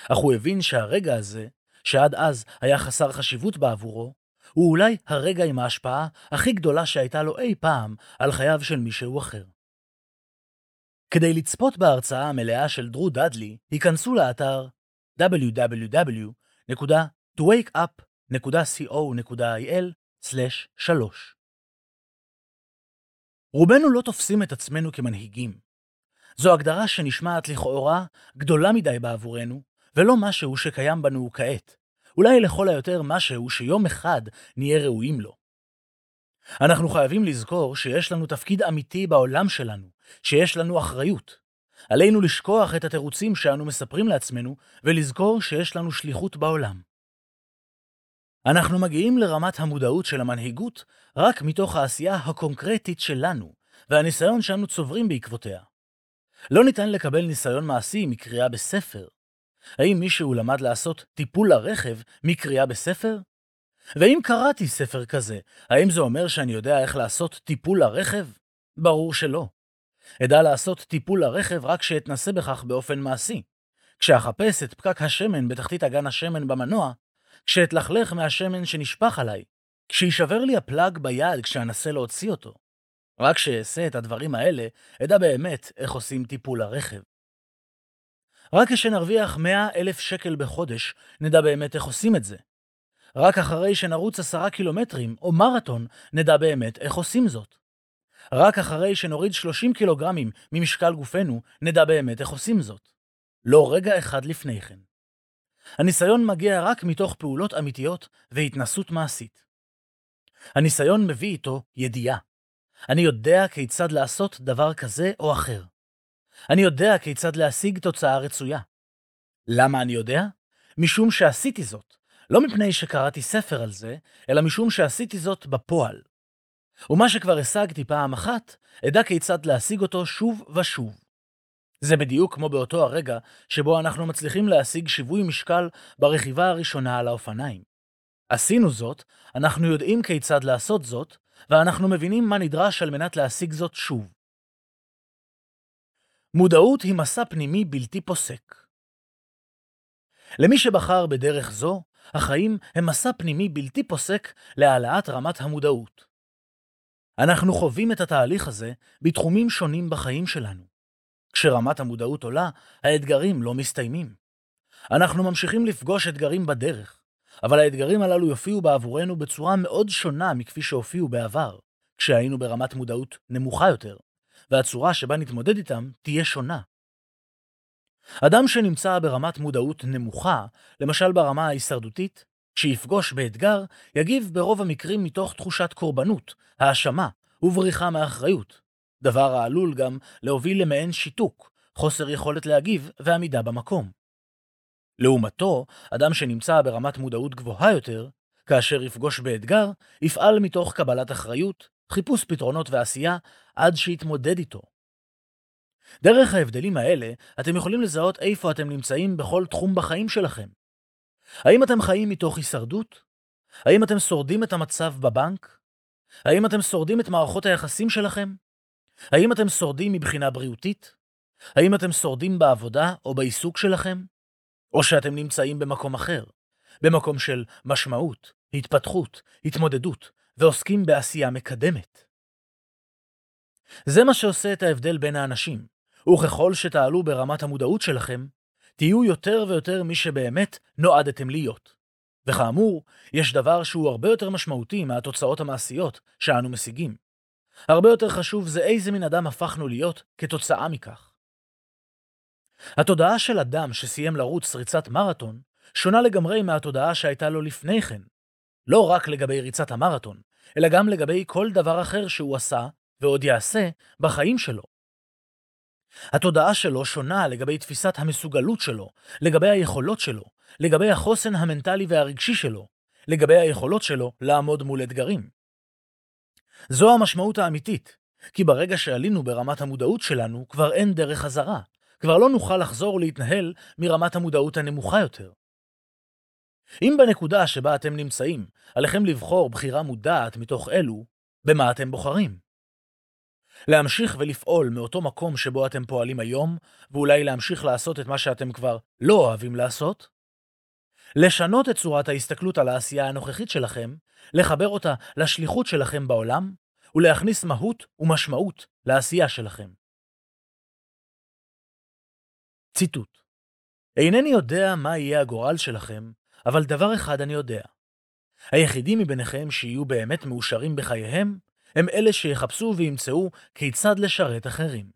אך הוא הבין שהרגע הזה, שעד אז היה חסר חשיבות בעבורו, הוא אולי הרגע עם ההשפעה הכי גדולה שהייתה לו אי פעם על חייו של מישהו אחר. כדי לצפות בהרצאה המלאה של דרו דאדלי, היכנסו לאתר www.wakeup.co.il/3. רובנו לא תופסים את עצמנו כמנהיגים. זו הגדרה שנשמעת לכאורה גדולה מדי בעבורנו, ולא משהו שקיים בנו כעת. אולי לכל היותר משהו שיום אחד נהיה ראויים לו. אנחנו חייבים לזכור שיש לנו תפקיד אמיתי בעולם שלנו, שיש לנו אחריות. עלינו לשכוח את התירוצים שאנו מספרים לעצמנו, ולזכור שיש לנו שליחות בעולם. אנחנו מגיעים לרמת המודעות של המנהיגות רק מתוך העשייה הקונקרטית שלנו, והניסיון שאנו צוברים בעקבותיה. לא ניתן לקבל ניסיון מעשי מקריאה בספר. האם מישהו למד לעשות טיפול לרכב מקריאה בספר? ואם קראתי ספר כזה, האם זה אומר שאני יודע איך לעשות טיפול לרכב? ברור שלא. אדע לעשות טיפול לרכב רק כשאתנסה בכך באופן מעשי. כשאחפש את פקק השמן בתחתית אגן השמן במנוע, כשאתלכלך מהשמן שנשפך עליי, כשישבר לי הפלאג ביד כשאנסה להוציא אותו. רק כשאעשה את הדברים האלה, אדע באמת איך עושים טיפול לרכב. רק כשנרוויח 100 אלף שקל בחודש, נדע באמת איך עושים את זה. רק אחרי שנרוץ עשרה קילומטרים או מרתון, נדע באמת איך עושים זאת. רק אחרי שנוריד 30 קילוגרמים ממשקל גופנו, נדע באמת איך עושים זאת. לא רגע אחד לפני כן. הניסיון מגיע רק מתוך פעולות אמיתיות והתנסות מעשית. הניסיון מביא איתו ידיעה. אני יודע כיצד לעשות דבר כזה או אחר. אני יודע כיצד להשיג תוצאה רצויה. למה אני יודע? משום שעשיתי זאת, לא מפני שקראתי ספר על זה, אלא משום שעשיתי זאת בפועל. ומה שכבר השגתי פעם אחת, אדע כיצד להשיג אותו שוב ושוב. זה בדיוק כמו באותו הרגע שבו אנחנו מצליחים להשיג שיווי משקל ברכיבה הראשונה על האופניים. עשינו זאת, אנחנו יודעים כיצד לעשות זאת, ואנחנו מבינים מה נדרש על מנת להשיג זאת שוב. מודעות היא מסע פנימי בלתי פוסק. למי שבחר בדרך זו, החיים הם מסע פנימי בלתי פוסק להעלאת רמת המודעות. אנחנו חווים את התהליך הזה בתחומים שונים בחיים שלנו. כשרמת המודעות עולה, האתגרים לא מסתיימים. אנחנו ממשיכים לפגוש אתגרים בדרך, אבל האתגרים הללו יופיעו בעבורנו בצורה מאוד שונה מכפי שהופיעו בעבר, כשהיינו ברמת מודעות נמוכה יותר, והצורה שבה נתמודד איתם תהיה שונה. אדם שנמצא ברמת מודעות נמוכה, למשל ברמה ההישרדותית, כשיפגוש באתגר, יגיב ברוב המקרים מתוך תחושת קורבנות, האשמה ובריחה מאחריות. דבר העלול גם להוביל למעין שיתוק, חוסר יכולת להגיב ועמידה במקום. לעומתו, אדם שנמצא ברמת מודעות גבוהה יותר, כאשר יפגוש באתגר, יפעל מתוך קבלת אחריות, חיפוש פתרונות ועשייה, עד שיתמודד איתו. דרך ההבדלים האלה, אתם יכולים לזהות איפה אתם נמצאים בכל תחום בחיים שלכם. האם אתם חיים מתוך הישרדות? האם אתם שורדים את המצב בבנק? האם אתם שורדים את מערכות היחסים שלכם? האם אתם שורדים מבחינה בריאותית? האם אתם שורדים בעבודה או בעיסוק שלכם? או שאתם נמצאים במקום אחר, במקום של משמעות, התפתחות, התמודדות, ועוסקים בעשייה מקדמת. זה מה שעושה את ההבדל בין האנשים, וככל שתעלו ברמת המודעות שלכם, תהיו יותר ויותר מי שבאמת נועדתם להיות. וכאמור, יש דבר שהוא הרבה יותר משמעותי מהתוצאות המעשיות שאנו משיגים. הרבה יותר חשוב זה איזה מין אדם הפכנו להיות כתוצאה מכך. התודעה של אדם שסיים לרוץ ריצת מרתון שונה לגמרי מהתודעה שהייתה לו לפני כן. לא רק לגבי ריצת המרתון, אלא גם לגבי כל דבר אחר שהוא עשה ועוד יעשה בחיים שלו. התודעה שלו שונה לגבי תפיסת המסוגלות שלו, לגבי היכולות שלו, לגבי החוסן המנטלי והרגשי שלו, לגבי היכולות שלו לעמוד מול אתגרים. זו המשמעות האמיתית, כי ברגע שעלינו ברמת המודעות שלנו, כבר אין דרך חזרה. כבר לא נוכל לחזור להתנהל מרמת המודעות הנמוכה יותר. אם בנקודה שבה אתם נמצאים, עליכם לבחור בחירה מודעת מתוך אלו, במה אתם בוחרים? להמשיך ולפעול מאותו מקום שבו אתם פועלים היום, ואולי להמשיך לעשות את מה שאתם כבר לא אוהבים לעשות? לשנות את צורת ההסתכלות על העשייה הנוכחית שלכם, לחבר אותה לשליחות שלכם בעולם, ולהכניס מהות ומשמעות לעשייה שלכם. ציטוט אינני יודע מה יהיה הגורל שלכם, אבל דבר אחד אני יודע. היחידים מביניכם שיהיו באמת מאושרים בחייהם, הם אלה שיחפשו וימצאו כיצד לשרת אחרים.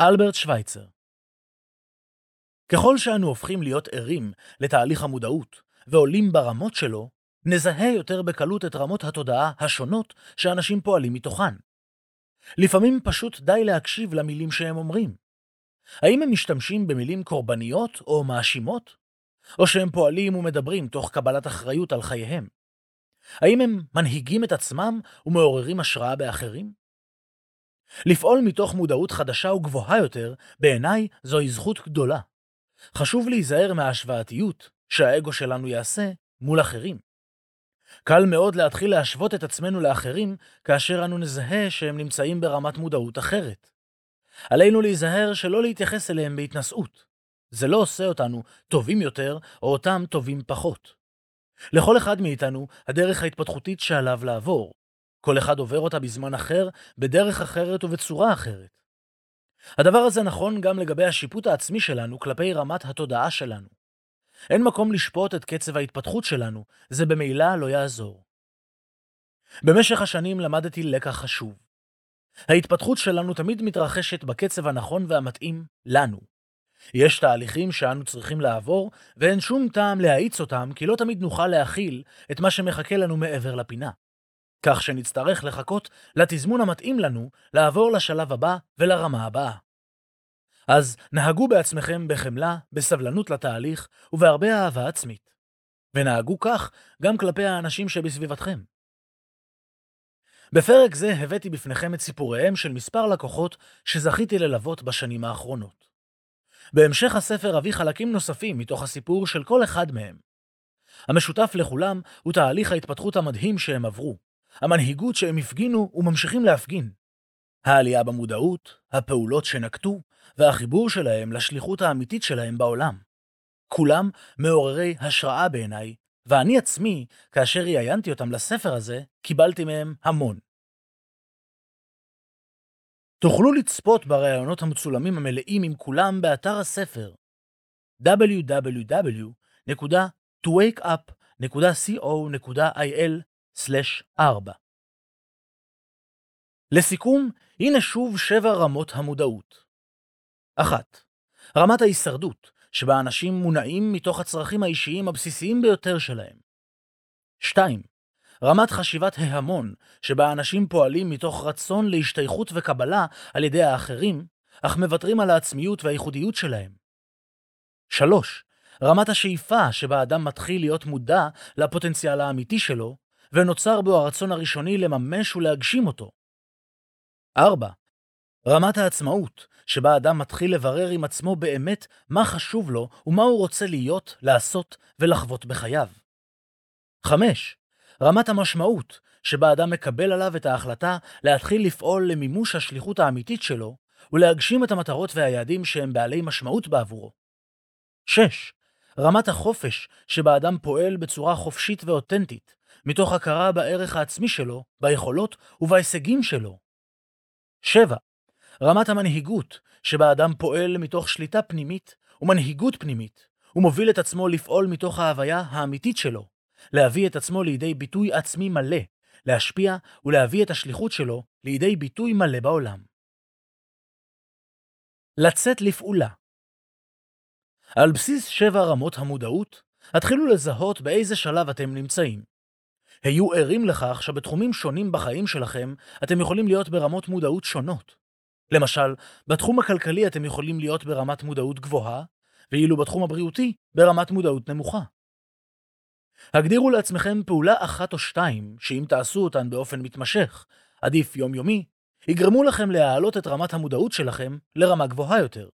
אלברט שווייצר ככל שאנו הופכים להיות ערים לתהליך המודעות ועולים ברמות שלו, נזהה יותר בקלות את רמות התודעה השונות שאנשים פועלים מתוכן. לפעמים פשוט די להקשיב למילים שהם אומרים. האם הם משתמשים במילים קורבניות או מאשימות? או שהם פועלים ומדברים תוך קבלת אחריות על חייהם? האם הם מנהיגים את עצמם ומעוררים השראה באחרים? לפעול מתוך מודעות חדשה וגבוהה יותר, בעיניי זוהי זכות גדולה. חשוב להיזהר מההשוואתיות שהאגו שלנו יעשה מול אחרים. קל מאוד להתחיל להשוות את עצמנו לאחרים כאשר אנו נזהה שהם נמצאים ברמת מודעות אחרת. עלינו להיזהר שלא להתייחס אליהם בהתנשאות. זה לא עושה אותנו טובים יותר או אותם טובים פחות. לכל אחד מאיתנו הדרך ההתפתחותית שעליו לעבור. כל אחד עובר אותה בזמן אחר, בדרך אחרת ובצורה אחרת. הדבר הזה נכון גם לגבי השיפוט העצמי שלנו כלפי רמת התודעה שלנו. אין מקום לשפוט את קצב ההתפתחות שלנו, זה במילא לא יעזור. במשך השנים למדתי לקח חשוב. ההתפתחות שלנו תמיד מתרחשת בקצב הנכון והמתאים לנו. יש תהליכים שאנו צריכים לעבור, ואין שום טעם להאיץ אותם, כי לא תמיד נוכל להכיל את מה שמחכה לנו מעבר לפינה. כך שנצטרך לחכות לתזמון המתאים לנו לעבור לשלב הבא ולרמה הבאה. אז נהגו בעצמכם בחמלה, בסבלנות לתהליך ובהרבה אהבה עצמית. ונהגו כך גם כלפי האנשים שבסביבתכם. בפרק זה הבאתי בפניכם את סיפוריהם של מספר לקוחות שזכיתי ללוות בשנים האחרונות. בהמשך הספר אביא חלקים נוספים מתוך הסיפור של כל אחד מהם. המשותף לכולם הוא תהליך ההתפתחות המדהים שהם עברו, המנהיגות שהם הפגינו וממשיכים להפגין, העלייה במודעות, הפעולות שנקטו, והחיבור שלהם לשליחות האמיתית שלהם בעולם. כולם מעוררי השראה בעיניי, ואני עצמי, כאשר ראיינתי אותם לספר הזה, קיבלתי מהם המון. תוכלו לצפות בראיונות המצולמים המלאים עם כולם באתר הספר www.towakeup.co.il/4 לסיכום, הנה שוב שבע רמות המודעות. 1. רמת ההישרדות, שבה אנשים מונעים מתוך הצרכים האישיים הבסיסיים ביותר שלהם. 2. רמת חשיבת ההמון, שבה אנשים פועלים מתוך רצון להשתייכות וקבלה על ידי האחרים, אך מוותרים על העצמיות והייחודיות שלהם. 3. רמת השאיפה שבה אדם מתחיל להיות מודע לפוטנציאל האמיתי שלו, ונוצר בו הרצון הראשוני לממש ולהגשים אותו. 4. רמת העצמאות, שבה אדם מתחיל לברר עם עצמו באמת מה חשוב לו ומה הוא רוצה להיות, לעשות ולחוות בחייו. 5. רמת המשמעות, שבה אדם מקבל עליו את ההחלטה להתחיל לפעול למימוש השליחות האמיתית שלו, ולהגשים את המטרות והיעדים שהם בעלי משמעות בעבורו. 6. רמת החופש, שבה אדם פועל בצורה חופשית ואותנטית, מתוך הכרה בערך העצמי שלו, ביכולות ובהישגים שלו. 7. רמת המנהיגות, שבה אדם פועל מתוך שליטה פנימית ומנהיגות פנימית, ומוביל את עצמו לפעול מתוך ההוויה האמיתית שלו, להביא את עצמו לידי ביטוי עצמי מלא, להשפיע ולהביא את השליחות שלו לידי ביטוי מלא בעולם. לצאת לפעולה על בסיס שבע רמות המודעות, התחילו לזהות באיזה שלב אתם נמצאים. היו ערים לכך שבתחומים שונים בחיים שלכם אתם יכולים להיות ברמות מודעות שונות. למשל, בתחום הכלכלי אתם יכולים להיות ברמת מודעות גבוהה, ואילו בתחום הבריאותי, ברמת מודעות נמוכה. הגדירו לעצמכם פעולה אחת או שתיים, שאם תעשו אותן באופן מתמשך, עדיף יומיומי, יגרמו לכם להעלות את רמת המודעות שלכם לרמה גבוהה יותר.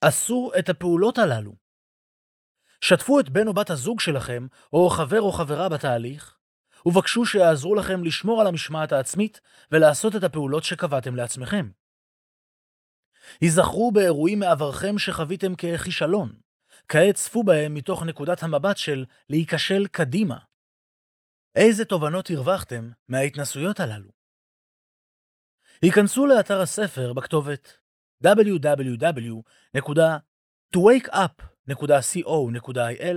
עשו את הפעולות הללו. שתפו את בן או בת הזוג שלכם, או חבר או חברה בתהליך, ובקשו שיעזרו לכם לשמור על המשמעת העצמית ולעשות את הפעולות שקבעתם לעצמכם. היזכרו באירועים מעברכם שחוויתם ככישלון. כעת צפו בהם מתוך נקודת המבט של להיכשל קדימה. איזה תובנות הרווחתם מההתנסויות הללו? היכנסו לאתר הספר בכתובת www.towakeup.co.il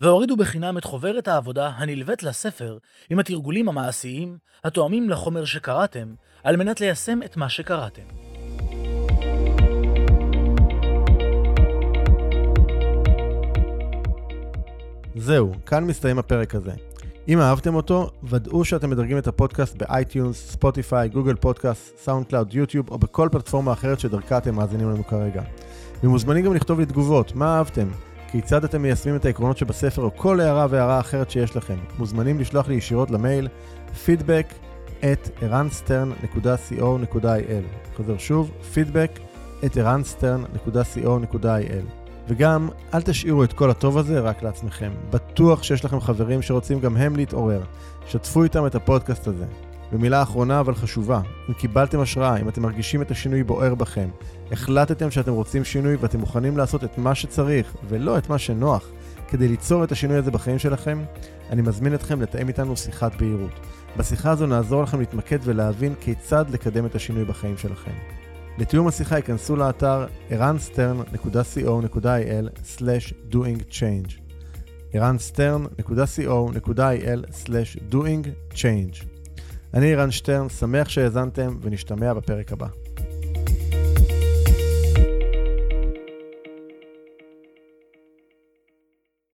והורידו בחינם את חוברת העבודה הנלווית לספר עם התרגולים המעשיים התואמים לחומר שקראתם, על מנת ליישם את מה שקראתם. זהו, כאן מסתיים הפרק הזה. אם אהבתם אותו, ודאו שאתם מדרגים את הפודקאסט ב iTunes, Spotify, Google Podcast, SoundCloud, YouTube או בכל פלטפורמה אחרת שדרכה אתם מאזינים לנו כרגע. ומוזמנים גם לכתוב לי תגובות, מה אהבתם? כיצד אתם מיישמים את העקרונות שבספר או כל הערה והערה אחרת שיש לכם. מוזמנים לשלוח לי ישירות למייל feedback at eranstern.co.il חוזר שוב, feedback at eranstern.co.il וגם, אל תשאירו את כל הטוב הזה רק לעצמכם. בטוח שיש לכם חברים שרוצים גם הם להתעורר. שתפו איתם את הפודקאסט הזה. ומילה אחרונה אבל חשובה, אם קיבלתם השראה, אם אתם מרגישים את השינוי בוער בכם, החלטתם שאתם רוצים שינוי ואתם מוכנים לעשות את מה שצריך ולא את מה שנוח כדי ליצור את השינוי הזה בחיים שלכם, אני מזמין אתכם לתאם איתנו שיחת בהירות. בשיחה הזו נעזור לכם להתמקד ולהבין כיצד לקדם את השינוי בחיים שלכם. לתיאום השיחה ייכנסו לאתר ערנסטרן.co.il/doingchange ערנסטרן.co.il/doingchange אני ערן שטרן, שמח שהאזנתם ונשתמע בפרק הבא.